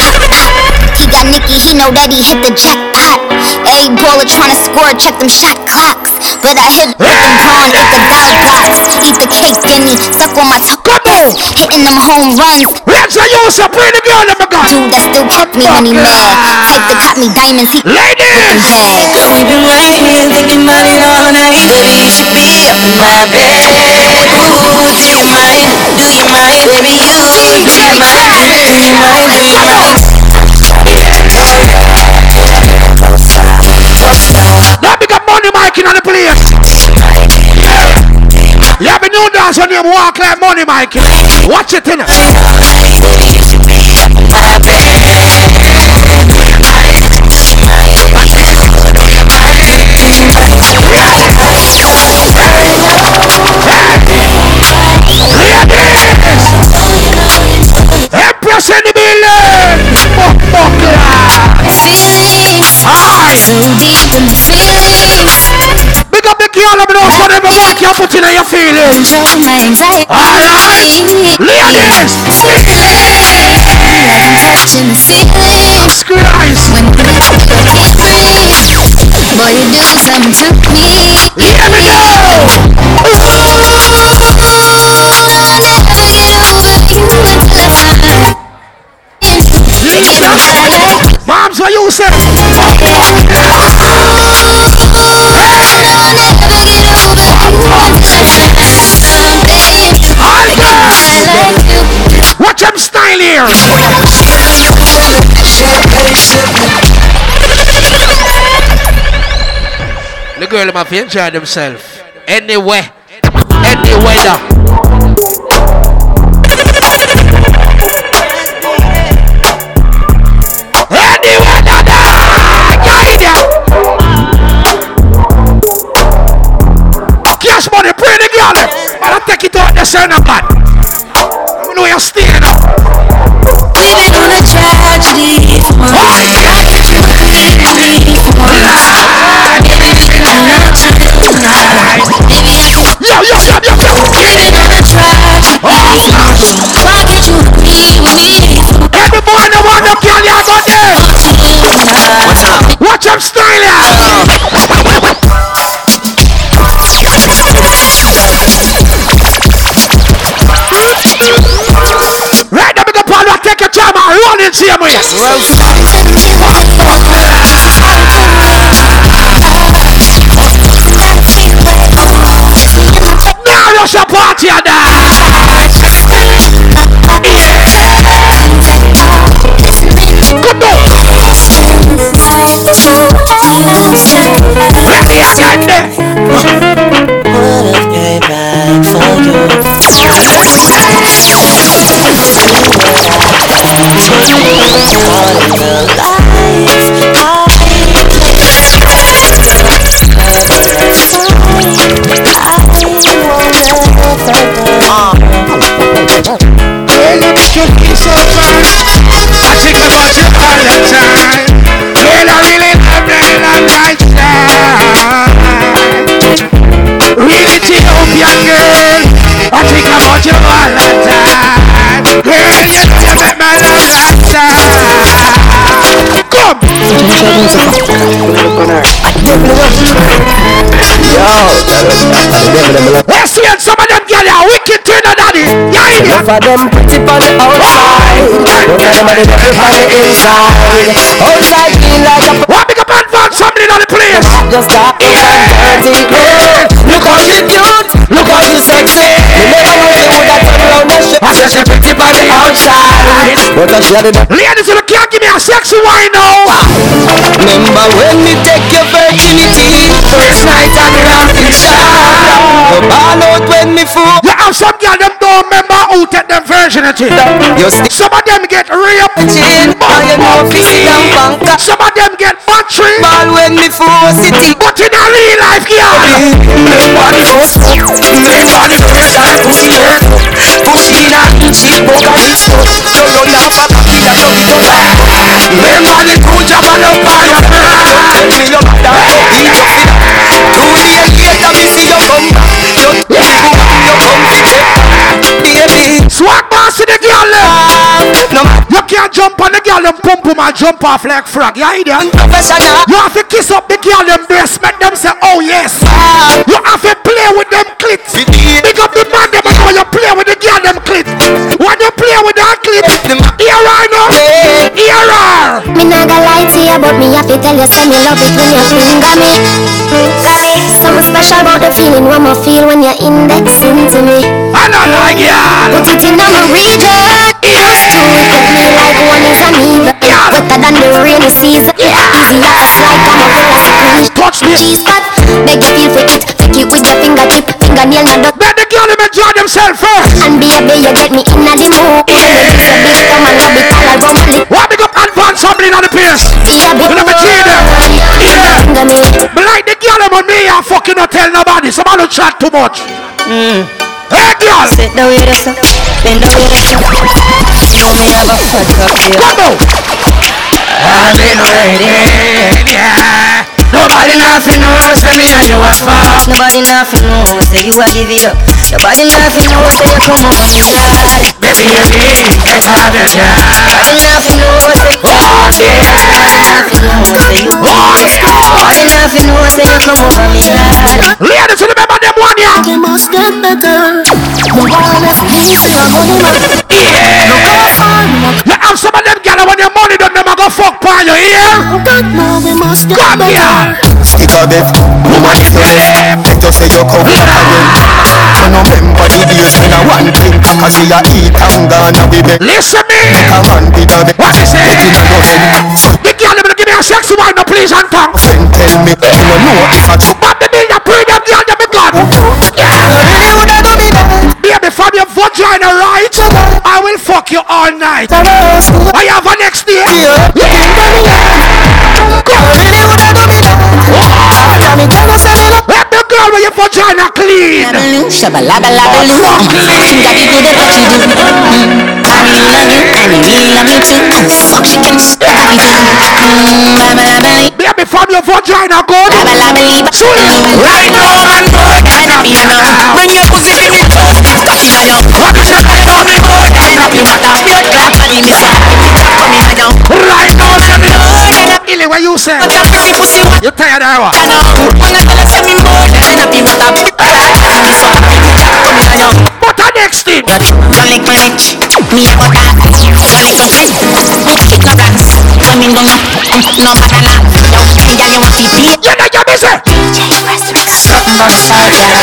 He got Nicki, he know that he hit the jackpot. Every baller tryna score, check them shot clocks. But I hit with them brawn, eat the lollipops. Eat the cake, then he suck on my toes. Hitting them home runs. Let's say you so bring the girl, let me go. Dude that still keep me when he mad. Type to cut me diamonds, he Ladies! Girl, we been right here thinking about it all night. Baby, you should be up in my bed. Ooh, do you mind? Do you mind? Baby, you, do you mind? Do you mind? Do you mind? Now big up money Mike in the place. Have a new dance on him walk like money Mike. Watch it in Empress in the building. Fuck, fuck. So deep in my feelings. Big up the girl, I'm not for every mark you put in your feelings. Control my anxiety. Alright. Ladies. Touching the ceiling. Christ. When you get free, boy, you do something to me. Here we go. Moms, what you say? Watch them style here. The girl must enjoy themselves. Anywhere. Any weather. Why can't you believe me for once? Baby, we've been on a tragedy. I can Yo, yo, yo, yo, yo. We've been on a tragedy. Why can't you oh, believe me? Every boy in the world, no girl, you go there. Watch them style in same way. Now rush a party and that. Girl, you make you feel so fine. I think about you all the time. Girl, I really love a lifestyle. Real Ethiopian girl, I think about you all the time. Girl, you you make my love lifestyle. Come. Let's see some of them are wicked the daddy. Yeah, idiot. Enough of them pretty on the outside But them are the devil on the inside. Outside feel like a What big up advance somebody on the place? Just stop it and dirty girl. Look how you cute, look how you sexy. You never know you would have turned around and shit I said she pretty on the outside. But I shut it Ladies, you can't give me a sexy wine now. Remember when me take your virginity? First night the rocking star The ball out when me fool. You have some girl don't remember who take them virginity. Some of them get raped. Chin, and you know fist and banker Some of them get battery. Ball when me city But in a real life, girl. One foot, three body first and push it in and cheap over this foot you laugh at me that you be too bad Remember the two job on the them. no You can't jump on the girl them pump pum and jump off like frog. You idiot. professional You have to kiss up the girl them breast, make them say, oh yes. You have to play with them clits. Pick up the man them and how you play with the girl them clit. When you play with that clit, here I know. Here I Me not gonna lie to you, but me have to tell you, say me love it when you finger me. Got me something special about the feeling one I feel when you're indexing to me. I don't like ya. Put it in my region. Like one is an evil. Wetter than the rainy season. Easy like a slide from a velocity. Touch me. Cheese spot, make you feel for it. Take it with your fingertip, fingernail not dot. Let the girl enjoy themselves first. And be a baby, you get me in a the mood. Yeah. It's a big come and love it all around my lip. What big up advance somebody on the place? Yeah, You know me them. Yeah. But like the girl on me, I fucking not tell nobody. Somebody chat too much. Hey girl. Sit down with us, bend down with us. You know me have a fat up here. Come on. I've been waiting, yeah. Nobody nothing knows, say me and you are fast. Nobody nothing knows, say you a give it up. Nobody nothing knows, say you come over me side. Baby, you need out of here. Nobody nothing knows, say oh yeah. Nobody nothing knows, say you Nobody nothing knows, say you come over me side. Ladies, You get better. No one left me, I'm gonna run. Yeah. You have some of them girl when your money them a go fuck pan you hear? God, no, we must get Come here. Stick a death Woman is Better say you come You know remember the days when I want thing Cause we a eat and we make Listen me. A man be the What you say? Get in dozen The give me a sexy wine now please and tongue. Friend tell me You don't know if I took from your vagina right, I will fuck you all night. I have a next day. Let the girl with your vagina clean. Baby, from your vagina good. Rabba labba lee. Right now, man, boy. When your pussy get me know What you say. You tired of what? I I now. Yo, hey girl, you want be? You know you're busy. Something about the side, girl.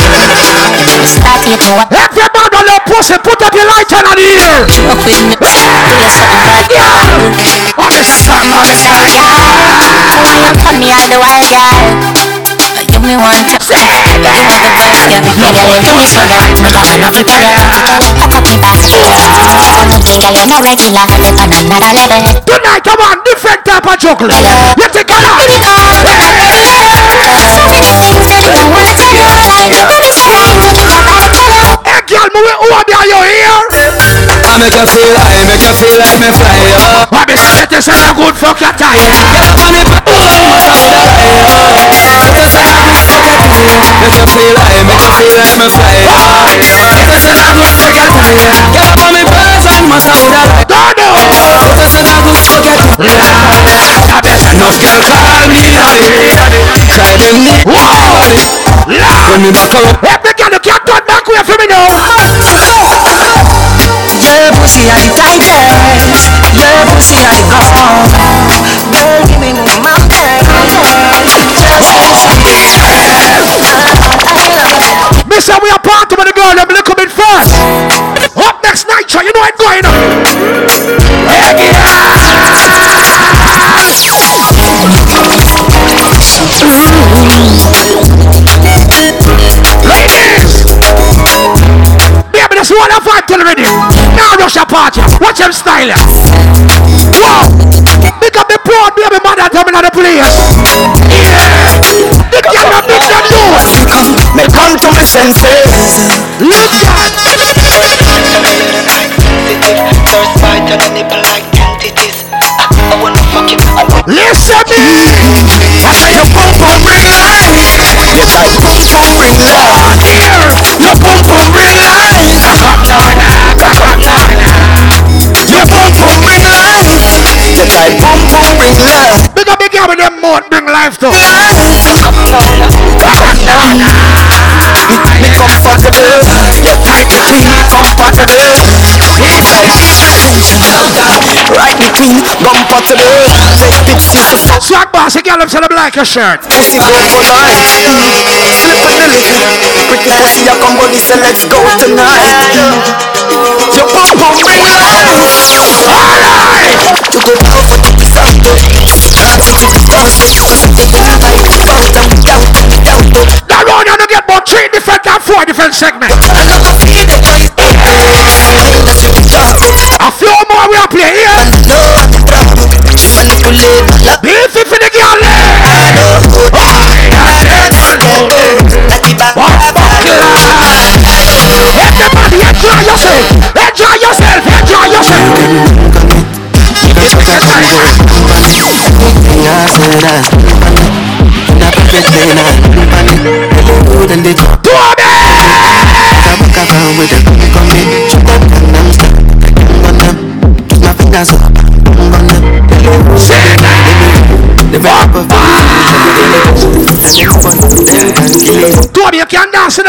Start it to what? If your pussy, put up your light on the ear. Up in the do you something bad, Yeah. What is Something about the side, girl. Come here, the wild girl. You me want to give me the best, girl. No one knows when I me love me love it Tonight, come on, different type of juggling. You take a lot. Hey, girl, me who are there? You here? I make you feel like, make you feel like me fly, yo. I be set this is a good fuck your time. Get up on the Make you feel like, make you feel like me fly. This is a good fuck your time. Get up on the birds and massage the light. Dono. This is a good time. I bet enough girl call me daddy. Try them knee, daddy. When me back up. Every girl you can't them little bit first. Up next night, you know it going on. Ladies! Baby, this one of our till ready. Now rush party. Watch them style. Whoa! Pick up the poor baby mother coming out the place. Yeah! Come senses. Look at Listen me. I say your pum pum ring line. You try pum pum ring line. Here, your pum ring line. Come down, come down. Your pum ring line. You try pum pum ring line. Big up the girl with them mouth bring life to. Me comfortable. You tight between comfortable. Right between comfortable. Take it six foot. Swag boss, you girl say them like your shirt. Pussy go for life. Slip in the lift. Pretty pussy, I come body, say let's go tonight. Your pum ring line. Alright. To go down for the That round you get about three different and four different segments.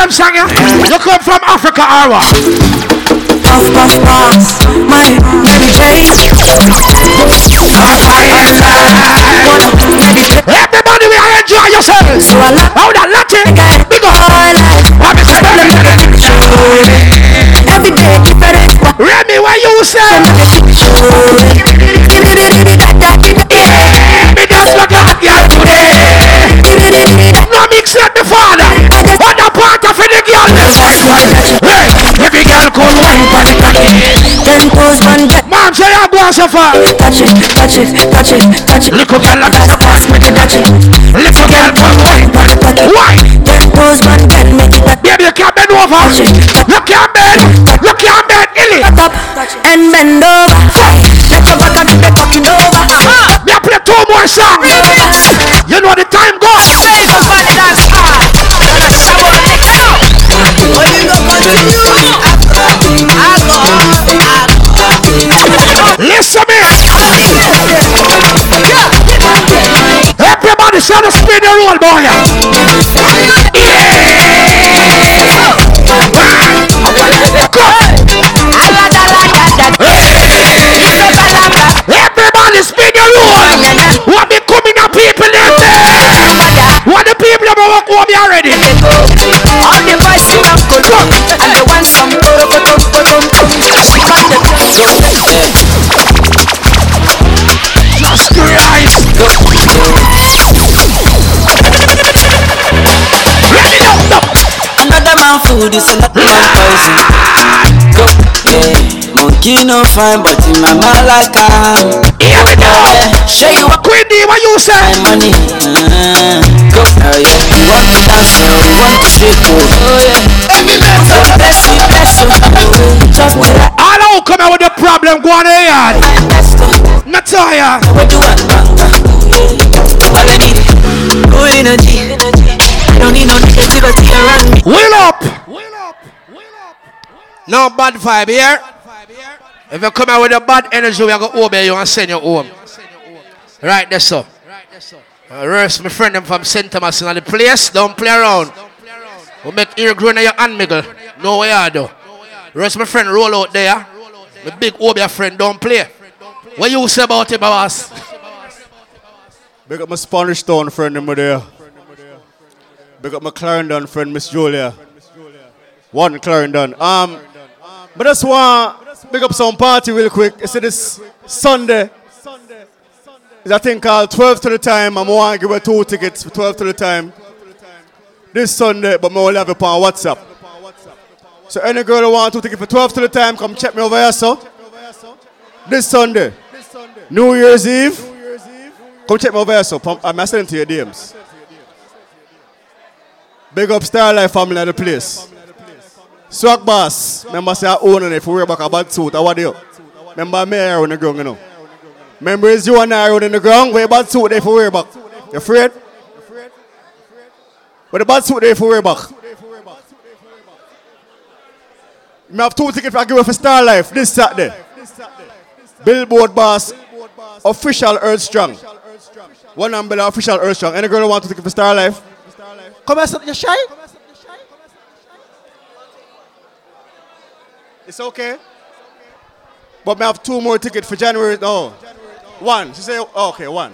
Them song, yeah? You come from Africa, what? Puff, puff, puff, my Mary J. Everybody, we are enjoy yourselves. How that Latin? Big up. What me say? Every day different. Remy, what you say? Every girl could wine for the cocky. Ten toes, man, get Mom, say I go so far. touch it, touch it, touch it, touch it. Little girl like a pass me the touch it. Little girl come wine for the cocky. Why? Ten toes, man, get make it back. Baby, you can't bend over. You can't bend. You can't bend. Illy. Up and bend over. Let your back and be fucking over. Me I play two more songs. this and that one thousand. Go, yeah. Monkey no fine, but in my malaka. Here we go. Show you what queenie. What you say? My money. Uh-huh. Go, oh yeah. You want to dance, oh, you want to shake, oh, oh yeah. Every man, so bless you, bless you. Just what I. I don't come out with a problem, go on ahead. Not tired. What you want, bang, bang. Already. Good energy. I don't need no negativity around me. No bad vibe here. If you come out with a bad energy, we are going to obey you and send you home. Right there, so. Uh, rest my friend them from St. Thomas in the place. Don't play around. We make ear grow in your hand, Miguel. No way I do. Rest my friend roll out there. My big Obia friend don't play. What you say about him, boss? Big up my Spanish Town friend over there. Big up my Clarendon friend, Miss Julia. One Clarendon. Um, but just want big up some party real quick. See this Sunday. It's a thing called 12 to the time. I'm going to give away two tickets for 12 to the time. This Sunday, but I will have it on WhatsApp. So any girl who want two tickets for 12 to the time, come check me over here, so. This Sunday. New Year's Eve. Come check me over here. Pump- I'm sending to your DMs. Big up Star Life family at the place. Swag boss. Remember say I own it if we wear back a bad suit. How what do you? Remember me here on the ground, you know. Remember it's you and I on the ground, wear bad suit if we wear back. You afraid? But the bad suit if we wear back. Me have two tickets I give away for Star Life this Saturday. Billboard boss, official Earth Strong. One umbrella official Earth Strong. Any girl who wants to take it for Star Life? Come here, you shy? It's okay. But me have two more tickets for January. No, one. She say, oh, okay, one.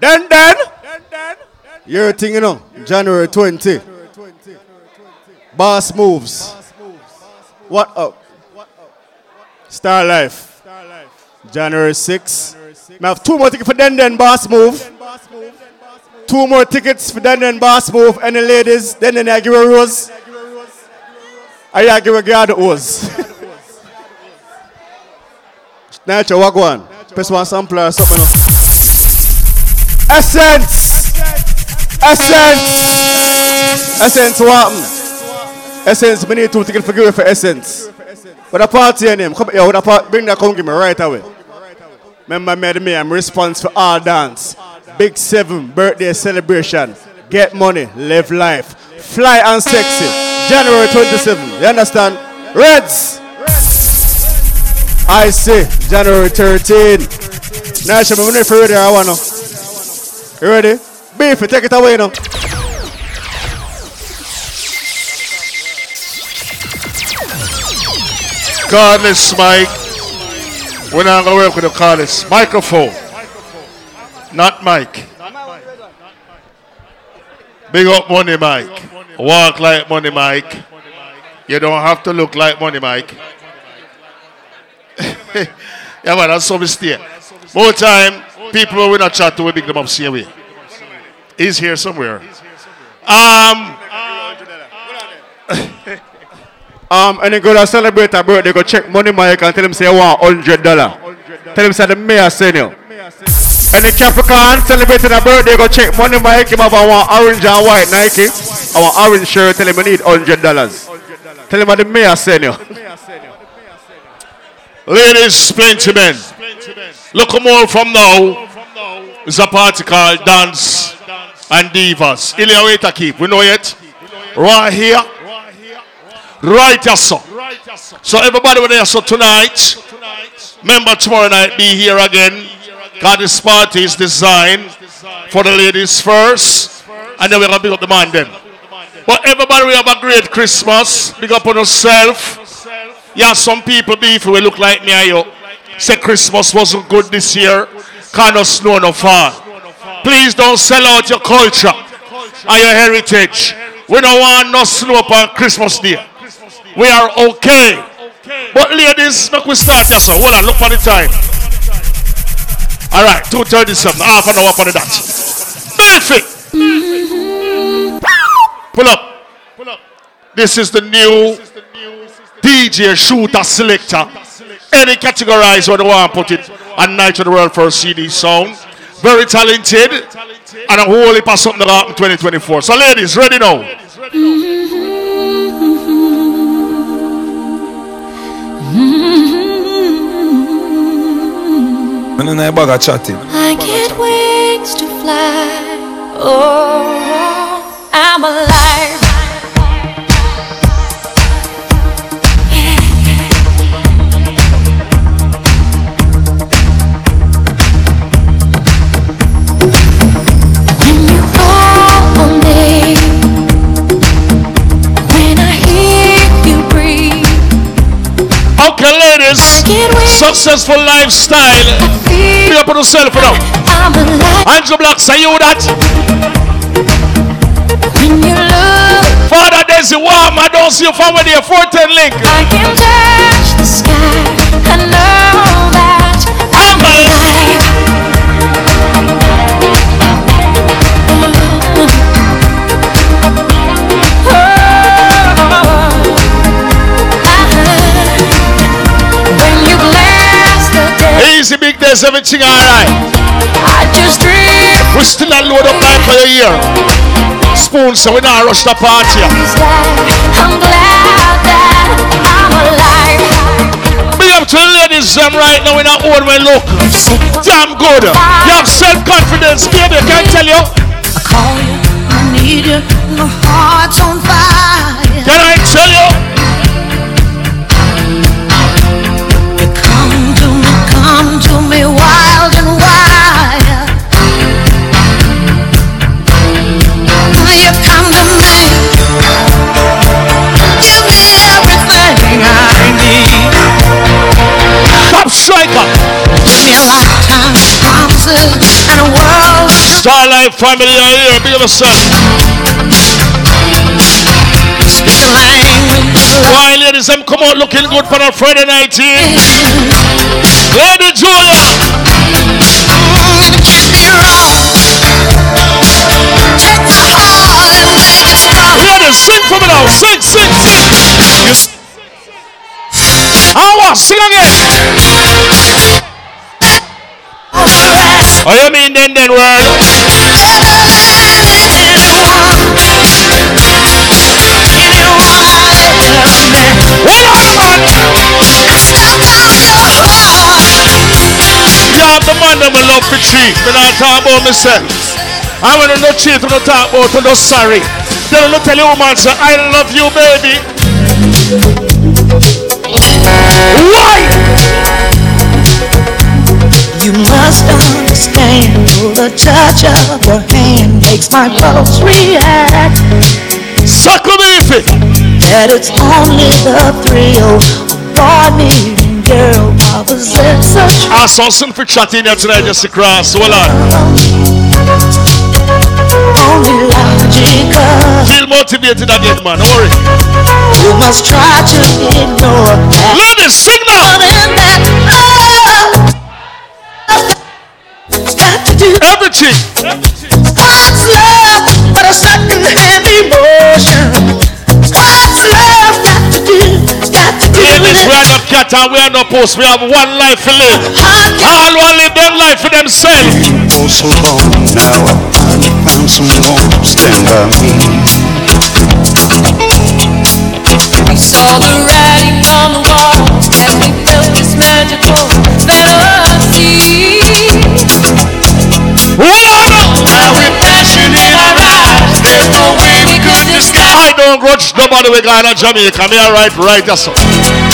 Then, then, Then, you're thing, you know, January 20. Boss moves. What up? Star Life. January 6. I have two more tickets for then then Boss Move. Two more tickets for then Den Boss Move. Any ladies? Then Den, I give a rose. Give a guard rose. Nature? Press one sampler something. else. Essence! Essence! Essence, what? Essence, we need two tickets for give for Essence. What a party name? Come, what a part, bring that come give me right away. Remember me, me, I'm response for all dance. Big seven birthday celebration. Get money, live life. Fly and sexy. January 27. You understand? Reds. I say January 13. Now, I'm ready for ready. I wanna. You ready? Beef, take it away now. Cordless mic. We're not going to work with the cordless. Microphone. Not mic. Big up Money Mike. Walk like Money Mike. You don't have to look like Money Mike. *laughs* yeah, man, that's some mistake. More time, people will not chat to, we big them up same way. He's here somewhere. Um, *laughs* Um, and then go to celebrate a birthday, go check Money Mike and tell him say I want hundred dollar. Tell him say the mayor send you. And then Capricorn celebrating a birthday, go check Money Mike. Him have one orange and white Nike. Want orange shirt. Tell him I need hundred dollars. Tell him the mayor send you. Ladies, gentlemen, look more from now. It's a party called Dance and Divas. Ilya, wait a keep. We know it. Right here. Right here, so. So everybody with us so tonight, remember tomorrow night, be here again. God, this party is designed for the ladies first, and then we're going to pick up the man then. But everybody, we have a great Christmas. Big up on yourself. Yeah, some people beef we look like me and you. Say Christmas wasn't good this year. Of snow no far. Please don't sell out your culture and your heritage. We don't want no snow on Christmas Day. We are okay. But ladies, make we start. So hold on, look for the time. All right, 237, half an hour for the that. Benefit. Pull up. Pull up. This is the new DJ, shooter, selector. Any categorize what they want put it on Night of the World for a CD sound. Very talented. And a whole heap of something that happened 2024. So ladies, ready now? Mm-hmm. I bag a chatting. I get wings to fly. Oh, I'm alive. Ladies. Successful lifestyle. Big up on yourself now. Andrew Black, say you that. When you look, Father Daisy Warm, I don't see you from there. 410 link. I can touch the sky. I know that I'm alive. Day, Easy big days, everything alright. I just dream. We still not load up like for your ear. Spoon, so we not rush the party. I'm glad that I'm alive. Big up to the ladies them right now in our own way look. Damn good. You have self-confidence, baby, I can tell you. I need you. My heart's on fire. Can I tell you? Come to me, come to me, wild and wild. You come to me, give me everything I need. Top striker. Give me a lifetime of promises and a world. Starlight family Why ladies them come out looking good for a Friday night here? Lady Julia. Ladies, sing for me now. Sing, sing. You s- I want sing again. Oh, you mean then then world? Have the man that will love for cheat. But I talk about myself. I want to no cheat, no talk about no sorry. They don't tell you woman say I love you, baby. Why? You must understand the touch of your hand makes my pulse react. Suckle me if it. That it's only the thrill of boy girl I possess such I saw some for chatting here tonight just to cross. On. only logical. Feel motivated again, man. Don't worry. You must try to ignore that. Ladies, sing now. Something that got to do. Everything. What's love but a second-hand emotion? We are not cat and we are not post. We have one life to live. All will live them life for themselves. So long now. I found someone to stand by me. We saw the writing on the wall and we felt this magical fantasy. Now passion in our eyes, there's no way we could disguise. I don't grudge nobody we got in Jamaica. Me right, that's all.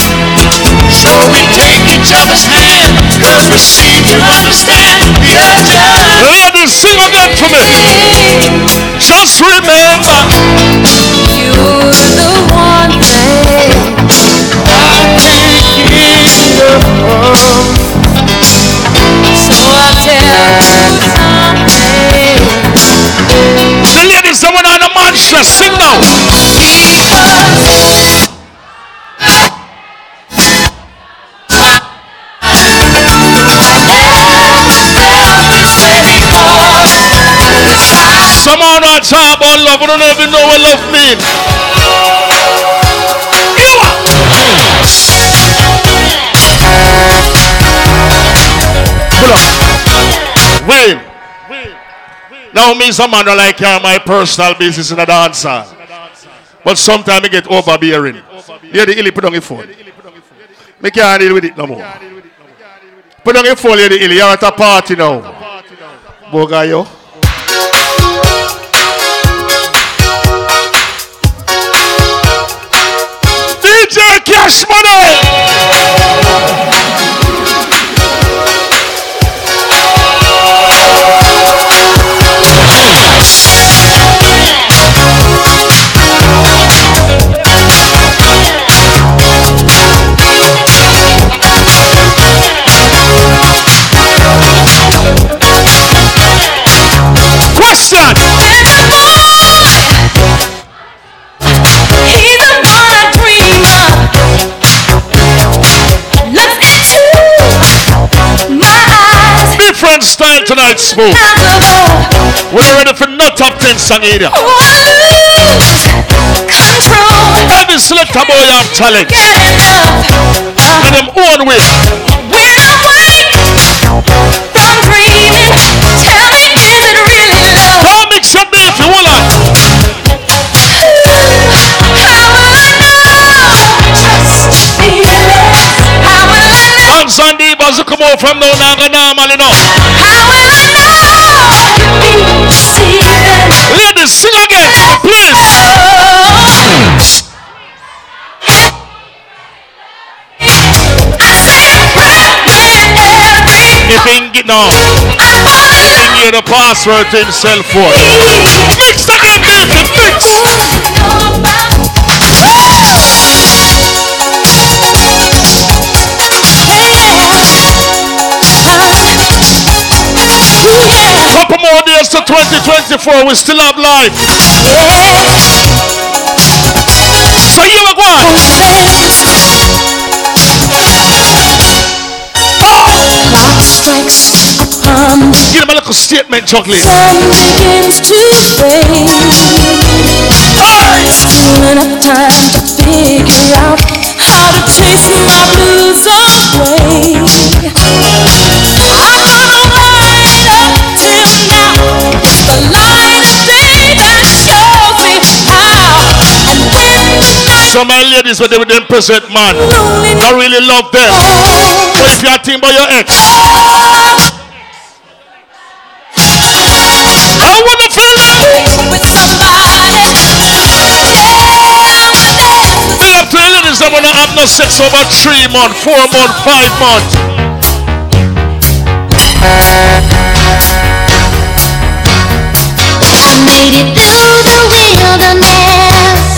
So we take each other's hand, cause we seem to understand the urgency. Ladies, sing again for me. Just remember. You're the one thing I can't get enough of. So I tell you something. The ladies, the one on the mantra, sing now. Someone at about love, I don't even know what love means. Pull up. Wait. Now me someone don't like care my personal business in a dancer. But sometimes I get overbearing. Yeah, the illy put on your phone. Me can't deal with it no more. Put on your phone, lady illy. You're at a party now. Bogayo. Cash Money! Question! Style tonight, Smooth. We're ready for no top 10 song either. Every selector boy have talent. And them own way. When awake from dreaming, tell me, is it really love? Come mix there if you want Hands on the buzz come out from now now. Get now, he need the password to himself for. Mix again, baby, mix. Couple more days to 2024, we still have life. So you are going. Strikes upon Give him a little statement, chocolate. sun begins to fade. Still enough time to figure out how to chase my blues away. I'm gonna light up till now. It's the light of day that shows me how. And when the night So my ladies, when they with them present man, I really love them. But if you're thinking about your ex, I wanna feel you. with somebody, Big up to the that wanna have no sex over three months, four months, five months. I made it through the wilderness.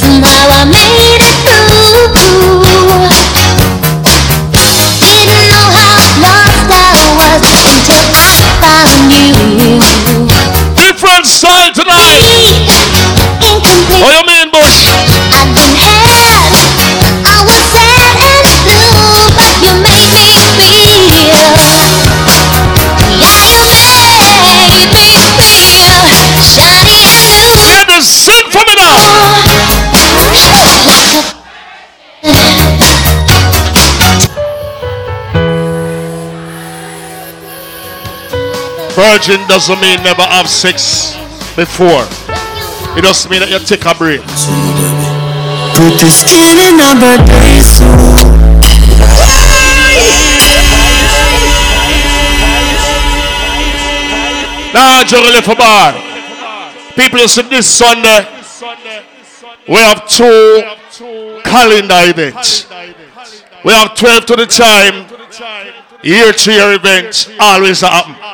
Somehow I made it through. Different style tonight. Virgin doesn't mean never have sex before. It doesn't mean that you take a break. Put the skin in our birthday. Now, juggle for bar. People, you see this Sunday, we have two calendar events. We have 12 to the time, year to year events, always happen.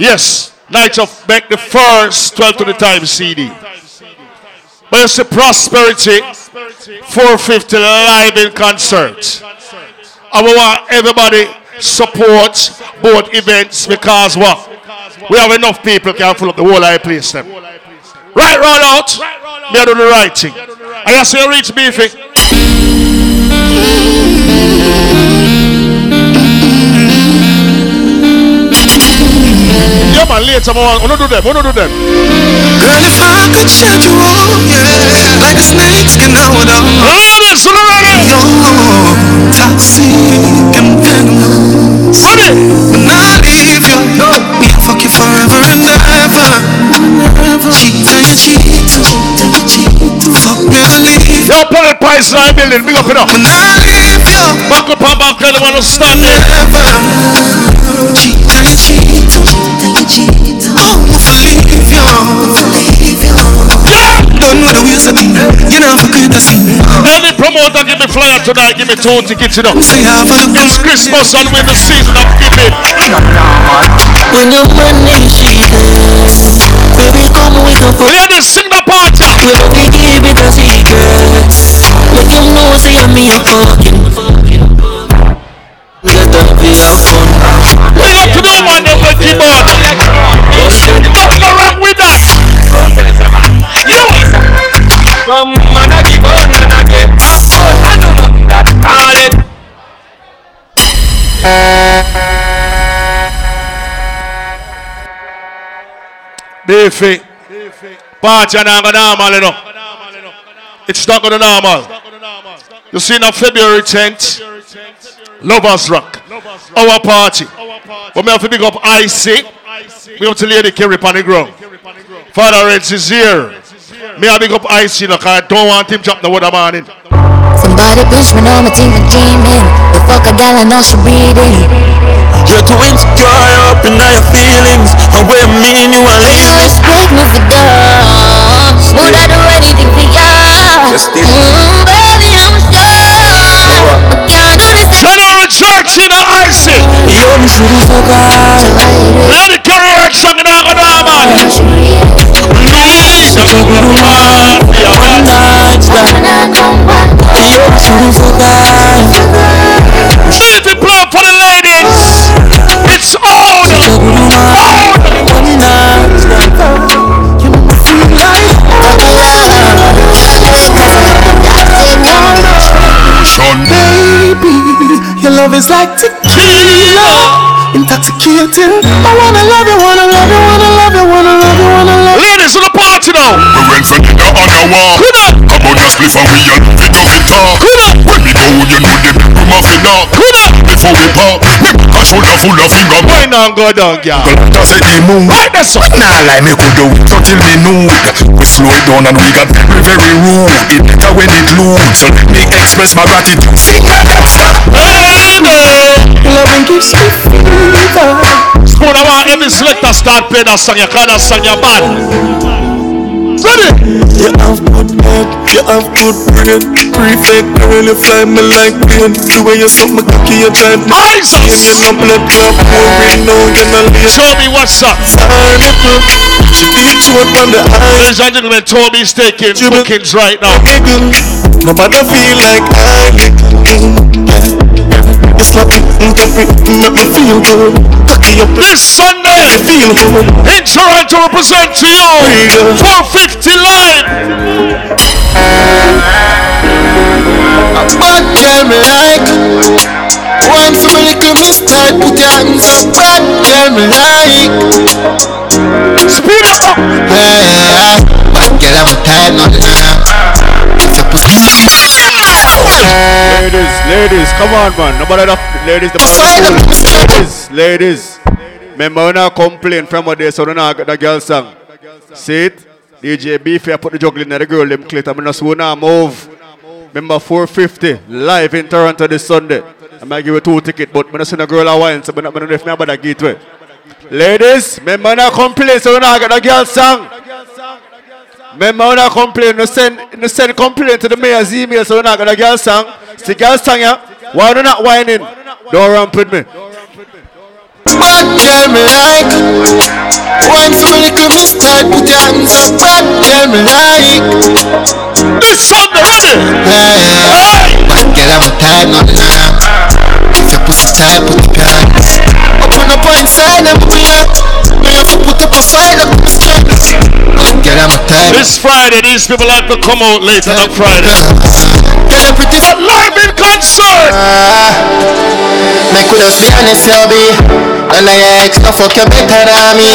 Yes, night of back the first 12 to the time CD. But you see prosperity, 450 live in concert. I want everybody support both events because what? We have enough people can fill up the whole high place them. Right round out, me I do the writing. I say reach beefy. Your man later, man. Wanna do them? Wanna do them? Girl, if I could shut you off, yeah, like snakes can out of. Oh, toxic and venomous. Ready? When I leave you, no, me fuck you forever and ever. Never. Cheat on your cheat, cheat, fuck me, I leave. Yo, Pellet Pies, nine million. Big up it up. When I leave. Back up and back, tell them want to stand there. Don't know the ways of me. You know for good to see. Any promoter give me flyer tonight, give me two tickets, you know. It's Christmas and we're in the season of giving. When your money is cheating, baby come with a foot. Ladies, sing the part. We love you, give it a secret. Let them know say I'm me a fucking. Get up, be a fun. We got to know what the wicked man. Nothing wrong with Some man a give up and a get up. I know nothing that call it. Beefy. Party and I'm normal, you know. It's not gonna normal. You see now February 10th, Lovers Rock. Our party. But me have to big up IC. We have to lay the carry on the ground. Father Reds is here. Me have big up IC, you know, 'cause I don't want him jump the water morning. Somebody bitch me on my team and dreaming. The fuck a gal I know she breathing. You're too insecure up in all your feelings. And when me and you are leaving. Respect me for dumb. Love is like tequila, intoxicating. I wanna love you, wanna love you, wanna love you, wanna love you, wanna love you. Ladies to the party now. We went for dinner on the wall. Come on, just split and we and we nothing talk. When me down, you know the people muffin up. Before we pop, me back a shoulder full of finger. Why not go down, girl? Just say the mood. Right there, son. Nah, like me could do it until me nude. We slow it down and we got very, very rude. It better when it loose. So let me express my gratitude. Loving gives me fever. Spoon, I want every selector start playing that song. You can't that song, you're bad. Ready? You have good head, you have good brain. Prefect, I really fly me like plane. The way you suck my cocky, you drive me insane. You know blood clot pouring down, you know late. Show me what's up. Article, she feel short on the eyes. Ladies and gentlemen, Toby's taking bookings right now. Nobody feel like I You slap it and tap it, make me feel good. Cocky up This Sunday, feel good. in Toronto, represent to you 450 live. Bad girl me like Wine for me little miss tight Put your hands up Bad girl me like Speed up Hey, Bad girl I'm tired now Ladies, come on, man. Nobody enough. Ladies, the ladies, ladies. Remember when I complain from what they so when I got the girl song. See it? DJ Beef, I put the juggling in the girl, them clit. I'm so now move. Remember 450 live in Toronto this Sunday. I might give you two tickets, but when I see a girl I want, so I'm not going to me about the gateway. Ladies, remember when I complain so when I got the girl song. Remember when I complain, no send, no send complaint to the mayor's email so we're not gonna girl song. See girl song yeah? Why do not whining? Don't ramp with me. Bad girl me like for me little miss tight Put your hands up Bad girl me like This Sunday, ready? Hey, Bad girl I'm tired now If your pussy tight put your hands Open up inside and pull up Me have to put up This. Friday, these people have to come out later on Friday. You pretty But live in concert! Uh, make we just be honest, be And I ex no fuck you better than me.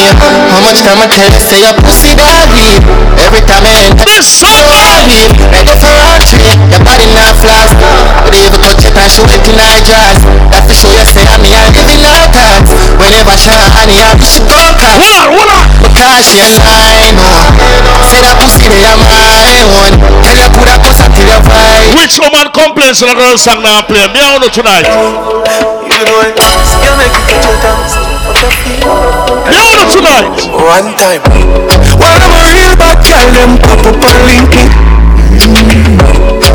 How much time I tell you say your pussy doggy Every time I enter This Sunday Ready for entry Your body not flash But even touch it and show it in her dress That for show you say I'm me I live in her thoughts Whenever she honey I be she go cut Hold on, hold on! Because she lie no Say that pussy they are my own Tell you put a cuss until you a vibe. Which woman complains when a girl song now play? Me I know tonight. You know it. You make it get your dance. Me I know tonight. One time. While I'm a real bad girl, them pop up on LinkedIn.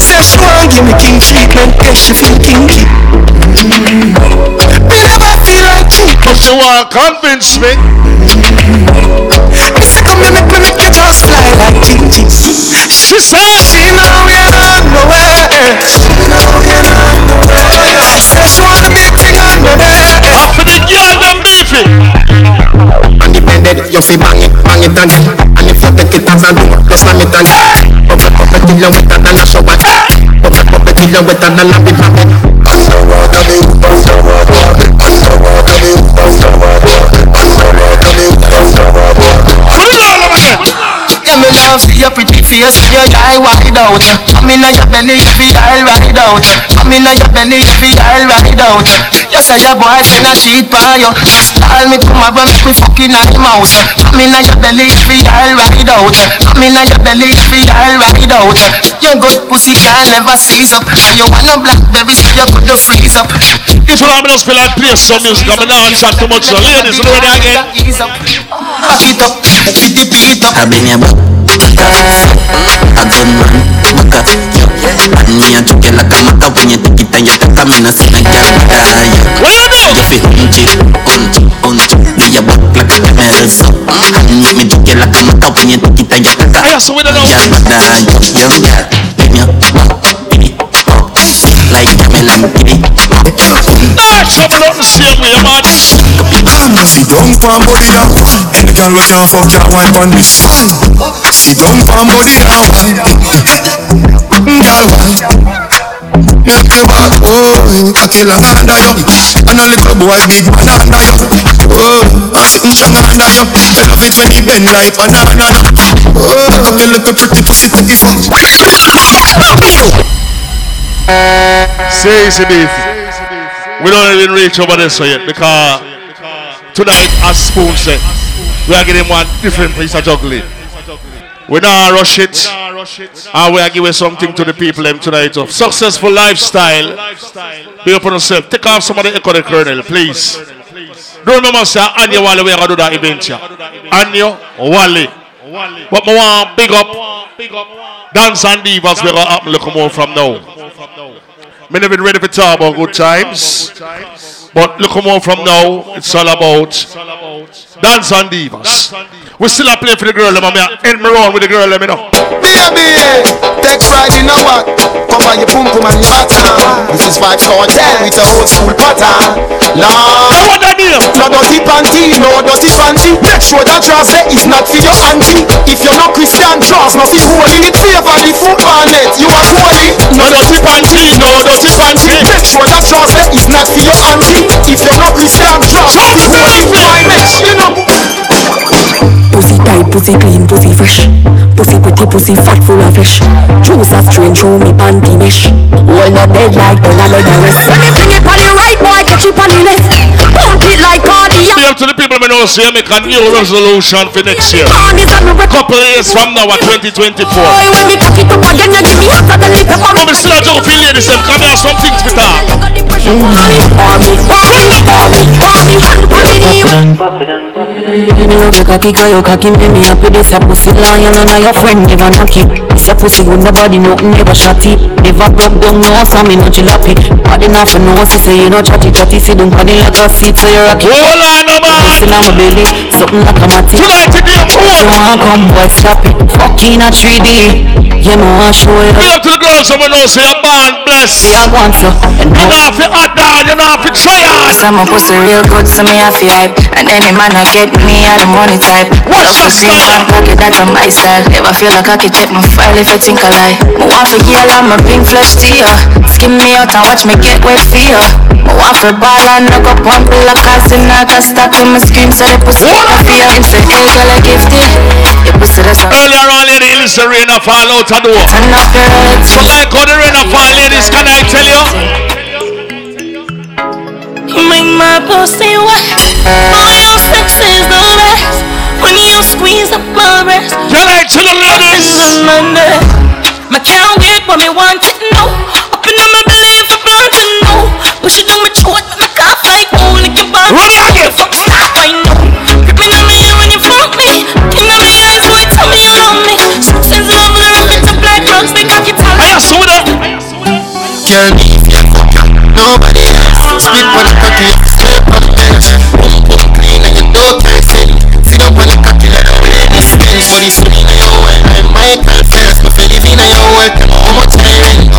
Say she want give me king treatment, yeah she feel kinky. Me never feel like cheap, but she want convince me. Me say come here, make me make you just fly like Gigi. She said she know you're on the way. She know you're on the way. She say she want a big thing on the way. After the girl them beefy. Independent, you fi bang it, bang it and And if you take it as a door, just slam it and Bubble, bubble till you wetter than a shower Bubble, bubble till you wetter than a big rabbit Underwater me, underwater me Underwater me, underwater Underwater me, underwater Yeah, me love see your pretty face, your eye wide out I'm in your belly, you feel all right out I'm in your belly, you feel all right out You say your boyfriend a cheat by you Call me come over, make me fucking on him out I'm in your belly, you feel all right out I'm in your belly, you feel all right out Your good pussy can't never seize up And you wanna blackberry, so you could freeze up If you want me to feel like play some music, I'm not chat too much. So ladies, you know what again? Ease up, back it up, beat the beat up. I bring you so. We don't pity. Ah, trouble not the same way, man. She don't pan body down Any girl we can fuck can wine on this She don't pan body down Girl wine Make me back, oh, cocky long under you And a little boy big man under you Oh, I'm sitting strong under you Me love it when you bend like banana. Oh, your little pretty pussy. Take it Say easy beef. We don't even reach over this so yet because tonight, as Spoon said, we are getting one different piece of juggling. We not rush it, and we are giving something to the people them tonight of successful lifestyle. Be up on yourself. Take off some of the echo the kernel, please. Don't remember say Anya Wale we are gonna do that event here. Anya Wale. But I want big up Dance and Divas we gonna happen look more from now. Me never been ready for talk about good times. But look more from now, it's all about dance and divas. We still are playing for the girl, let me end me round with the girl, let me know. Baby, take pride in our what? Come on, your pum pum and your bata. This is Vybz Kartel with a old school pattern. Lord, what that name? No dirty panty, no dirty panty. Make sure that trouser is not for your auntie. If you're not Christian, not be holy. It favor the football net. You are holy. No dirty panty, no dirty panty. Make sure that trouser is not for your auntie. If you're not Christian, trust not be holy. Why next, you know? Pussy tight, pussy clean, pussy fresh. Pussy pretty, pussy fat, full of flesh. Juice a strain through me panty mesh. Well not dead like the leg a rest. When me bring it on the right, boy, catch it on the left. Pump it like cardiac. Be up to the people me know say make a new resolution for next year. Couple years from now at 2024. Boy, when me cock it up again, you give me hotter than the pepper. But we still have to feel ladies them come here some things for talk. Love your cocky, cause your cocky make me happy. This a pussy lion and your friend never knock it. A pussy good, nobody nothing never shot it. Never broke down, no so me no jalopy. Body not for no, she say you no chatty chatty. Sit down, body like a seat, so you rock it. Hold on, no man. Pussy on my belly, something like a matty. Tonight it be a cool. You want come, boy, stop it. Fucking a 3D. You know I show you. Be up to the girls someone know say a band bless. Yeah, I want to. You know if you hot down, you know if you try hard. Some a pussy real good, so me have to hype. And any man I get me, I the money type. What's Love your to green style? and cocky, that's my style. Never feel like I can check my file if I think I lie. Me want to girl, I'm a pink flesh to ya. Skim me out and watch me get wet for ya. Me want for ball and knock up one pill of cause in I got stuck with my scream, so the pussy for ya. Him say, hey girl, I gifted. Your pussy that's a Earlier on, lady, it's the rain of fall out the door. Turn up your head. So like how the rain of fall, ladies, can I tell you? You make my pussy wet. Squeeze up my breast. Can I tell the ladies? on my neck. Me can't wait, but me want it now. Up in my belief, I want to know. Push it on my throat, me cough like oh, lick your back. Run it again. Fuck stop right now. Gripping on me when you fuck me. In my eyes, boy, tell me you love me. Substance love the rip it up like drugs, make cocky tell I saw that. Girl, if you fuck ya, nobody else. Spit on the cocky, slip on the bench. Lady spin. Body swing in your way, I'm Michael Phelps. Me feel live in your world, how much I ring.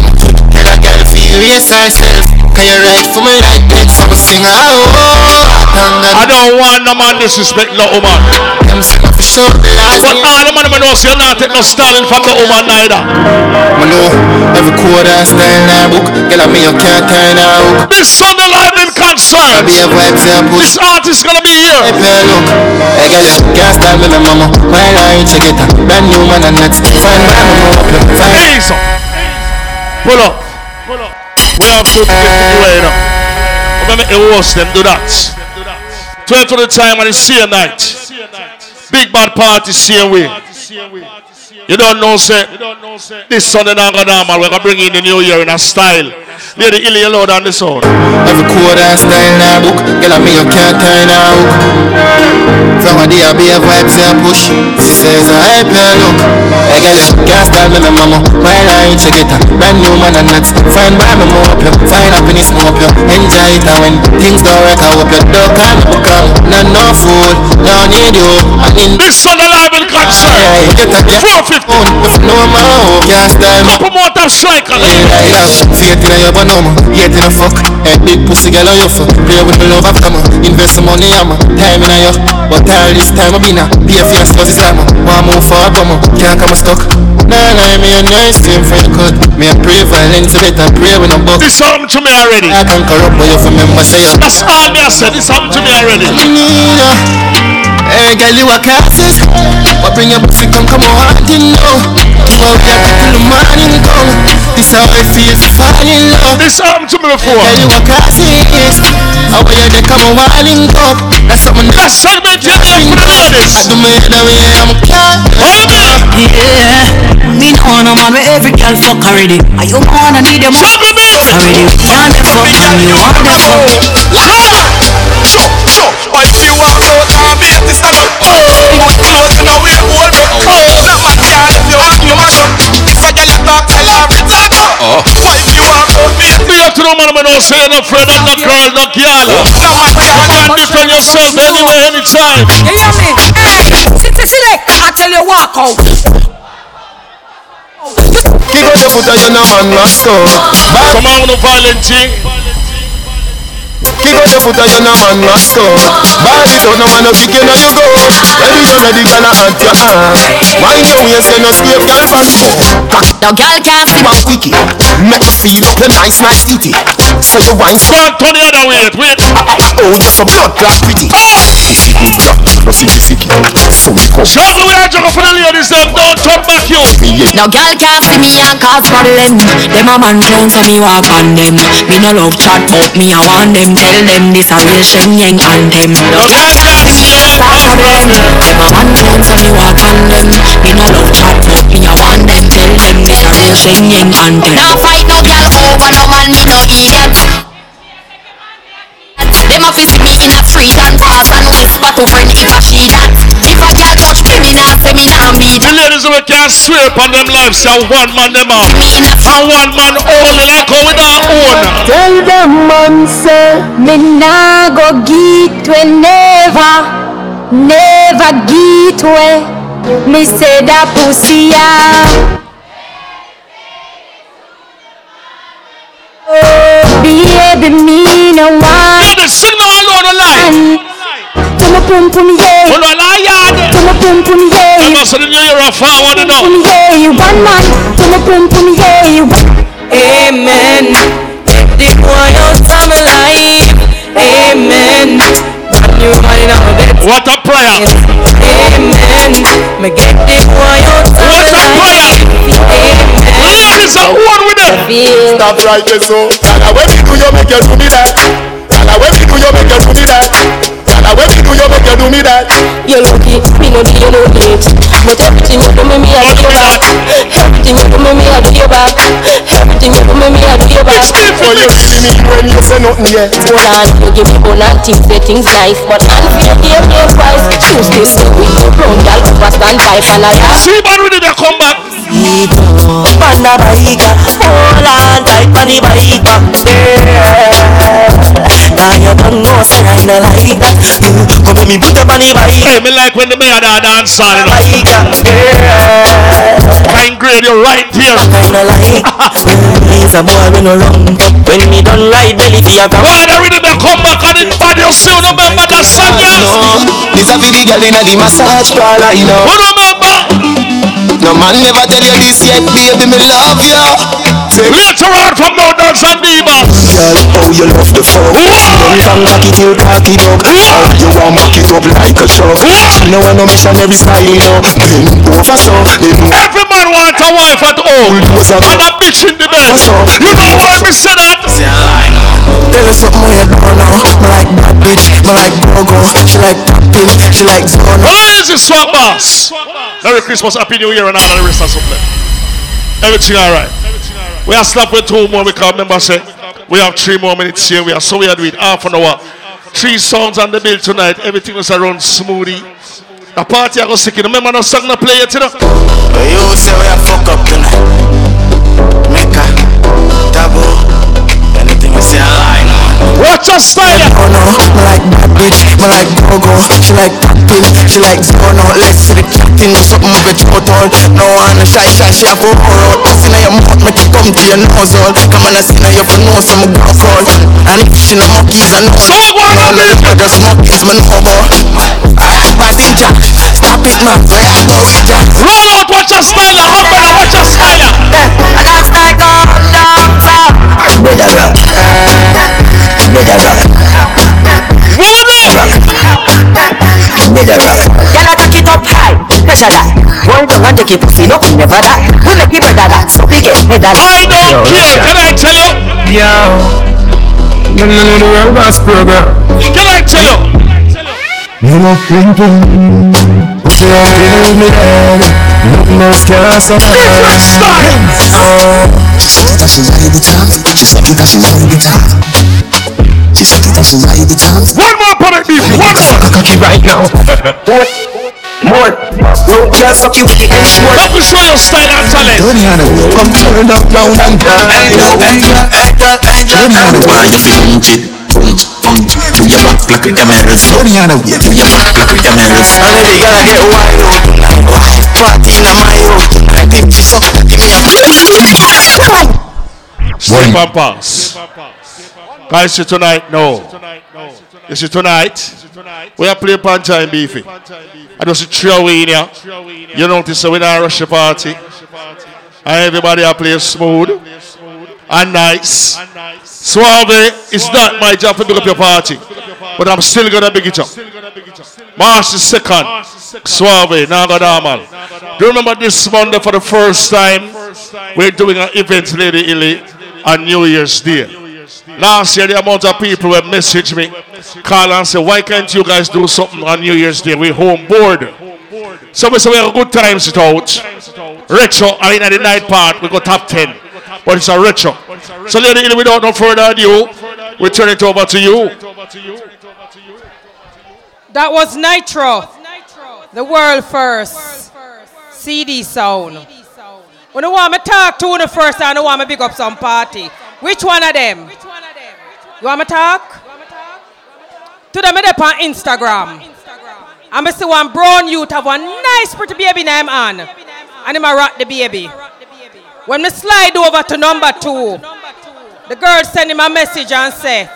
Tell a girl furious herself. Can you ride for me like that? So I sing a oh. I don't want no man disrespect no woman. Them say for sure the last But all the man them know say you not take no stalling from the woman neither. Me know every quarter style na book. Girl, I mean you can't turn a hook. This Sunday live in concert. Be a vibe to a push. This artist gonna be here. Hey, pay look. Hey, girl, you can't style me, me mama. My line, check it out. Brand new man and nuts. Fine by me, mama. Play fine. Ease up. Pull up. We have to get to the way now. We're gonna make them do that. 12 to the time and the same night. Big bad party same way. You don't know, say, this Sunday not gonna normal. We're gonna bring in the new year in a style. Lady Illy, you load on the sound. Every quarter style na book. Girl, I mean you can't turn a hook. From a day I be a vibe to a push. She says I play look. Hey, girl, you can't style me, me mama. My line, check it out. Brand new man and nuts. Fine by me, more up you. Fine happiness, more up you. Enjoy it and when things don't work, I hope you don't call me because not no fool. No need you. And in this Sunday live in concert. Get a get 450. If no man, can't style me. Couple more time striker. Yeah, yeah, yeah. Faith in your banana, yet in a fuck. Hey, big pussy girl on your foot. Play with the love of come Invest some money, I'm time in a yo. But all this time I've been a pay for your stuff is like One move for a come can't come stuck. Nah, nah, me a nice team for your cut. Me a pray violence, so better pray when I'm buck. This happened to me already. I can't corrupt, but you remember say you. That's all me I said. This happened to me already. Hey girl, you a classes. But bring your pussy, come, come on, you know. Out your till the morning come. This how I feel to fall in love. This happened to me before. Girl, you a classist. How are you they come on, walling up? That's something That segment you there for the ladies. I do me the way I'm a cat. Yeah, me no wanna man with every girl fuck already. Are you wanna need them fuck already? Can't them fuck and you want them fuck. So, if you want to now be this time of oh, close in a way, hold me close. That man can't if you want you mash a to be Me have man, man, don't say you're not friend, not girl, not girl. No You can defend yourself anywhere, anytime. Hear me? Hey, sit, select. I tell you walk out. Kick out your foot and you know man must go. Come on, no violent thing. Kick out your foot and you know man must go. Ball it out, no man no kick you know you go. Ready you ready, girl, I hunt your hand. Mind your waist, you no escape, girl, fast go. Now girl can't see my quickie. Make you feel up your nice, nice titty. So you wine Go on, turn the other way, wait. Oh, that's a blood clot pretty. No sicky sicky. Me where I juggle for the ladies, them don't turn back you. Now girl can't see me and cause problem. Them a man clown so me walk on them. Me no love chat but me I want them. Tell them this a real Shen Yang anthem Now girl can't see me and cause problem. Them a man clown so me walk on them. Me no love chat but me I want them. Tell them this a real Shen Yang anthem Now fight no girl over no man, me no idiot. Them a fi see me in a street and pass and whisper to friend if a she that. If a girl touch me, me nah say me nah beat. The ladies who can't swear upon them lives, say one man them up. And one man only like how we not own. Tell them man say me nah go get we never, never get we. Me say that pussy ah. Oh, baby, me of forward, you know. Pum yeah, one man. To my pum pum yeah. Amen. Take the boy out of my life. Amen. Brand new man in my bed. What a prayer. Amen. Me get the boy out of my life. Amen. Ladies are one with them. Stop right there, so. Gala, when me do you make you do me that? Gala, when me do you make you do me that? Do you make you do me that? You lucky, me no do you no hate But everything you do me, me I do you back. Everything you do me, me I do you back. Everything you do me, me I do you back. For you really mean when you say nothing yet. Hold on, you give me bone and things, say things nice But unfair, give me a price. Choose this thing with the brown girl Over stand by and I See man, we did a comeback Panda baika, hold on tight on the baika. Now you don't know, say I no like that. You come me put up on the baika. Hey, me like when the mayor da dance on, you. Baika. Fine grade, you're right here. I no like. He's a boy we no run. When me done ride belly fi a come. Why the rhythm they come back and it bad you still remember that song, yeah? No, this a for the girl inna the massage parlor, you know. Who remember? No man never tell you this yet, baby, me love you. Later on from now dance and diva. Girl, oh you love the fuck. Then from you talk it up. Oh, you want mock it up like a truck. You know I no missionary style, you know. Bend over so, Every man want a wife at home. And a bitch in the bed. You know why me say that? Tell her something you don't know. Me like bad bitch, me like go-go. She like tapping, she like zone. Where is this swag boss? Merry Christmas, Happy New Year, and all the rest of something. Everything alright. We are stop with two more because remember say we have three more minutes here. We are so we are doing half an hour. Three songs on the bill tonight. Everything was around smoothie. The party I go sick. Remember no song no play it, you know? You say we are fuck up tonight. Mecca, taboo. Anything you say I lie. Watch your style. Oh no, me like bad bitch, me like go-go. She like tapping, she like zone out. Let's see the captain, do something with your total. No one shy shy, she have to roll out. I see now your mouth, make it come to your nose hole. Come on, I see now your for nose, I'm a go crawl. And if she no monkeys, I know. So what going on, man? I just monkeys, me know about. Bad ninja, stop it, man. Where I go with ya? Roll out, watch your style. Humble, watch your style. I got style gone down, so. Better rock. Better rock. Better rock. Girl, I take it up high, pressure that. One down and take it pussy, no, never that. We make it better that, so get better that. I don't care. Can I tell you? Program. Can I tell you? You know thinking your hand in me Nothing else can she ride the top She said that she ride the top One more product beef One more. Fuck a cocky right now. More Road girl fuck you with the H word Let me show you style and talent. Dirty on the road Come turn up round and down. On the road Why you fi punch it? Punch, punch To your back like a camel's Dirty on the road To your back like a camel's And every girl I get wild out tonight Party in my road tonight If she suck, give me a Step and pass. Guys, see tonight, no. You see tonight, we are playing and Beefy. I just three away in here. You notice we don't rush the party. And everybody are playing smooth and nice. Suave, it's not my job to big up your party. But I'm still gonna big it up. March the second. Suave, Nagadamal. Do you remember this Monday for the first time? We're doing an event, Lady Illy, on New Year's Day. Last year, the amount of people will message me, call and say, why can't you guys do something on New Year's Day? We're home bored. So we say we have a good time sit out. Retro, oh, I mean at the night part, we go top 10. But it's a retro. Oh. So Lady Illy, without no further ado, we turn it over to you. That was Nitro, the world first CD sound. When you want me talk to you first you want me big up some party. Which one of them? You want me talk? To them, they on Instagram. And I see one brown youth have one nice pretty baby name on. And him a rock the baby. When me slide over to number two, the girl send him a message and say,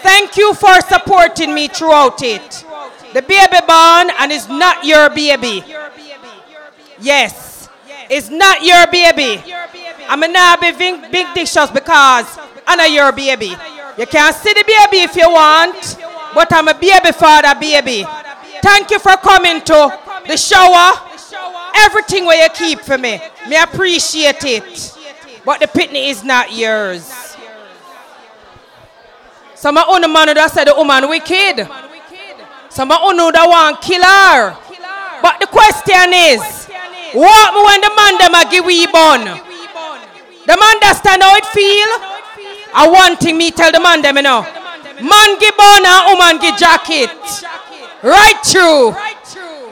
Thank you for supporting me throughout it. The baby born and it's not your baby. Yes, it's not your baby. I'm not be big, big dishes because I'm not your baby. You can see the baby if you want, but I'm a baby father, baby. Thank you for coming to the shower. Everything where you keep for me, me appreciate it. But the pitney is not yours. So my own man that said the woman wicked. Some you know that one killer. But the question is, what when the man them a give we bun? The man understand how it feel? I one thing me tell the man them you know. Man give bun and woman give jacket. Right true.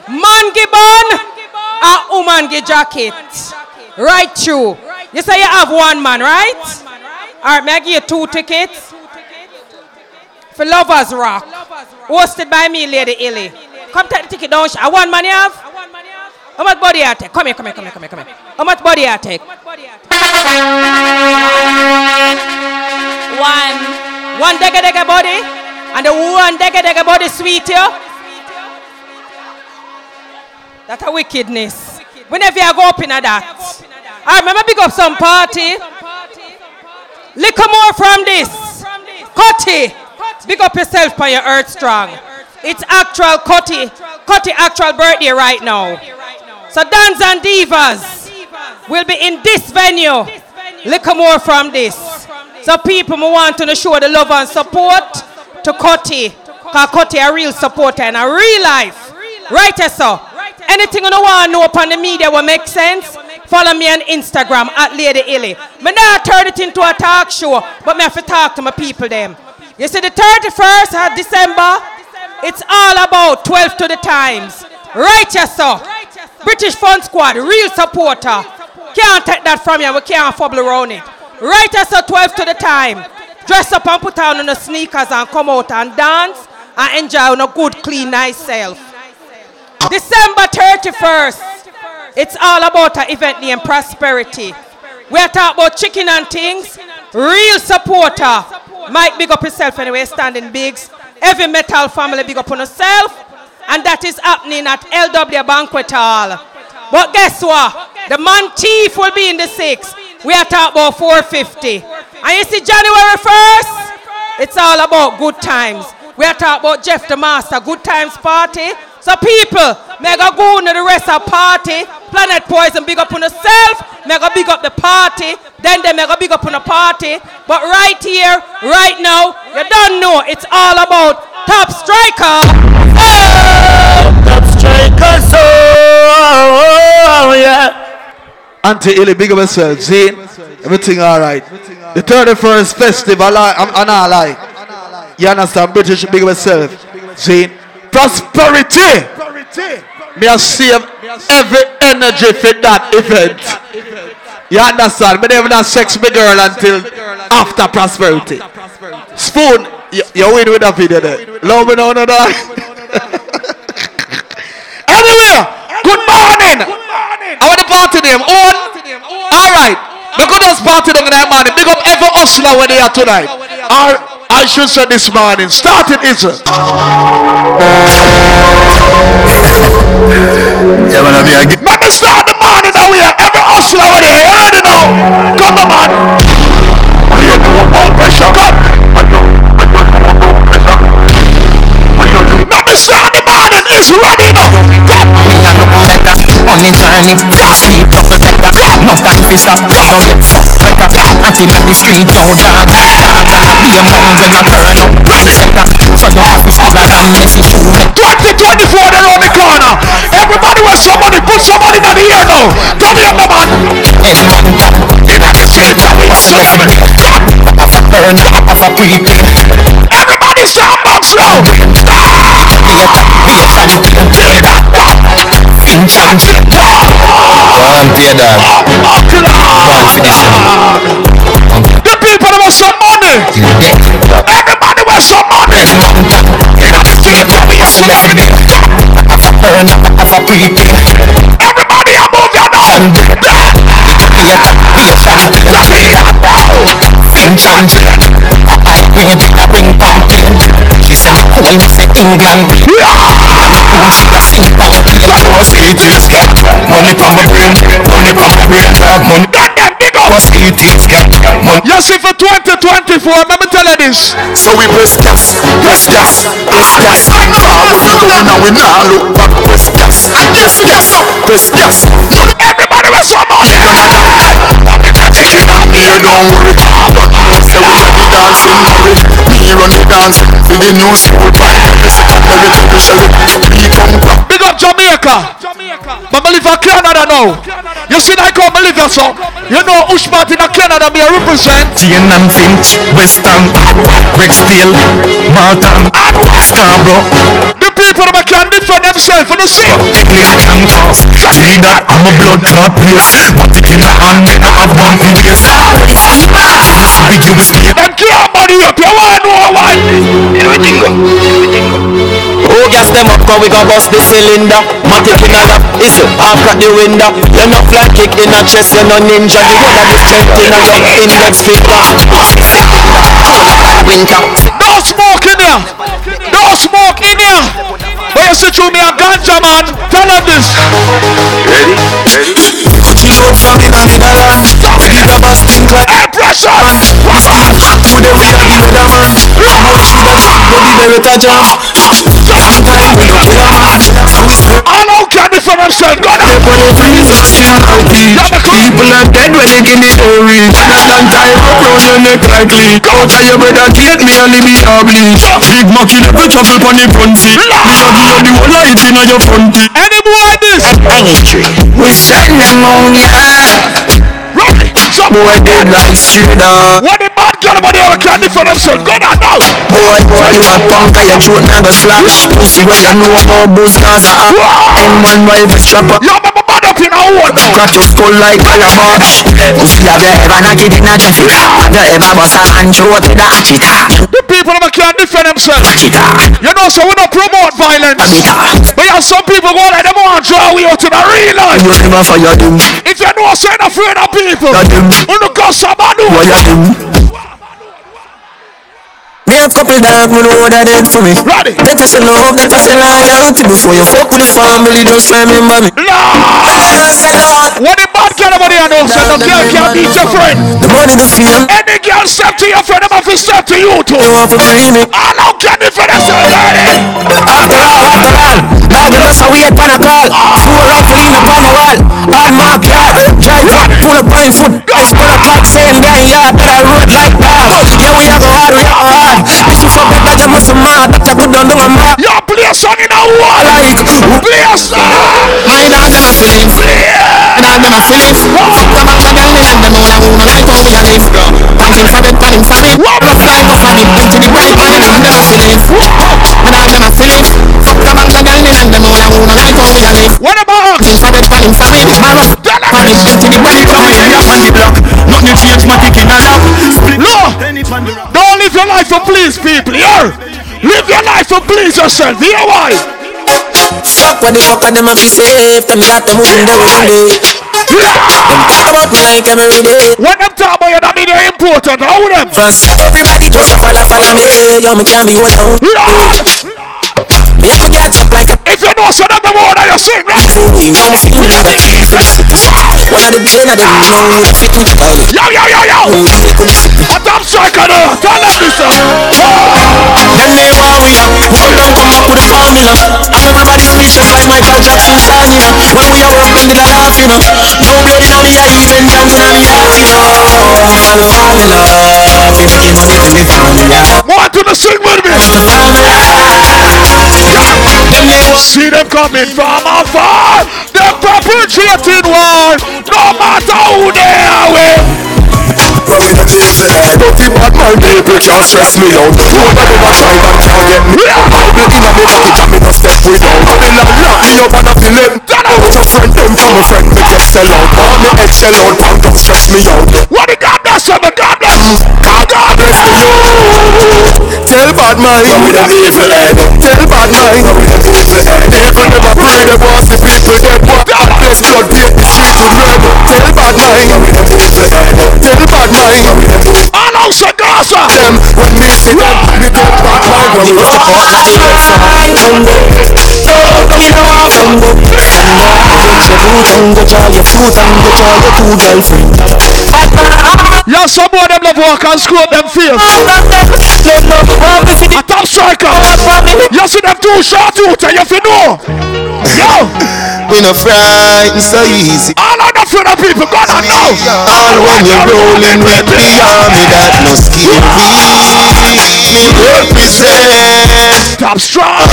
Man give bun and woman give jacket. Right true. You say you have one man, right? Alright, may I give you two tickets? For Lovers Rock. Hosted by me, Lady Illy. Come take the ticket down. I want money you have? How much body you take? Come here, come here, come here, come here, come here. How much body you take? One. One dega dega body. And the one dega dega body sweet you. That's a wickedness. Whenever you go up in that. I remember big up some party. Little more from this. Cutty. Big up yourself for your earth strong. It's actual Cutty. Cutty actual birthday right now. So Dance and Divas will be in this venue. Little more from this. So people want to show the love and support to Cutty. Because Cutty a real supporter and a real life. Right, sir? Anything you want to know upon the media will make sense? Follow me on Instagram at Lady Illy. Me not turn it into a talk show, but me have to talk to my people them. You see the 31st of December, it's all about 12 to the times. Right, sir? British Fun Squad, real supporter. Can't take that from you, we can't fumble around it. Right, as sir, 12 to the time. Dress up and put on the sneakers and come out and dance and enjoy on a good, clean, nice self. December 31st, it's all about an event named Prosperity. We are talking about chicken and things. Real supporter. Mike big up himself anyway, standing bigs. Every metal family big up on yourself. And that is happening at LW Banquet Hall. But guess what? The man chief will be in the six. We are talking about 450. And you see January 1st, it's all about good times. We are talking about Jeff the Master, good times party. So people, mega go to the rest of party. Planet Poison big up on yourself. Mega big up the party. Then they mega big up on the party. But right here, right now, you don't know. It's all about Top Striker. Oh! Top Striker, so oh, yeah. Auntie Illy, big up yourself. Zane, everything all right. The 31st festival, I, I'm, I'm not like. You understand? British, big up yourself. Zane, prosperity. Me I save every energy for that event. You understand? Me never done sex with girl until after prosperity. Spoon, you, you win with that video there. Love me now, no, no. *laughs* anyway, good morning. I want the party name. On. All right. The goodest party them that morning. Big up every hustler where they are tonight. Or I should say this morning. Start it, is it? Yeah, man, I mean. Let me start the morning now. We have every hustler over there. You already know. Come on, man. What do you do about pressure? Come. Let me start the morning. It's ready now. Come. Money turning, sleep up the better No time to stop, no get better Until at the street, no dog Be a man when I turn up Center, so you have to stop like a messy shoe 2024 they're on the corner. Everybody with somebody, put somebody in the ear now. Come here, my man. It's one down, in the street, I will slip Off a burn, off a prepaid Everybody sound box now. Finch and One pay that. One finish The people that want some money. Everybody want some money. Everybody a move your hand. Finch and We did a bring pumpkin She said, we say England a sing pumpkin Was it is get Money from my brain Money from my brain money That them big up. Was it is get Money You see for 2024, let me tell you this. So we press gas, press gas, press gas. Forward we go now, we now look back. Press gas, press gas, press gas. Everybody with some money. Chicken and beer, don't worry. Say we run the dancing. Me run the dance for the new school. Every second, every Big up Jamaica. But I live in Canada now. You see that come I live here so. You know Ushmat in Canada me I represent. Jane and Finch, Weston, Rexdale, Malton, Scarborough. The people that can defend themselves for the same. English campus, see that I'm a blood clot place. But the killer and me I have one place. Big you mistake. Them can't money up. You want to know why? Everything go. Oh, gas them up, cause we got bust the cylinder. Matic in a lap, is it? Half crack the window. You're not fly kick in a chest, you're no ninja. The whole of the strength in a your index finger. Winter. No smoke in there. No smoke in there. But you see through me a ganja man. Tell them this. Ready? Ready? She look from in a Netherland Ready to bust things like Hey, pressure. Today we are the weatherman How she the jam we don't kill a still I don't care if I'm saying God. The People are dead when they give me story long time up round your neck like leak Out of your brother gate me and me bleed Big in every trouble pon the front seat Me a give you the whole light in your front teeth Any of this? Tree We send them on. Some Boy dead like down What the man girl about the can defend themselves. Go on now. Boy, boy, you a punk and your throat never slack Pussy where you know about boost can't stop M1 wife is trapper Yo, my man up in a hole now. Crack your skull like calabash Pussy have you ever knock it in a traffic Have you ever bust a throat with a cheetah The people that can't defend themselves. You know, so we don't promote violence. But you have some people go like them want to draw out to the real life. You never for your doom If you know, so you're not afraid of people. Your doom You don't go somebody. What you doom me a couple dog, me know that dead for me. Ready? That I say love, that I say loyalty Before you fuck with the family, just remember me. What the bad girl about here know, so the girl can't beat your friend. The money, the fame Any girl step to your friend, I'm going to step to you too. You want to free me. I don't care if you're After all, after all Dog, you a wait on a call. Four rifle in upon the wall. Hard mark yard Try to pull up on foot Guys, pull up like saying yard That that, must have mad That you could don't do a mad Yo, play a song in a wall. Like, Play a song. my dog, them a feelings My dog, them a feelings Come on, my girl, and them all I wanna like how we a live Find him for them, for him, for me Rough like a funny Empty the bright mind, and them a feelings My dog, them a feelings Come on, my girl, and them all I wanna like how we a live What about Him for them, for him, for me My rough for him, empty the bright mind And up on the block Nothing change, my dick in a lock Split No. Don't live your life to please people. Here. Live your life to please yourself. Here why? Fuck what the fuck are them a be safe Them got them moving day to day Them talk about me like every day When them talk about you, that mean you're important. How them? Fast Everybody just a follow follow me Yo, me can't be one down Me have me get up like a If you know, so them the more that you sing, right? You feel me like One of the brain of them know the fit me Yo, yo, yo, yo. Who the make me sick A top striker there. Tell them this. uh. Them name war we Hold on come up with the formula? And everybody reach up like Michael Jackson know When we are up in the laugh you know. No blood in me eye even jams in me heart you know Formula. Formula We making money with the formula Want to the sing with me? See them coming from afar. They're perpetrating war. No matter who they are with. In the days ahead Dirty bad my people can't stress me out. A never try and can't get me Bible in a me pocket and me no step without Babylon lock me up and I feel them Out your friend them from a friend. Me get sell out. All me head shell out and don't stress me out. What the God bless the God bless. Mm. God God bless youth Tell bad mind Now we them evil head Tell bad mind evil never pray them want the people dead But God bless blood paint the street with red Tell bad mind Now we them evil head Tell bad mind Now we them All out Sagasa. them when me see them me get back mind when we go to court Yeah, some of them love walk and up them face. A top striker. You see them two short out and you fi know. Yo, We no frightened so easy. all of the friend of people gonna know. All when you're rolling with the army that no scary. Me represent. top strong.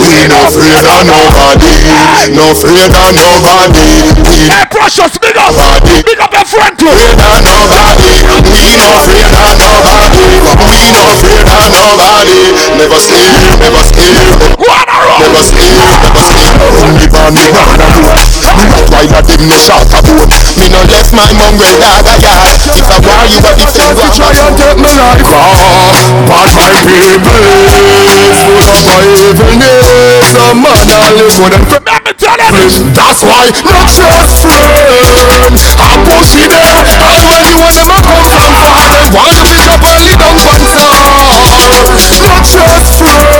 We no afraid of nobody, no afraid of nobody. We Hey, precious, big up. Nobody. Big up friend afraid of nobody. We no afraid of nobody. We no afraid of nobody. Never steal, never steal, Wanna roll. never steal, never steal. Only for me brother boat. Me not while a them no shot a boat. Me no left my mongrel dog a yard. If I war you a defend one try and take me life. Ah, but my people full of evilness. Some man a live for them. Let me tell you. That's why not just friends I push it there And when you want them a come from far Them want you pick up early down from star Not just friends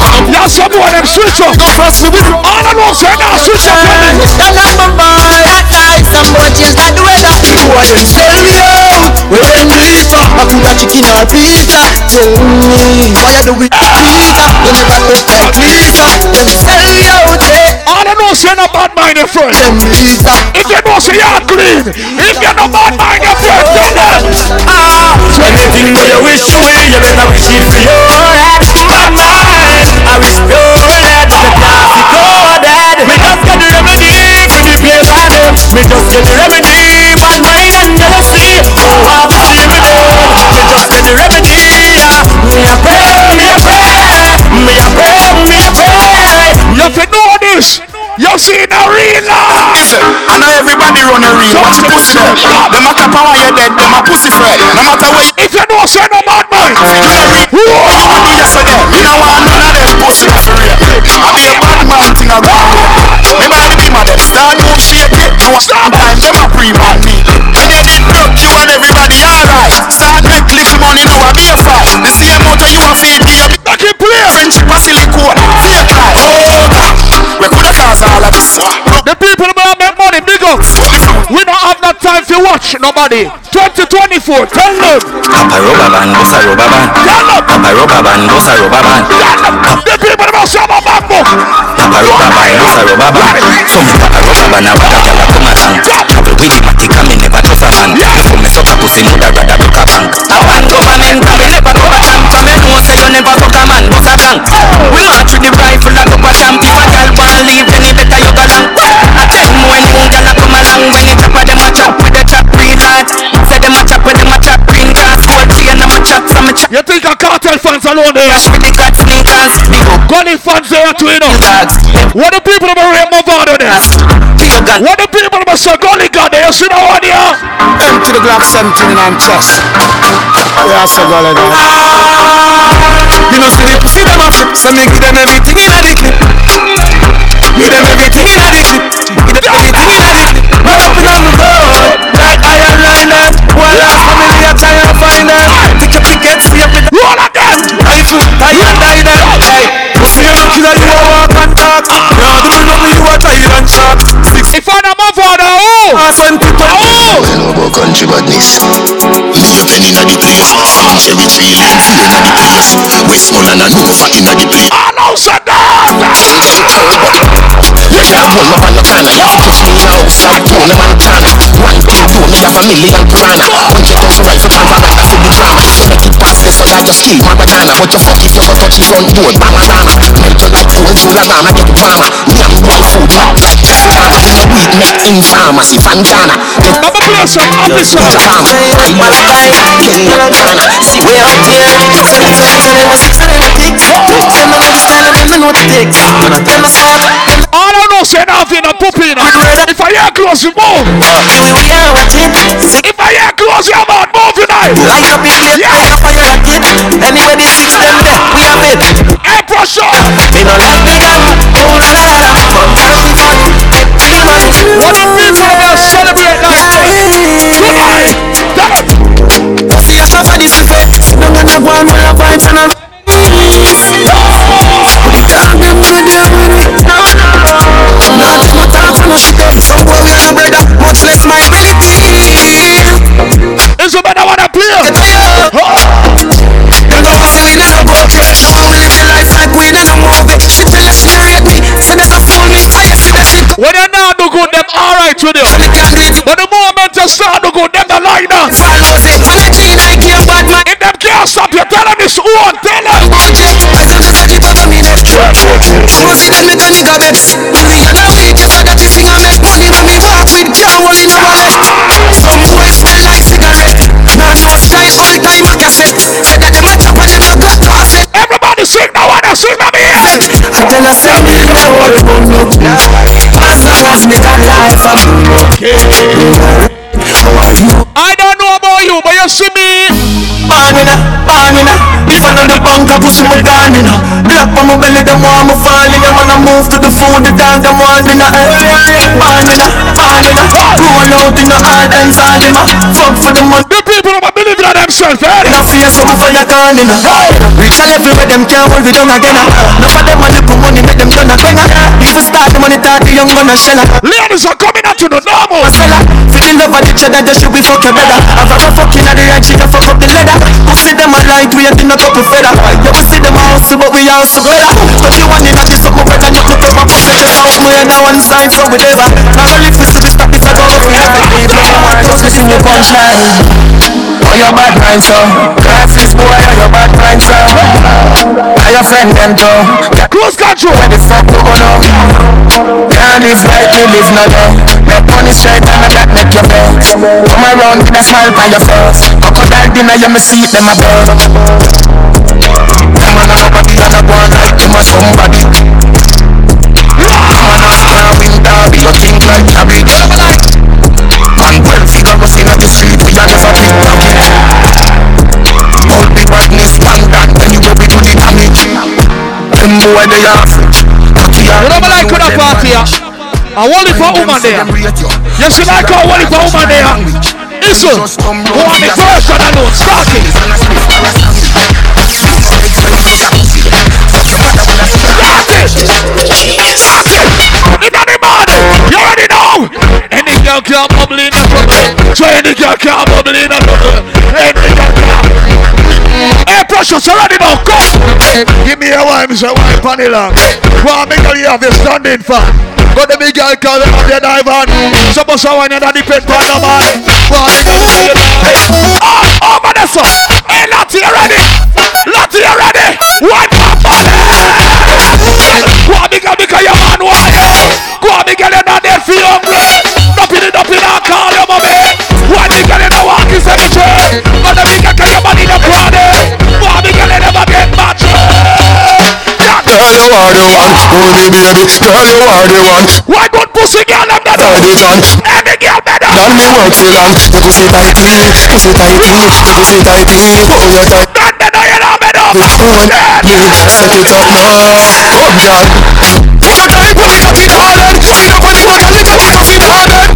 I'm Now some boy them switch up. gonna me with All I know say now switch up. on me. Stand up, my boy. That night, some boy change like the weather. You want them sell me out With them pizza I could have chicken or pizza Tell me Why you do it pizza You never look like pizza Them sell you out eh Know say no bad mind your friend. If you know say you're clean. If you're no bad mind your friend, them. Ah, Anything that you wish away You better wish it for you that my mind. I wish pure that the traffic coded. Me just get the remedy for the place I them. Me just get the remedy, bad mind and jealousy. Oh, how to see me dead. Me just get the remedy. ah. Me a pray, me a pray, me a pray, me a pray. You have to know this. You see the real. Listen, I know everybody run a real. Watch the pussy there. Them a cap and why you dead. Them a pussy friend. No matter what you If you know say no bad do, you want do yesterday. Me no want none of them pussy for real. I be a bad man thing a on. Me buy the beam of them. Start move shake it. Sometimes them a pre-man me. When The people who make money, big up. We don't have no time to watch nobody. 2024, tell them. Papa rubber band, boss a rubber band. Tell them. Papa rubber band, boss a rubber band. Tell them. The people who sell my back book. Papa rubber band, boss a rubber band. Some papa rubber band, a gyal a come a tank. Travel with matic and me never trust a man. Before me suck a pussy, mother rather broke a bank. A band government, and me never go a champ. And me know say you never fuck a man, boss a bank. We march with the rifle and go a champ. You think a Kartel fans alone there? Cash with the god sneakers, big up Gully fans there too, you know. What the people rate my father there? What the people who say Gully God there? You see that one here? Empty the Glock 17 in I'm chest. Yeah, so go like that. You know, see the pussy them off, so me give them everything in a the clip. Give them everything in a the clip. Give them everything in a the clip. Tie and die them. Hey, pussy, you look like you a walk and talk. Now do me, you a tired and sharp. Six If I know my father, oh. pass and tip and Oh. know about country badness. Me a ten inna the place. Tree lane full inna the place. Westmoreland and Nova inna the place. I know say that. You can't. You have to push me out. South Tony Montana. One to have a million piranha. Hundred thousand rifle pan for that for the drama. Make it pass this you just kill Maradona. But you fuck if you go touch the front door. Bamadana. Melt you like of rama. Get warmer. Me and one food like a weed make in pharmacy. Fanjana. Get I'm a play some officer. farmer. I must die. Get Ghana. See Way and my and my what and what it takes. When I I know say nothing, I'm pooping. If I hear close, you move. we we are watching. Six If I hear close, you move, move tonight. light up in place, light up on your rocket. Anywhere they six them there, we have it. Hey, pressure. Me no like me gun, oh la la la la. From to time, get to the man. What the people are celebrate that day? Tonight. Them. See us of this is it. No man have one full of vibes and I'm When you now do good, them alright with you. can't do. But the moment you start to good, them the line down. I Nike and bad man on, tell. I said. Don't them mechanic a vex. Me and a week just so that the thing make money when me walk with can't a wallet. Some boys smell like cigarette. Nah no style all time a cassette. Say that them a chop them got cassette. Everybody sing now, wanna sing now, me. I tell her say me no on no. I don't know about you, but you see me. Banina, banina. I know the punk, I push me down in Black on my belly, them want me falling. I'm gonna move to the food, the dance, them want in a Banina, banina. Roll out in the hard and salima. Fuck for the money. The believe in themselves, eh? A so for your calling. Rich all everywhere, them can't hold it down again. Enough of them money, put money, make them turn a banger. If you start the money, talk to young gonna shell Ladies are coming out to the normal. Feeling love of each other, they should be fuck your brother. Have a fucking at the right, she fuck up the leather. Pussy them a light, we ain't in a couple feather. Yeah, we see them house, but we also better. You one in a kiss up, my brother, not look up, my pussy just out. We ain't on one side, so we never. Not only if we see the stop, it's a go. Have a deep love, just listen your punchline. Oh, your bad mind, so? Glasses, boy, oh, your bad mind, so? Are your friend, them, too Close control Where the fuck you go now? Can't live like me, live no day. Make money straight and I got make your vex Come around with a smile on your face. Crocodile dinner, you me see them a Them a nobody, and a go on like them a somebody. Them a not star win derby, you think like Tabby And well figure was in at the street, we a never big tabby All the badness, one that, anyway we do the damage Them boy they average You know me like with a party, yeah? I want it for woman there. You see like I want it for woman there. Listen, who want me first and I know start it. Start it. In the body, you already know. Girl can't bubble in the trouble. So any girl can't bubble in the trouble. Any girl can't. Hey, precious, already know. Go. Give me a wine, Mr. Wine Long. Well, make girl you have your standing for. Got the big girl call them up their dive on. I want you to depend on the man. Well, make girl you know. Oh, oh, Vanessa. Hey, Lottie, you ready? Lottie, you ready? One more body. Go on, big girl, because your man you. Go on, big girl, you're not there for. Nothing, One big girl, you're not walking cemetery. The big girl, can your man in the party. One big girl, you never get matched. Girl, you are the one. Oh, baby. Girl, you are the one. Why good pussy girl better? Are the John. Any girl better. Girl, me work for long. Your pussy tighty, pussy tighty, your pussy tighty. Oh, you tight. None better, you know better. Which one? Me, set it up now. Come, girl. Put it up in Holland. See nobody put a little bit of in Holland.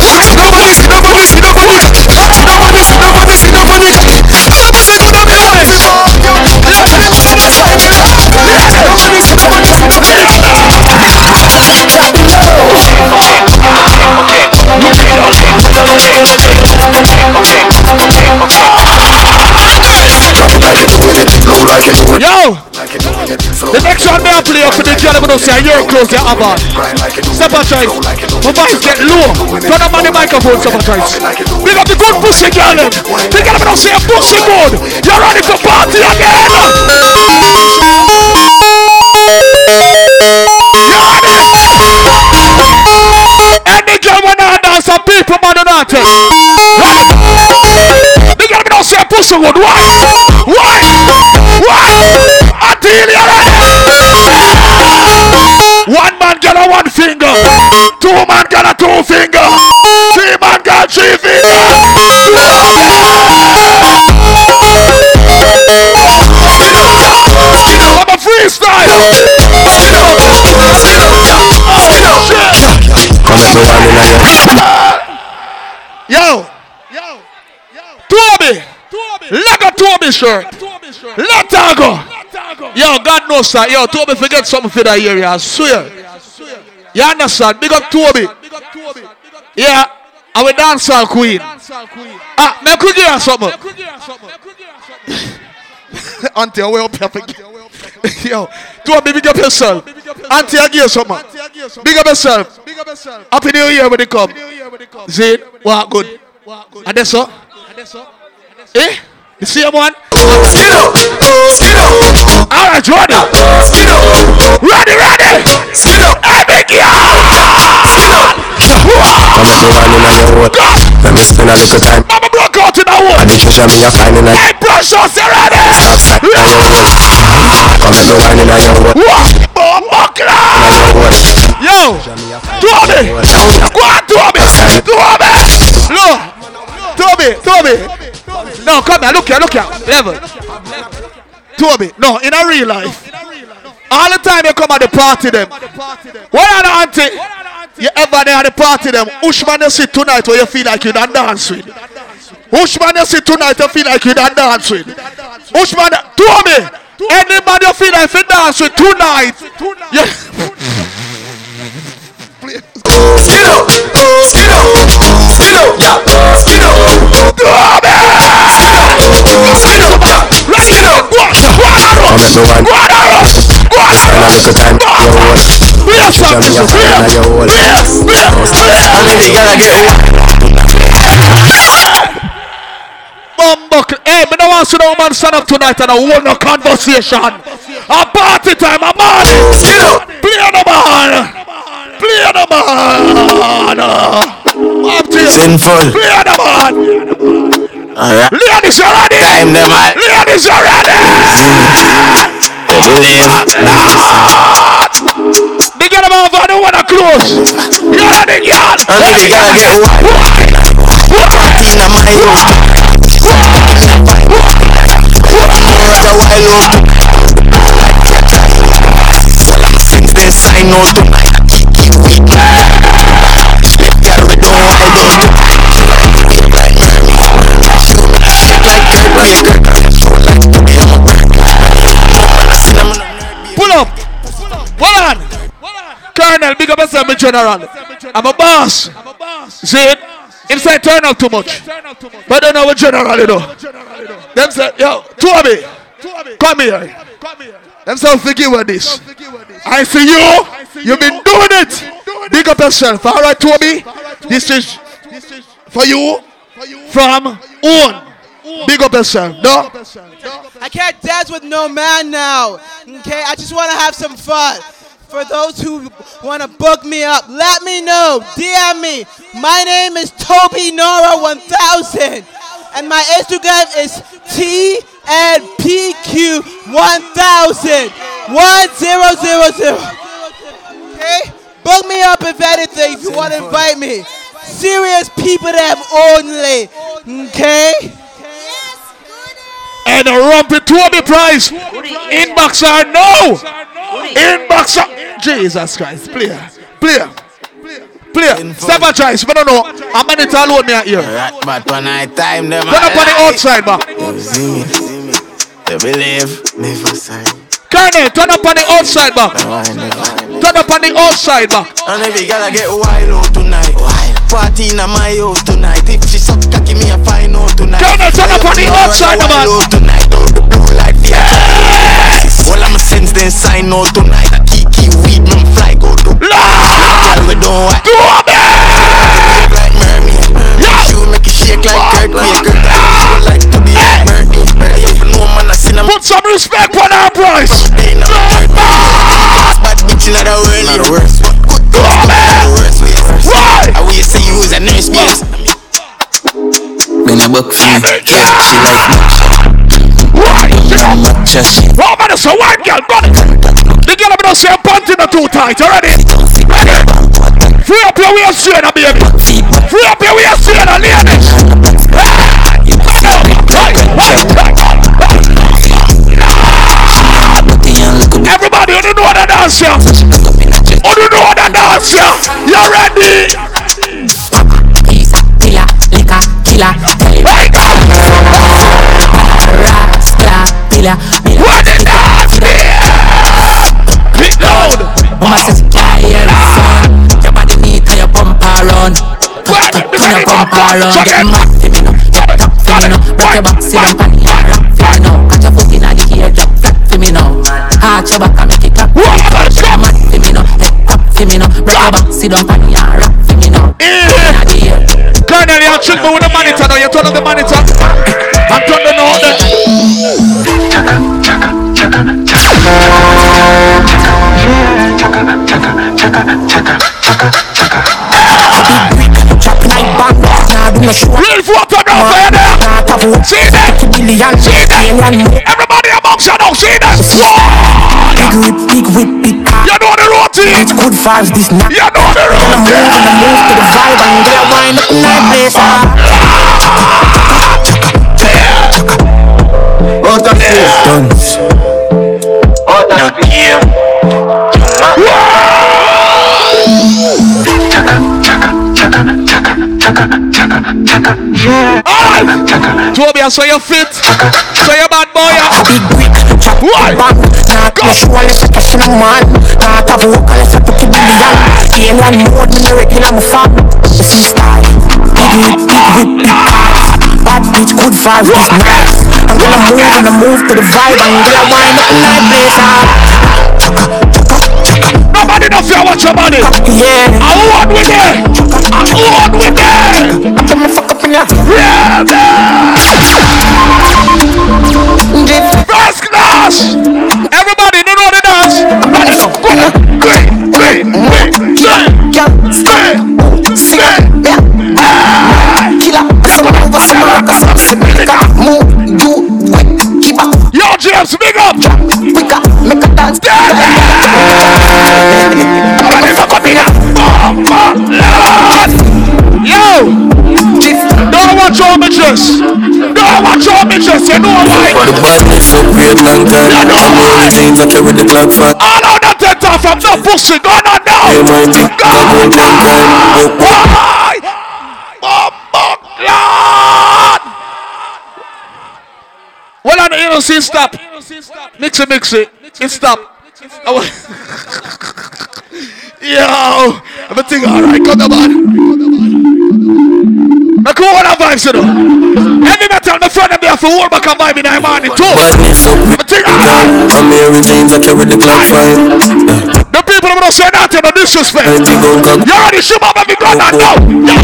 Yo! The next one me I play up for the girl I'm say you're close your abba. Aside. My voice get low. Turn up on the microphone, aside. Big up the good pussy girl. The I'm gonna say pussy good. You're ready to party again. Any girl wanna dance some people man don't dance. The girl I'm gonna say pussy good. Why? Why? Why? Until you're ready. One man got a one finger. Two man got a two finger. Three man got three finger. I'm a freestyle. Yo. Yo. Yo, Toby. Let go Toby shirt. Let her go. Yo, God knows sir. Yo, Toby forget something for that area. I swear. You understand? Big up Toby. Yeah. I'm a dancer queen. Ah, me could give her something. *laughs* Auntie, I will here. for- *laughs* Yo, Toby, big up yourself. Auntie, I give you something. Big up yourself. Happy New Year when they come. See? What good? And that's all? Eh? The same one? Skid up, skid up. All right, ready. Skid up, Ready, ready. skid up. Hey, big girl. Come and go on in your hole. Let me spend a little time. Mama broke out in a wall. And the treasure me a find in a Hey, brush us, you ready? outside in your hole. Come and go on in your hole. What? Bomb buckler. In your hole. Yo, Toby. Go on, Toby. Toby. Look. Toby, Toby. No, come here. Look here, look here. Level. Toby, no, in a real life. All the time you come at the party them. What are the auntie? You ever there at the party them? Which man you see tonight where you feel like you don't dance with? Which man you see tonight you feel like you don't dance with? Which man? Toby. Any man you feel like you dance with tonight? Yeah. Skid up, skid up, skid up, yeah. Skid up, Toby. Skid up. Right here. Go on. Go on. Go on. Go on. Go on. Spend a little time in your hole. We have Treasure me a something. find in your hole. I mean, you gotta get Bumbuckle. Hey, me don't want to no man stand up tonight and a hold no conversation. A party time, a man. Skid up. Play the man. Play the man. Up to you. Sinful. Play the man. Alright. Ladies, you ready? Time them all. Ladies, you ready? The *laughs* girl over, I don't want to close. You ready, girl? I you gotta get wild. Party in my house. Roger wild out. I'm since they sign out tonight. Colonel, big up yourself, general. I'm a boss. See it? Him turn too much. But don't know what general, you know. Them say, yo, Toby, come here. Them say, forgive with this. I see you. You've been doing it. Big up yourself. All right, Toby. This is for you from own. Big up yourself. No? I can't dance with no man now. Okay, I just want to have some fun. For those who want to book me up, let me know. DM me. My name is Toby Nora 1000, and my Instagram is TNPQ 1000 1000. Okay, book me up if anything. If you want to invite me, serious people that only. Okay. And a rumpy Toby price. Inbox or no? Inbox or Jesus Christ. Player. Player. Player. Step a choice. I don't know. How many tall alone me out here? Right, but when I time them, Put up on the outside, man. You see me, see me. They believe, never sign. Colonel, turn up on the outside, man. Turn up on the outside, man. And if you gotta get wild out tonight, party in my house tonight. If she suck cocky, me a find out tonight. Colonel, turn up on the outside, man. Wild out tonight, out the blue like yeah. All I'm since then sign out tonight. I keep keep weed, me fly go to. Girl, we don't want. Do Like mermaid, shoe make it shake like Kurt Baker. Show like to be mermaid. You know man, I seen them. Put some respect on our price. Bad bitch in the world, not the worst. But good Why? I will say you is a nurse base. Been a book for me. Yeah, she like Why? church. Oh, man, it's a white girl, brother. The girl I'm gonna say panty not too tight. Already? Ready? Free up your waist, strain, baby. Free up your waist, strain, ladies. Everybody, you don't know the dance, yeah? You don't know the dance, yeah? You ready? Killer, liquor, killer, Wake up! pillar, pillar. What dance, Big loud! Mama says, tired son. Your body neat and your bumper run. What? Turn your bumper run. Get mad for me now. Top for me now. Rock your back, sit down air, rock for me now. Catch your foot in the air, drop flat for me now. Arch your back and make it clap. Mad for me now. Rock back, sit down rock for me now. Eh. You with the monitor now. You turn on the monitor. I'm turning on the. Chaka, chaka, chaka, chaka. Yeah, chaka, chaka, chaka, chaka, chaka, chaka. Real. See that? Everybody amongst you, don't see that. Big whip, big whip, big car. You know the routine. It's good vibes, this night. You know the routine. Gonna move, gonna move to the vibe and get a wind up in that place. Out of here. Dance. Out of here. Alright. Toby, I saw your fit. Saw your bad boy. Big brick, chop Why? bang. Nah, no show unless I cash in a man. Nah, have a walk unless I put it billion. Alien mode, me the regular, my fam. The freestyle. Big whip, big whip, big cars. Bad bitch, good vibes, this nice. I'm gonna move, I'm gonna move to the vibe and get a wind up that place. Nobody know fear watch your money. Yeah. I want with it. I want with it. Put me fuck up in your Yeah, man. First class. Everybody know the dance. Green, green, green. Stay, stay, stay. You know why? For the badness so great long time You know why? Jeans I carry the clock fat All out that take off from no pussy. Go on now. Hey mighty Go Double ten crime Oh, Why? My God. Well, on the you know, see, stop. Mix it, mix it. It stop. I *laughs* Yo, everything all right. Come on. Now, come on, that vibes, you know. Heavy metal, my friend, me have to hold back and vibe in the morning, too. Badness so great Everything all right. I'm wearing jeans I carry the clock fat The people that don't say nothing, no disrespect. You already shoot my baby gun. I am a woman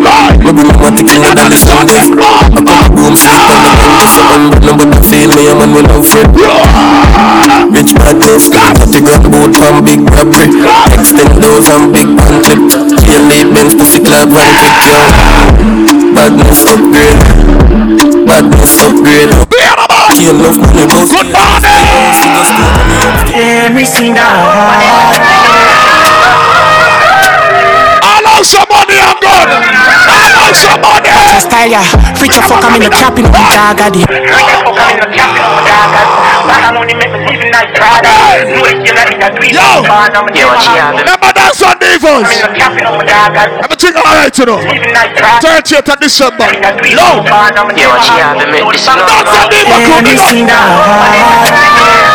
Right. My automatic in the belly sound deaf I come a boom sleep on the bed Just a man. But nobody feel me a man with no friend Rich badness Got the gun boot from big robbery Extend those and big pan clip Tail lead Benz pussy clap one clip yo Badness upgrade Badness upgrade Kill enough money boss Good morning. Everything that I love some money, I'm good. I love some money. style, yeah. Preach a fuck, I'm in the trapping on the dog, I did. Yo, remember dance on divas. Everything all right, you know. 30th of December. No. Dance on diva, cool, big up.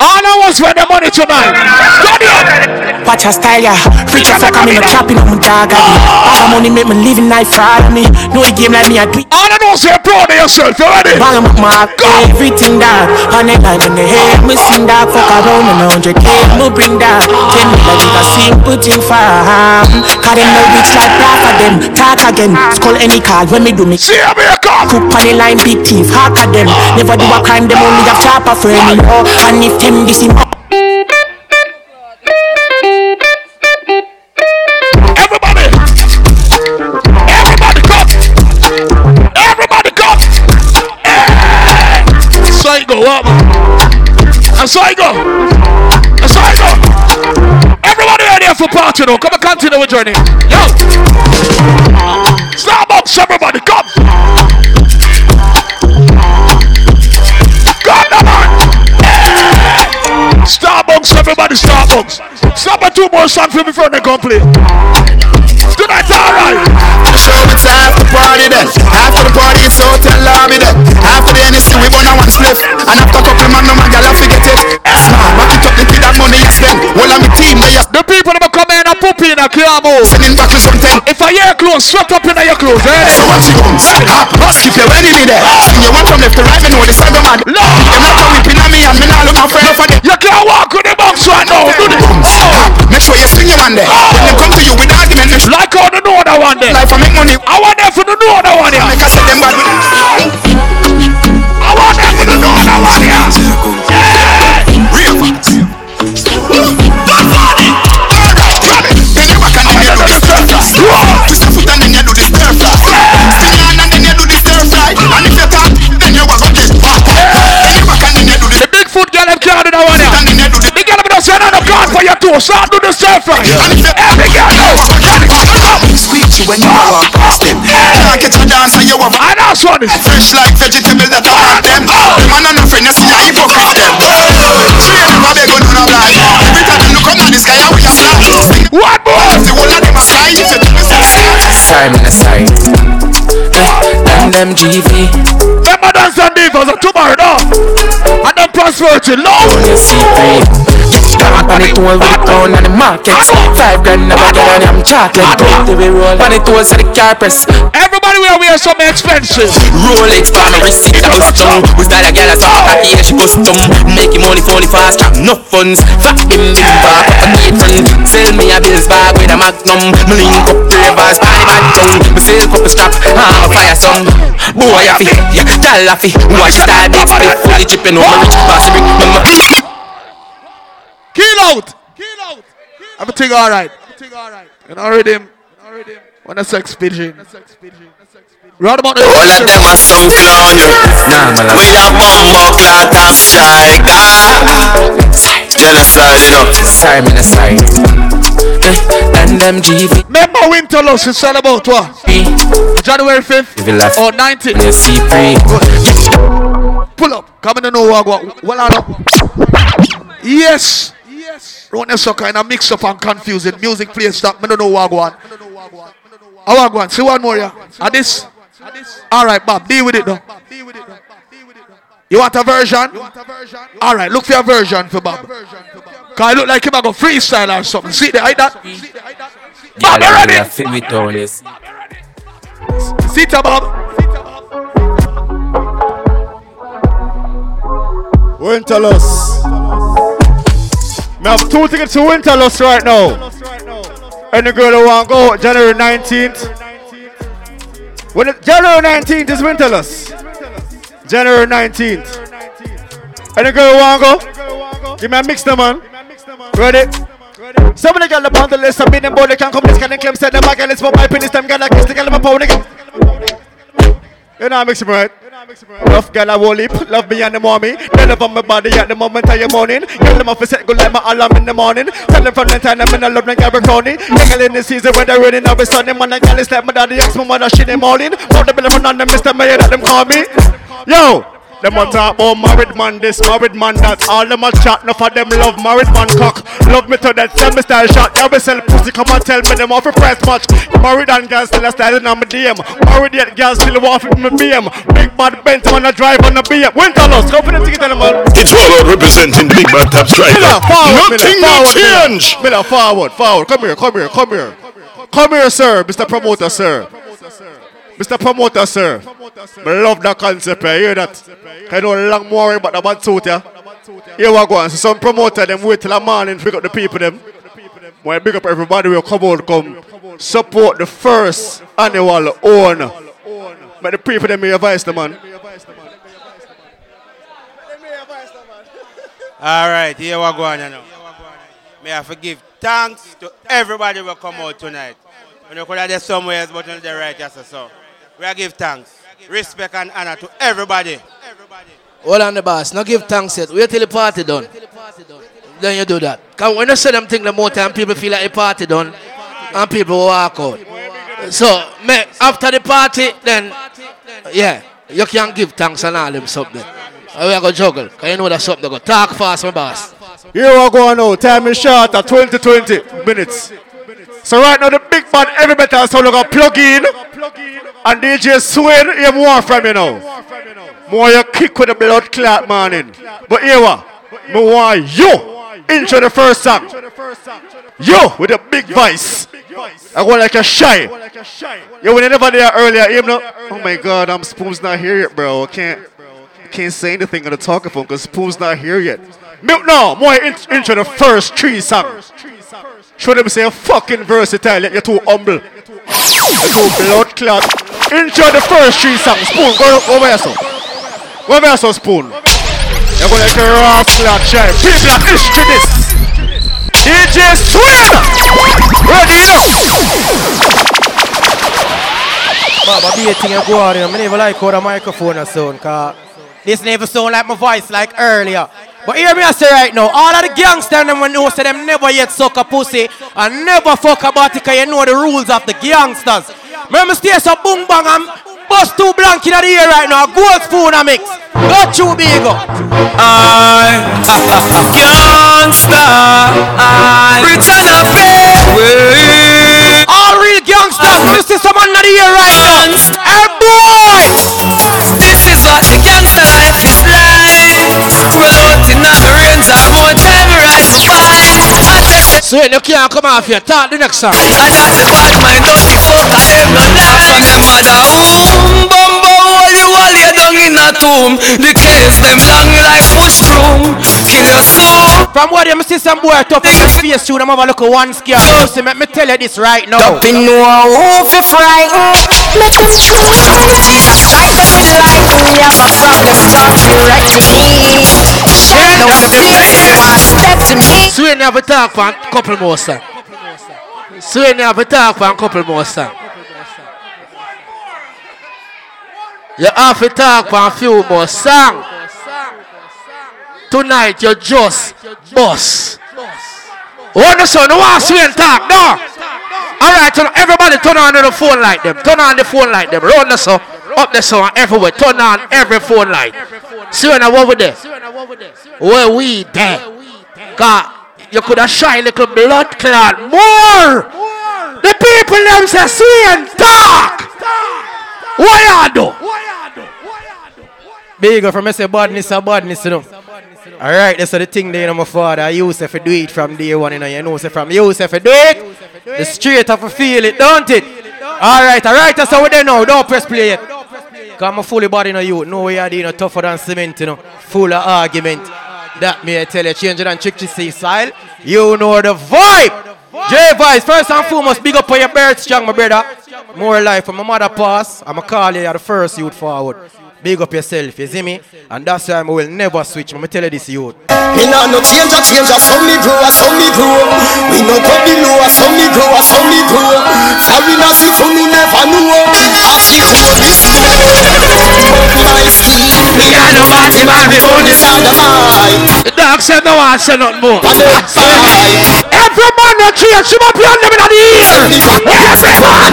All I want spend the money tonight. Study up. Watch her style, yeah. Preach a fuck, I'm in the trapping on the dog, I did. Bag of money make me living life fraud me. No a game like me, I do. All Is you're proud of yourself. You ready? Bang up my everything that On the line when they hear me sing that. Fuck around and 100k Me bring that. Ten million is a simple thing for um, Cause them no rich like half of them. Talk again Skull any call when me do me. See me a come! Cook on the line big thief Hack of them. Never do a crime Them only have chopper for me know. And if them this him up And so I go. And so I go. Everybody ready for party now. Come and continue with journey. Yo. Starbucks, everybody come. Come Starbucks, everybody, Starbucks. Stop two more songs for me before they complete. Tonight, alright. Show me time for party then. After the party, it's hotel lobby then. After the NSC, we burn a one spliff. And after couple man, no man, girl, I forget it. Smart, back it up, the kid that money you spend. All of me team, they are The people that come in and poop in a Kiamo. sending back with something. If I hear clothes, sweat up in your clothes, eh? So what you? Hop, bust if you ready me there. Swing your one from left to right, me know the cyber man. No. Them not come whipping on me and me not look enough them. You can't walk box right now. Do Hop, make sure you swing your one there. Ah. When them come to you with argument, Like how the know that one there. life I make money. I want them for the know that one here. Make I say them bad the stir fry. Every girl know. Squeeze you when you walk past them. Can't catch a dancer, you have I know one is fresh like vegetable that I want them. Them and no friend, you see a hypocrite them. Three of them a beg on a lie. Every time them look up at the sky, how we a fly. What boy? The whole of them a fly. If you tell me say Sorry, man, sorry. Eh, And them GV. Remember dance and divas are tomorrow now. And then prosperity low. On your C3. Start on it all with the town and the market. Five grand never get on them chocolate. Twenty we roll on it all so the car press. Everybody will wear something expensive. Rolex for my wrist, it house tongue. Who's that a that's all cocky and she custom? Making money for the fast track, no funds. Fat him big up a gate front. Sell me a bills bag with a magnum. Me link up ravers, party man tongue. Me sell cup of scrap, ah, fire some. Boy, I fi, yeah, tell I fi. Watch style big split, fully chipping on my rich boss brick. Remember, Kill out. Kill out. Everything all right. Everything all right. You know rhythm. When a sex pigeon. Round about the All of them are some clown you. Nah, man, We a bumbo clot and striker. Genocide, you know. Sorry, man, sorry. Eh, And them GV. Remember Winterlust is all about what? January 5th If you left. or 19th. On your C3. Pull up. Come in the know what what. Well, I know. Yes. Yes. Run a sucker and a mix up and confusing. Music play stop. Me don't know what one. I want one. See one more, yeah. And this. All right, Bob. Deal with it though. You want a version? All right, look for a version for Bob. Cause I look like him I go freestyle or something. See that? Like that? Bob, you Yeah, ready? fit me down, yes. Sit up, Bob. Winterlust. Me have two tickets to Winterlust right now. And the girl who want go January 19th. When it, January 19th is Winterlust. January 19th. And the girl who want go? Give me a mix, now, man. Ready? Some of the girls up on the list, I'm in them boy, they can't come this of claim, set them back, and let's put my penis, them I kiss the girl, I'm a again. You know, I mix it right. Love girl, I will leap. Love me and the mommy. Love on my body at the moment of your morning. Girl, them off a set, go like my alarm in the morning. Tell them from the time I'm in a love like Capricorn. Girl, in the season when they're raining, be sunny. Man, I can't like my daddy, ex, my mother, shit them all in. Put the bill on them, Mr. Mayor, that them call me. Yo! Them a talk about married man this, married man that. All them a chat, enough of them love married man cock. Love me to that, sell me style shot. Y'all be sell pussy, come and tell me them off a price match. Married and girls still a styling on my DM. Married yet girls still want with me BM. Big bad Benz man a drive on the BM. Winterlust, go for the ticket tell them all. It's all about representing the big bad top striker. Miller, forward, Nothing Miller, will forward, Miller. change. Miller, forward, forward. Come here, come here, come here. Come here, sir, Mr. Promoter, sir. Mr. Promoter, sir. I love that concept, you hear that? I know long more about the bad suit, yeah? Here we go, so some promoter, them wait till the morning to pick up the people, them. When I big up everybody, we will come out, come support the first annual own. But the people, them, may advise the man. All right, here we go on now. May I forgive thanks to everybody who come out tonight. You know, could have somewhere else, but on the right, yes, so. We are give thanks, respect and honor to everybody. Hold on the boss. Now give thanks yet. Wait till the party done. Then you do that. Because when you say them things the more time, people feel like the party done and people walk out. So, me, after the party, then, yeah, you can't give thanks and all them something. And we are going to juggle. Because you know that's something. Go talk fast, my boss. Here we go now. Time is short at 20 20 minutes. So right now the big band every metal sound gonna plug in and DJ Swin you more from you know. More you kick with the blood clot morning. But here what? Me want you intro the first song. You with a big voice. I go like a shy. You were never there earlier. You know, oh my god, I'm Spoon's not here yet, bro. I can't can't say anything on the talking phone because Spoon's not here yet. No, more in, intro the first three songs. Show them say fucking versatile, yet you're too humble. You're too blood clot. Intro the first three songs. Spoon, go, over here, so. Go over here, so, Spoon. You're to get a raw clot shine. People are history this. DJ Swin! Ready now? Baba, be a thing you go on, you know. I never like how the microphone sound, cause this never sound like my voice like earlier. But hear me I say right now, all of the gangsters them when know say them never yet suck a pussy and never fuck about it cause you know the rules of the gangsters. Remember stay so boom bang and bust two blank in the air right now, gold spoon a mix. Go chew big up. I, gangsta, I, return a way. All real gangsters, you see someone in the air right now. Hey boy! This is what the gangster life is like. Out in the rains or more time ride for fight. So you can't come off here. Talk the next song. I got the bad mind, don't be fuck, I them no lie. From them mother home, bum bum, all you down in a tomb. The case them long like push broom. Kill your soul. From where you see some boy tough in the face shoot them have a look at one scare. Listen, let me tell you this right now. Don't be no who fi frighten Make us true Try to be like me have a problem Start to wreck me No mistake One step to me So you never talk for a couple more songs. So you never talk for a couple more songs. You have to talk for a few more songs. Tonight you just boss. Oh, no, son, no one swing talk, no. All right, everybody turn on the phone light them. Turn on the phone light them. Round the sun, up the sun, everywhere. Turn on every phone light. See when I over there. Where we there. God, you could have shine little blood clot more. The people them say swing talk. What you do? Big up from me say badness or badness, you know. Alright, that's the thing there, you know, my father. I do it from day one, you know. You know, say from you say do it. The straight a feel it, don't it? Alright, alright, that's how we there now. Don't press play yet. Cause I'm a fully body, you know, you. No way I you know, tougher than cement, you know. Full of argument. That me I tell you, change it and trick to see style. You know the vibe. J Vice, first and foremost, big up for your birth strong, my brother. More life from my mother pass. I'ma call you, you're the first youth forward. Big up yourself, you see me? And that's why I will never switch. I'ma tell you this youth. Me nah no change a change a some me grow a some me grow We no go below a some me grow a some me grow Foreign as if you never know As she hold this My speed Me a no party man before this are the fight The dog said no one said nothing more. Every man that cheers, she might be on them in the ear. Every man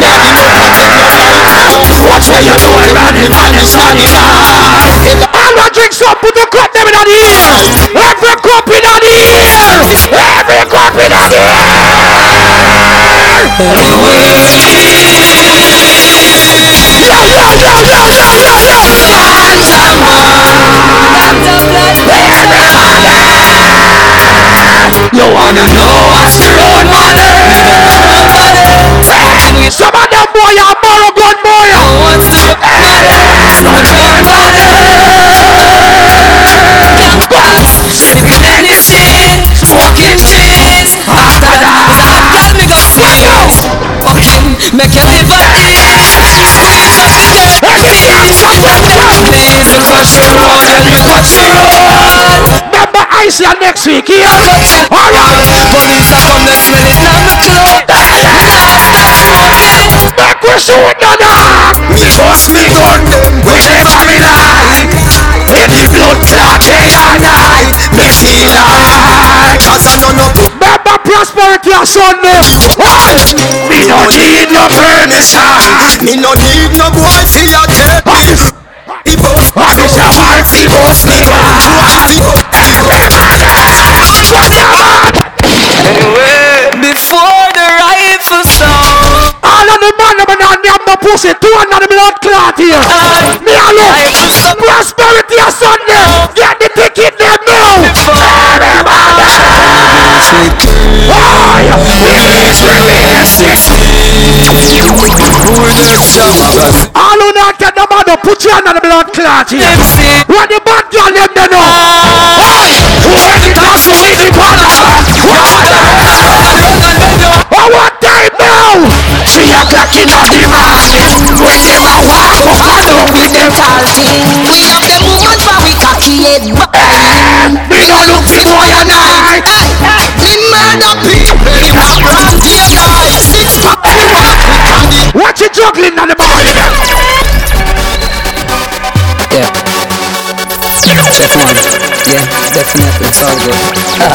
Watch where you're doing. The man is standing All that drink some, put the cup them in the ear. Every cup in the ear. Every cup in the You wanna know what's the road money? Some of them boy are girl, me go squeeze. Fucking make you live at ease. Please don't touch the road, girl, me touch the road. Remember I see you next week here. Alright. Police are come, they smell it now, me clothes. Back we shoot the dog. Me. Bust me gun them whenever me like Any blood clot day or night Me feel like Cause I know no good Remember prosperity on Sunday. Me no need no permission. Me no need no boy your take me He bust me What is your heart? Bust me Prosperity on Sunday. Get the ticket them now. Everybody. All who not get man up, put you under the blood clot here. When the bad girl them they know. When the class to see the. Oh, what time now? Three o'clock in the What you juggling on the body? Yeah. Check one. Yeah, definitely. It's all good. Ah.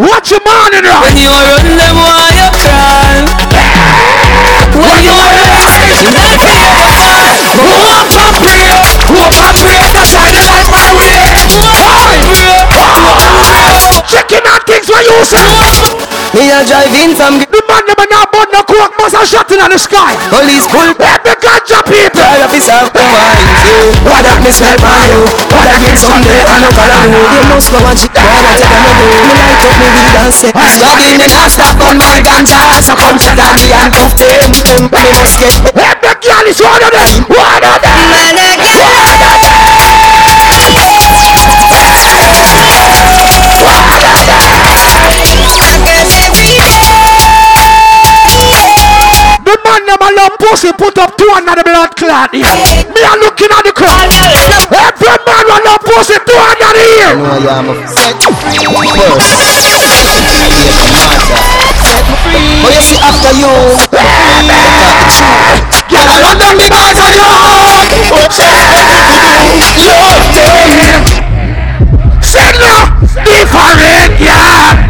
Watch your man in When you run them, why you cry? When you run, you not fear. Go up and pray. Go up and pray. That's why the light my way. Checking on things where you say. Me a driving from the man them not burn no coke, must have shot in the sky. Police pull Let the ganja people. Try officer come on. What that me smell by you? What that get Sunday and no color you? You must go and check what I tell me light up me weed and say, Slugging me not stop on my ganja. So come check on me and cuff them. Me must get. Let the girl is one of them. One of them. Man, I get. Them a love pussy put up two under the blood clot here. Me a looking at the crowd. Every man will love pussy two under the ear. No, yeah, I'm a set free first. But you see after you Get a lot of the guys on your heart. Love them. Say no. Different, yeah.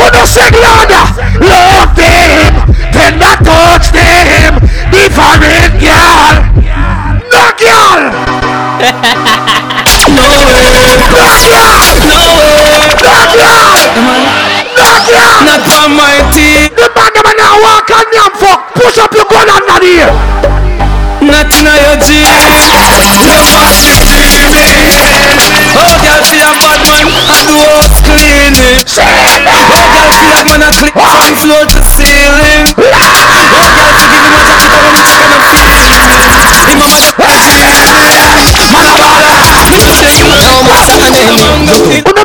Uno say louder. Love them. Tender touch them. Different, girl. No, girl. *laughs* No way. No, girl. No way. No, girl. No, girl. Not from my teeth. The man them now walk and yam fuck. Push up your gun under the. Not in your jeans. No fucking dreaming. Oh, girl, see a bad man. I do house cleaning. Oh, girl, see a man a click from floor to ceiling. Oh, girl, see give him a jacket and a chicken and feet. Him a No matter a name. Uno me para venir mi Name me. No matter a name. Uno me para venir mi Asking a dozen love, a dozen love, a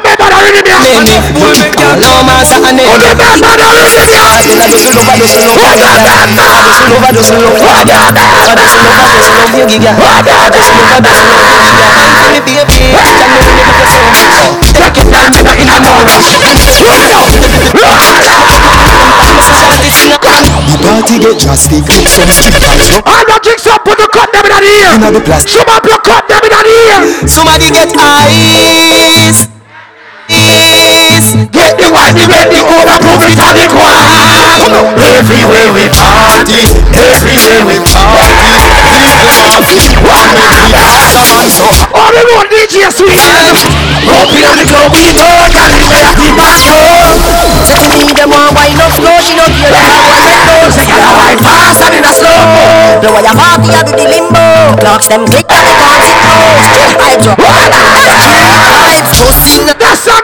Party get drastic, some stick fight up. All the drinks up, put the cut them in the ear. Somebody put cut them in the ear. Somebody get eyes anywhere the over. Everywhere we party, everywhere we party, people party, one make the dance so. Everyone DJ swing. Open on the club, we know where we have the man. Say me them want wine up slow, she no care ride faster in a slow. Lower your body, I do the limbo. Clocks them click, but the clocks it goes Chill vibes, yo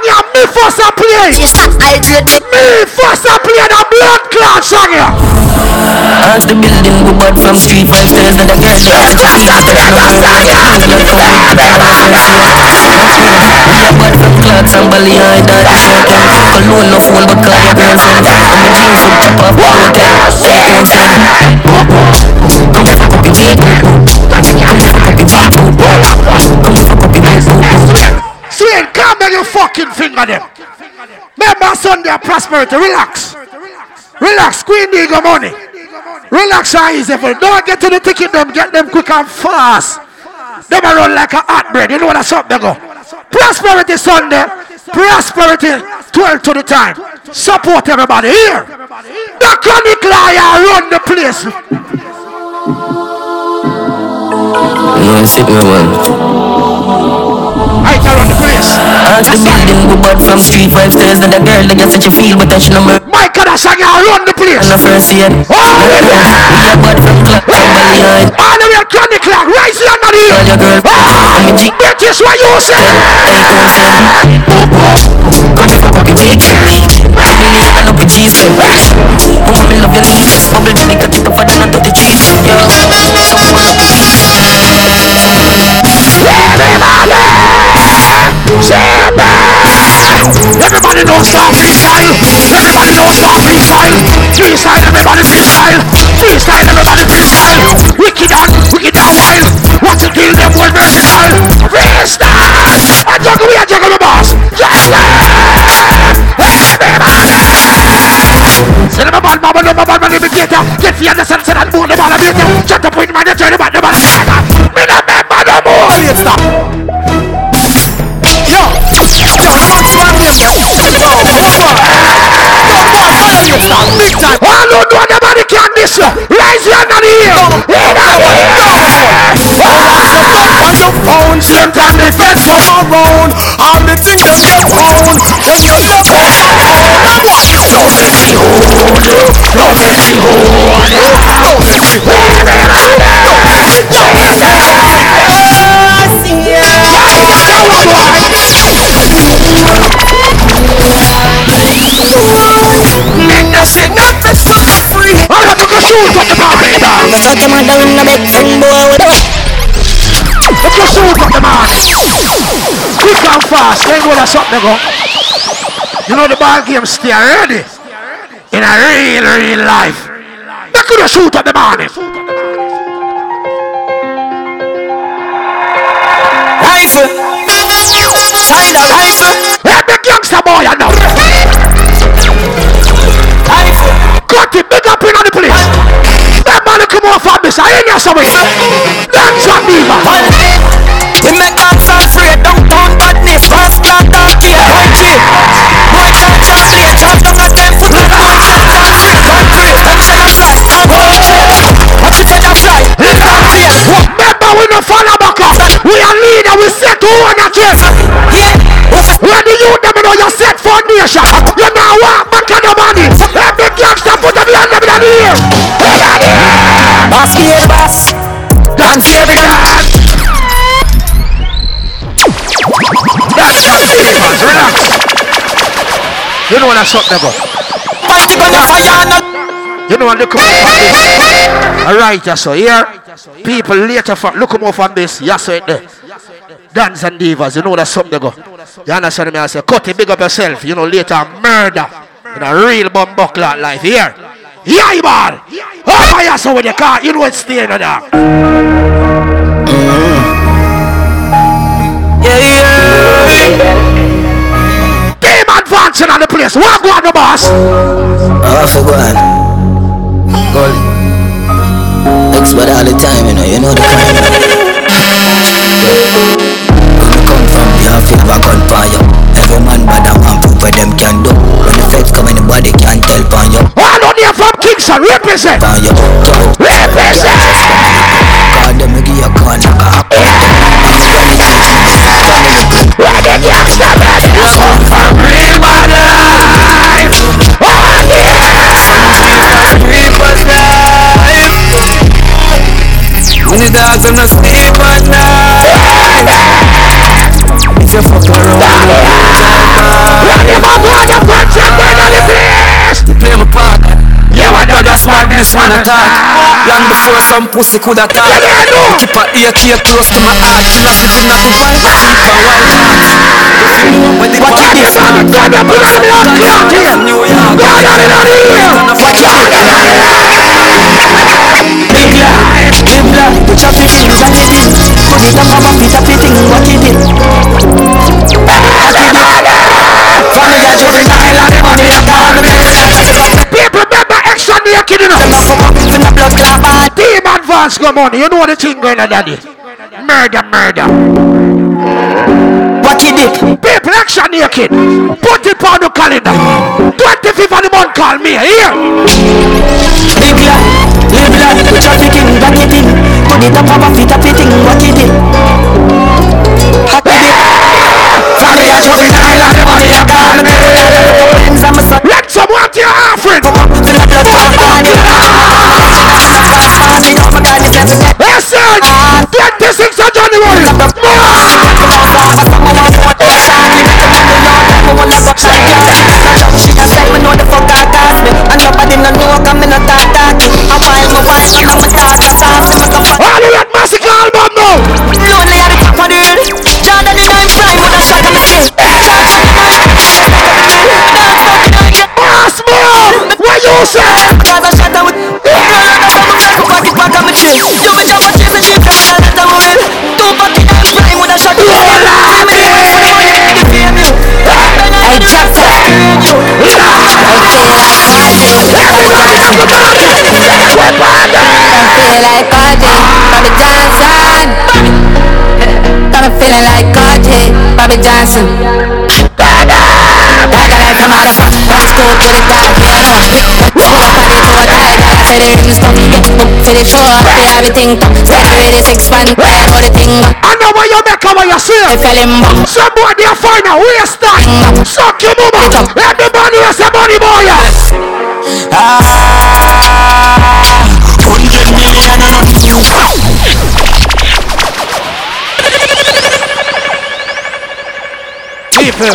ya me for some play. Me for some play the blood clot song ya As the building go bad from street five stairs that I get Jesus, I'm the song ya clocks and belly high That is no can Cologne no phone but call your girlfriend And the jeans up top of the hotel Second friend Come here for puppy beat Come here for puppy beat Come here for puppy beat Sweet, calm down your fucking finger them. Remember Sunday prosperity, relax. Relax, Queen Digo money. Relax and easy for Don't get to the ticket them, get them quick and fast. Them run like a hot bread. You know what up they go. Prosperity Sunday. Prosperity 12 to the time. Support everybody here. The chronic liar run the place. No, sit me one I just got them good bud from street five stairs not the girl that gets such a feel But touch number My God, I sang I run the place. And the first year. Oh, yeah. Good bud from clock From belly high All the way around the clock Rise down on here All your girls. Ah, bitch, this what you say. Take one step Boop, boop Come if I fuck it, take Really stand up G's, G-Step Oh, me love your lips Bubble belly, cut it tougher than a dirty cheese Yo Baby, baby Everybody don't stop freestyle. Everybody don't stop freestyle. Freestyle, everybody freestyle. Freestyle, everybody freestyle. Wicked and wicked and wild. Watch it kill them one versatile. Freestyle. I juggle, we are juggle the boss. Just Say them a bad mama, no bad man imitator. Get fear the sense and move the ball of you. Shut up with my turn about the ball. Me no remember no more. Stop. One who do anybody can this Raise your hand and hear On your phone Sometimes they get you around All the things that you own Make you look at No, no, no Your mother in the bed, sing boy with a If you shoot up the man, quick and fast, then go to something go. You know the ball game stay ready. In a real, real life. They could have shoot up the man. Rifle. Find a rifle. Hey, the gangster boy, I know. Rifle. Cut it, big up in on the come off from this. I ain't here somewhere. That's what me, man. We make dogs afraid, downtown badness, fast car dark here, country. Boy can't trust me, chop down at them foot like boy chest can't free, country. Them say I fly, what you say I fly? Remember we no follow back up. We are leader, we set to one a chest. When the youth them know you set foundation. You now walk back on the money. Every gangster put them hand them in the ear. Boss here, boss. Dance every dance. That's just it, relax. You know what that's something about. Fight you gonna fire no. You know what look more from this. Alright, yes, so here. People later from look more from this. Yes, so it there. Dance and divas, you know that's something they go. You understand me? I say, cut it, big up yourself. You know, later murder. In a real bomb buckler life. Here. Yeah, ball. Oh, my ass over the car. You know it's staying in there. Yeah, yeah. Team advancing on the place. What go on the boss? Oh, for one. Goal. Expert all the time, you know, you know the crime. When you come from the half, you gun for you. Every man bad and man prove what them can do. When the feds come, anybody can't tell on you. All on here from Kingston, represent. Represent. Call them, give you a a hot Where the gangster man is come from real bad life. Oh, yeah. Reaper's life. When the dogs them not sleep at night. If you fuck around, When you my brother punch your dead are But that's why this man attack. Long before some pussy could attack. Keep a AK close to my heart. Killer sitting at the white sheep and white heart. When the What body you is say? on Grab your blood, blood, blood here. New York. Go down in the ear. Watch out. Big live life, put your feet in, rock it in. Put it up, up, feet up, it in, rock it in. In. Family are juvenile and the money are gone. People the blood clot bad. Team advance go money. You know the thing going on, daddy. Murder, murder. What you did? People extra naked. Put it on the calendar. 25th of the month, call me. Here. Big life, live life, put your feet in, rock it in. Put it up, up, feet up, it in, rock it in. Rock it in. Family juvenile and the money are gone. Things I'm a. Let someone to your offering. 26 of January. She just like me know the fuck I got me And nobody A while I'm a talk a album now? Lonely at the top of the hill Jordan the shot the! What you say? I I'm I'm like Rodgers. Feeling like RJ, Bobby Johnson. *laughs* Got me feeling like RJ, Bobby Johnson. Gaga, Gaga, that's a motherfucker. Watch school, get it down, get it Say the rhythms come, get book to the door. Say everything come, separate the six one, all the thing. I know what you make, what you say. If you limbo, somebody find a way to start. Suck your mama, everybody is a money boy. Ah, hundred million and People,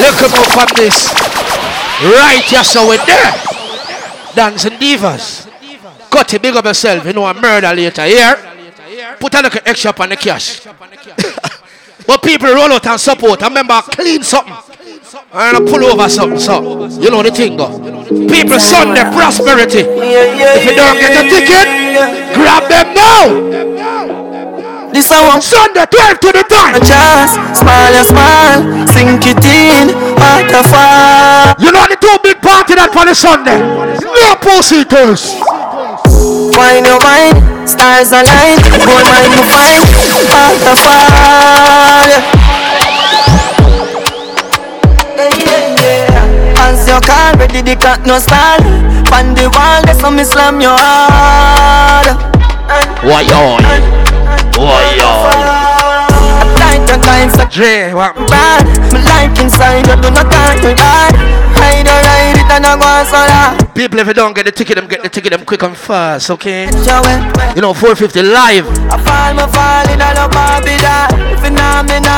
look this. Right, yes, so we're there. Dancing divas. Got to big up yourself, you know, a murder later here. Put a little extra on the cash. *laughs* but people roll out and support. I remember clean something. And I pull over something, so you know the thing go. People Sunday prosperity. If you don't get a ticket, grab them now. This a one Sunday 12 to the time. Just smile and smile, sink it in, waterfall. You know the two big party that for the Sunday. No pussy toast. Wine your mind, stars align, gold mine to find, waterfall. Your call, ready the clock no stall. Pan the wall, that's how me slam your hard. Why yo? Why yo? Tight and tight, so Dre, what? bad. Me like inside, you do not time to hide. Hide or ride it and I go on so that. People, if you don't get the ticket, them get the ticket them quick and fast, okay? You know, 450 live. I fall, me fall in a love, Bobby, that. If you know me, not